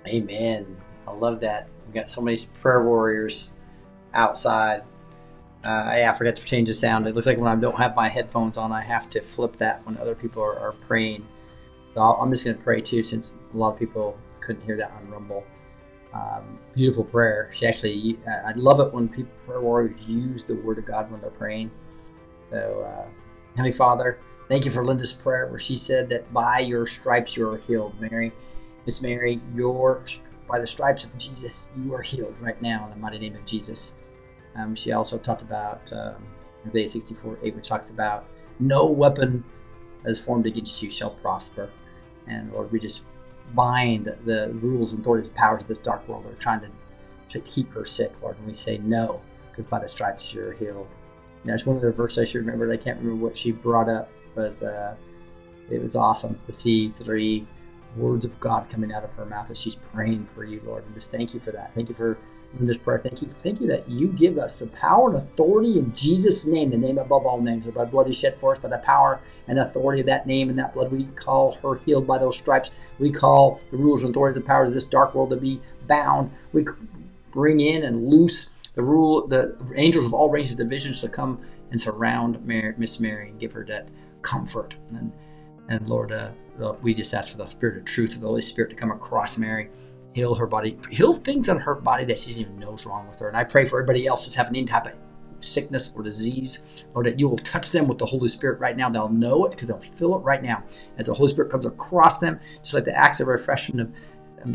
Amen. I love that. We've got so many prayer warriors outside. Uh, yeah, I forgot to change the sound. It looks like when I don't have my headphones on, I have to flip that when other people are, are praying. So I'll, I'm just going to pray too, since a lot of people couldn't hear that on Rumble. Um, beautiful prayer. She actually, I love it when people prayer warriors use the Word of God when they're praying. So, uh, Heavenly Father, thank you for Linda's prayer where she said that by your stripes you are healed, Mary. Miss Mary, your by the stripes of Jesus, you are healed right now in the mighty name of Jesus. Um, she also talked about um, Isaiah 64 8, which talks about no weapon that is formed against you shall prosper. And Lord, we just bind the rules and authorities powers of this dark world that are trying to, to keep her sick, Lord. And we say no, because by the stripes you're healed. And that's one of the verses I should remember. I can't remember what she brought up, but uh, it was awesome to see three words of God coming out of her mouth as she's praying for you, Lord. And just thank you for that. Thank you for this prayer. Thank you. Thank you that you give us the power and authority in Jesus' name, the name above all names. By blood is shed for us by the power and authority of that name and that blood. We call her healed by those stripes. We call the rules and authorities and powers of this dark world to be bound. We bring in and loose the rule, the angels of all ranges, divisions to come and surround Mary, Miss Mary and give her that comfort. And and Lord, uh, we just ask for the Spirit of truth of the Holy Spirit to come across Mary, heal her body, heal things on her body that she doesn't even knows wrong with her. And I pray for everybody else who's having any type of sickness or disease, Lord, that you will touch them with the Holy Spirit right now. They'll know it because they'll feel it right now as the Holy Spirit comes across them, just like the acts of refreshing of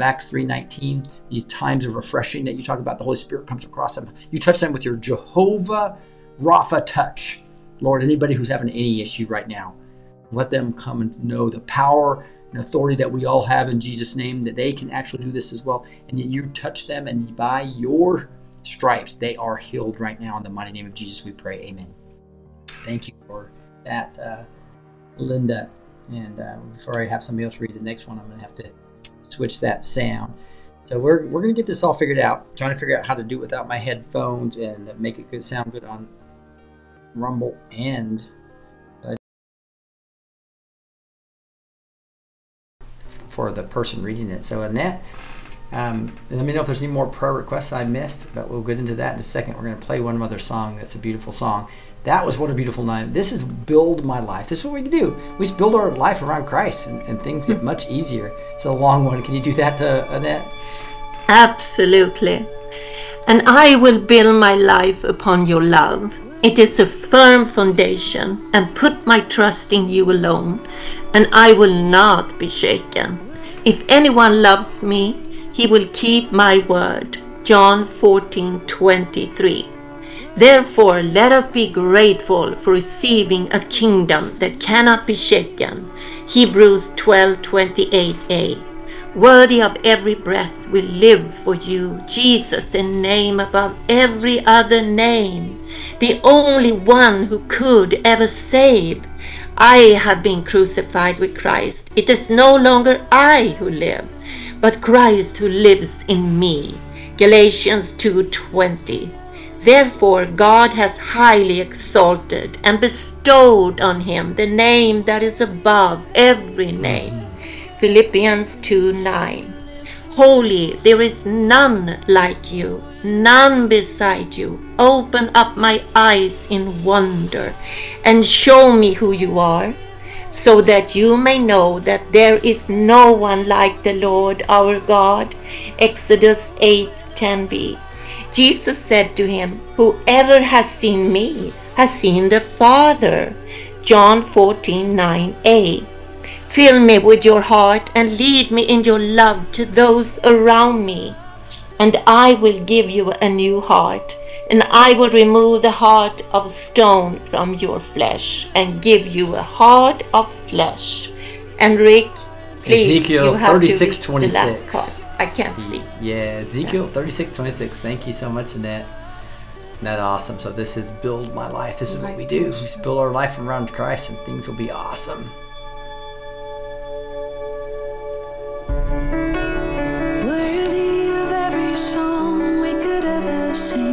Acts 3.19, these times of refreshing that you talk about, the Holy Spirit comes across them. You touch them with your Jehovah Rapha touch. Lord, anybody who's having any issue right now, let them come and know the power and authority that we all have in Jesus' name, that they can actually do this as well. And yet you touch them, and by your stripes, they are healed right now. In the mighty name of Jesus, we pray. Amen. Thank you for that, uh, Linda. And uh, before I have somebody else read the next one, I'm going to have to switch that sound. So we're, we're going to get this all figured out. Trying to figure out how to do it without my headphones and make it good sound good on Rumble and for the person reading it. So Annette, Um, let me know if there's any more prayer requests I missed, but we'll get into that in a second. We're going to play one other song that's a beautiful song. That was What a Beautiful Night. This is Build My Life. This is what we do. We just build our life around Christ, and, and things get much easier. It's a long one. Can you do that, uh, Annette? Absolutely. And I will build my life upon your love. It is a firm foundation, and put my trust in you alone, and I will not be shaken. If anyone loves me, he will keep my word. John 14 23. Therefore, let us be grateful for receiving a kingdom that cannot be shaken. Hebrews 12 28a. Worthy of every breath we live for you, Jesus, the name above every other name, the only one who could ever save. I have been crucified with Christ. It is no longer I who live, but Christ who lives in me. Galatians 2:20. Therefore God has highly exalted and bestowed on him the name that is above every name. Philippians 2 9. Holy, there is none like you, none beside you. Open up my eyes in wonder and show me who you are, so that you may know that there is no one like the Lord our God. Exodus 8 10b. Jesus said to him, Whoever has seen me has seen the Father. John 14 9a. Fill me with your heart and lead me in your love to those around me. And I will give you a new heart, and I will remove the heart of stone from your flesh and give you a heart of flesh. And Rick, please, Ezekiel you have to read 36, the last part. I can't see. Yeah, Ezekiel 36, 26. Thank you so much, Annette. That's awesome. So this is build my life. This is what we do. We build our life around Christ, and things will be awesome. Song we could ever sing.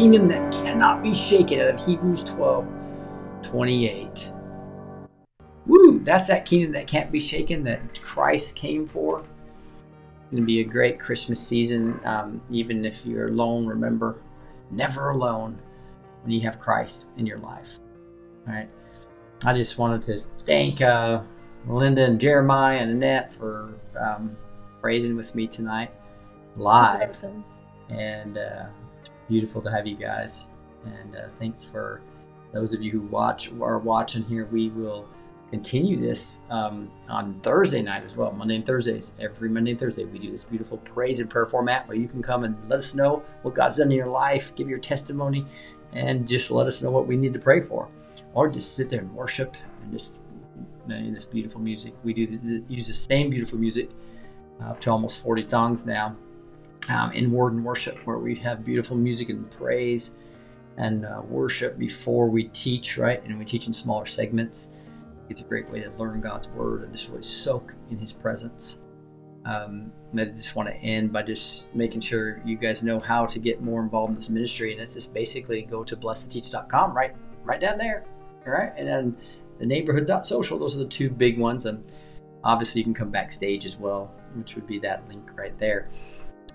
Kingdom that cannot be shaken out of Hebrews 12 28. Woo! That's that kingdom that can't be shaken that Christ came for. It's going to be a great Christmas season. Um, even if you're alone, remember, never alone when you have Christ in your life. All right. I just wanted to thank uh, Linda and Jeremiah and Annette for um, praising with me tonight live. And uh, beautiful to have you guys. And uh, thanks for those of you who watch are watching here. We will continue this um, on Thursday night as well. Monday and Thursdays. Every Monday and Thursday, we do this beautiful praise and prayer format where you can come and let us know what God's done in your life, give your testimony, and just let us know what we need to pray for. Or just sit there and worship and just in this beautiful music. We do use the same beautiful music uh, up to almost 40 songs now um, in word and worship, where we have beautiful music and praise and uh, worship before we teach, right? And we teach in smaller segments. It's a great way to learn God's word and just really soak in His presence. Um, I just want to end by just making sure you guys know how to get more involved in this ministry, and that's just basically go to blessed2teach.com, right, right down there, all right, and then the neighborhood.social. Those are the two big ones, and obviously you can come backstage as well, which would be that link right there.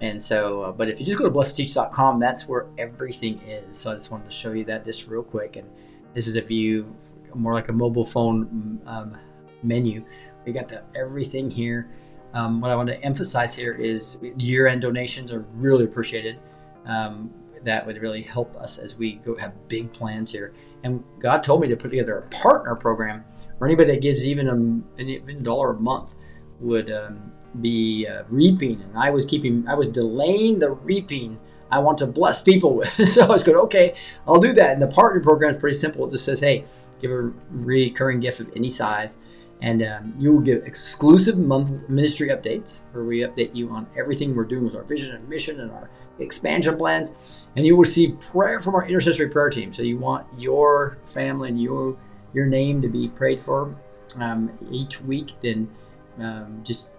And so, uh, but if you just go to blessed2teach.com, that's where everything is. So I just wanted to show you that just real quick. And this is a view, more like a mobile phone um, menu. We got the everything here. Um, what I want to emphasize here is year-end donations are really appreciated. Um, that would really help us as we go have big plans here. And God told me to put together a partner program where anybody that gives even a, even dollar a month would um, be uh, reaping. And I was keeping, I was delaying the reaping. I want to bless people with. [laughs] so I was going, okay, I'll do that. And the partner program is pretty simple. It just says, hey, give a recurring gift of any size and um, you will get exclusive month ministry updates where we update you on everything we're doing with our vision and mission and our expansion plans and you will receive prayer from our intercessory prayer team so you want your family and your your name to be prayed for um, each week then um, just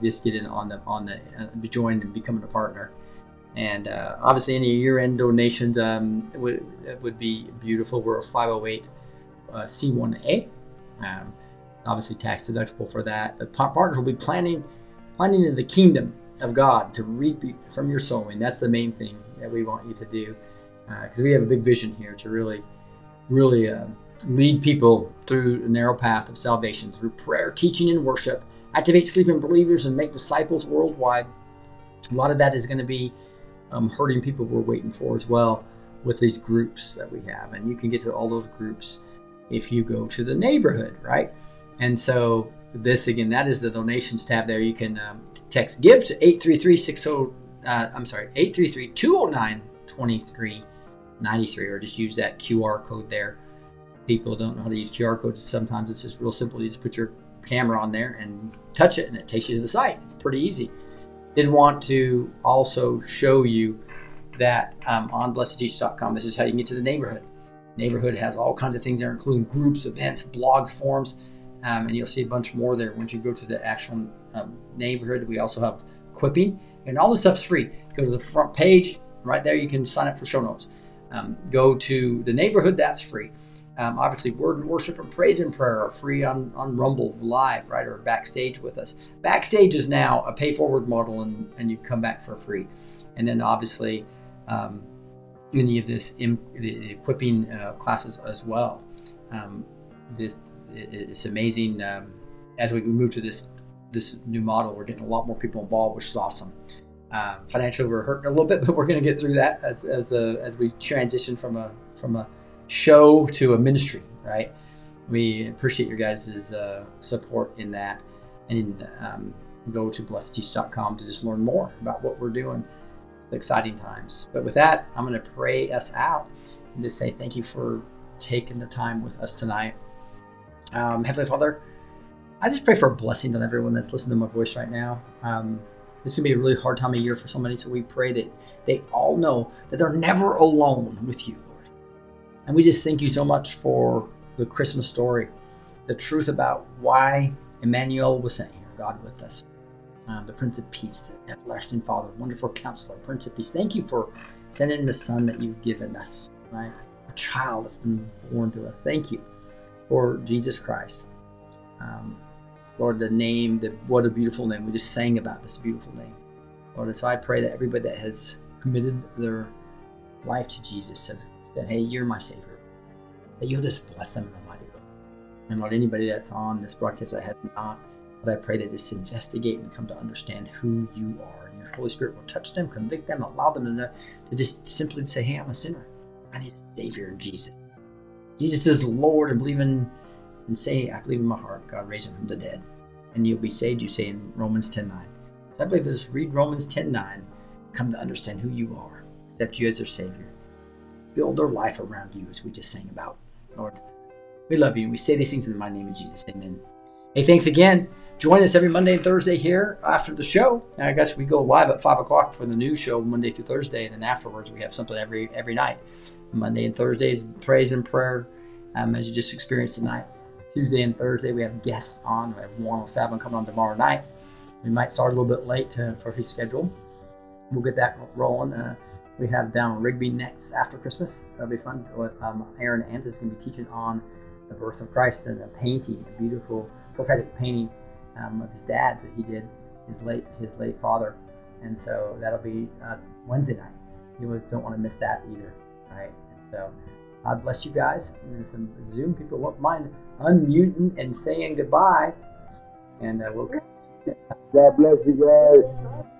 just get in on the on the uh, join and becoming a partner and uh, obviously any year-end donations um, would would be beautiful we're a 508 uh, c1a um, obviously tax deductible for that. But partners will be planning, planning in the kingdom of God to reap from your sowing. That's the main thing that we want you to do, because uh, we have a big vision here to really, really uh, lead people through the narrow path of salvation through prayer, teaching, and worship. Activate sleeping believers and make disciples worldwide. A lot of that is going to be um, hurting people we're waiting for as well with these groups that we have, and you can get to all those groups if you go to the neighborhood, right? And so this again, that is the donations tab there. You can um, text give to 833-60, uh, I'm sorry, 833-209-2393 or just use that QR code there. People don't know how to use QR codes. Sometimes it's just real simple. You just put your camera on there and touch it and it takes you to the site. It's pretty easy. Did want to also show you that um, on blessed2teach.com, this is how you get to the neighborhood. Neighborhood has all kinds of things there, including groups, events, blogs, forums, um, and you'll see a bunch more there once you go to the actual um, neighborhood. We also have quipping, and all this stuff's free. Go to the front page, right there. You can sign up for show notes. Um, go to the neighborhood, that's free. Um, obviously, word and worship and praise and prayer are free on, on Rumble Live, right, or backstage with us. Backstage is now a pay forward model, and, and you come back for free. And then obviously, um, any of this in, the equipping uh, classes as well. Um, this it's amazing. Um, as we move to this this new model, we're getting a lot more people involved, which is awesome. Um, financially, we're hurting a little bit, but we're going to get through that as as a, as we transition from a from a show to a ministry. Right? We appreciate your guys' uh, support in that, and um, go to blessed2teach.com to just learn more about what we're doing. It's exciting times. But with that, I'm going to pray us out and just say thank you for taking the time with us tonight. Um, Heavenly Father, I just pray for blessings on everyone that's listening to my voice right now. Um, this is going to be a really hard time of year for so many, so we pray that they all know that they're never alone with you. And we just thank you so much for the Christmas story, the truth about why Emmanuel was sent here, God with us. uh, the Prince of Peace, the everlasting Father, wonderful Counselor, Prince of Peace. Thank you for sending the Son that you've given us, right? A child that's been born to us. Thank you for Jesus Christ. Um, Lord, the name, the, what a beautiful name. We just sang about this beautiful name. Lord, and so I pray that everybody that has committed their life to Jesus have said, Hey, you're my Savior, that you'll just bless them in a mighty way. And Lord, anybody that's on this broadcast that has not, but I pray that just investigate and come to understand who you are. And your Holy Spirit will touch them, convict them, allow them to, to just simply say, Hey, I'm a sinner. I need a Savior in Jesus. Jesus is Lord and believe in and say, I believe in my heart, God raised him from the dead. And you'll be saved, you say in Romans 10 9. So I believe this, read Romans 10 9, come to understand who you are, accept you as their Savior. Build their life around you as we just sang about. Lord, we love you and we say these things in the mighty name of Jesus. Amen. Hey, thanks again. Join us every Monday and Thursday here after the show. I guess we go live at five o'clock for the new show Monday through Thursday, and then afterwards we have something every every night. Monday and Thursdays, praise and prayer, um, as you just experienced tonight. Tuesday and Thursday we have guests on. We have Warren Savin coming on tomorrow night. We might start a little bit late to, for his schedule. We'll get that rolling. Uh, we have Donna Rigney next after Christmas. That'll be fun. Um, Aaron Ant is going to be teaching on the birth of Christ and a painting, a beautiful prophetic painting um, of his dad's that he did, his late his late father, and so that'll be uh, Wednesday night. You don't want to miss that either, right? And so God bless you guys. And if the Zoom people won't mind unmuting and saying goodbye, and uh, we'll next time. God bless you guys.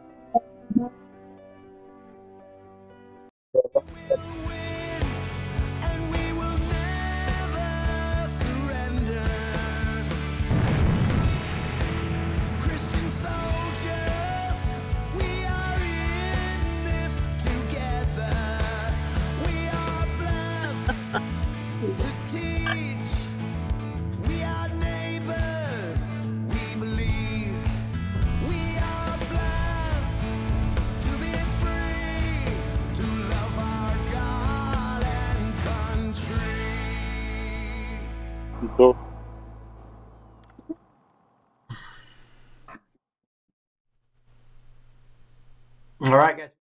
All right, guys.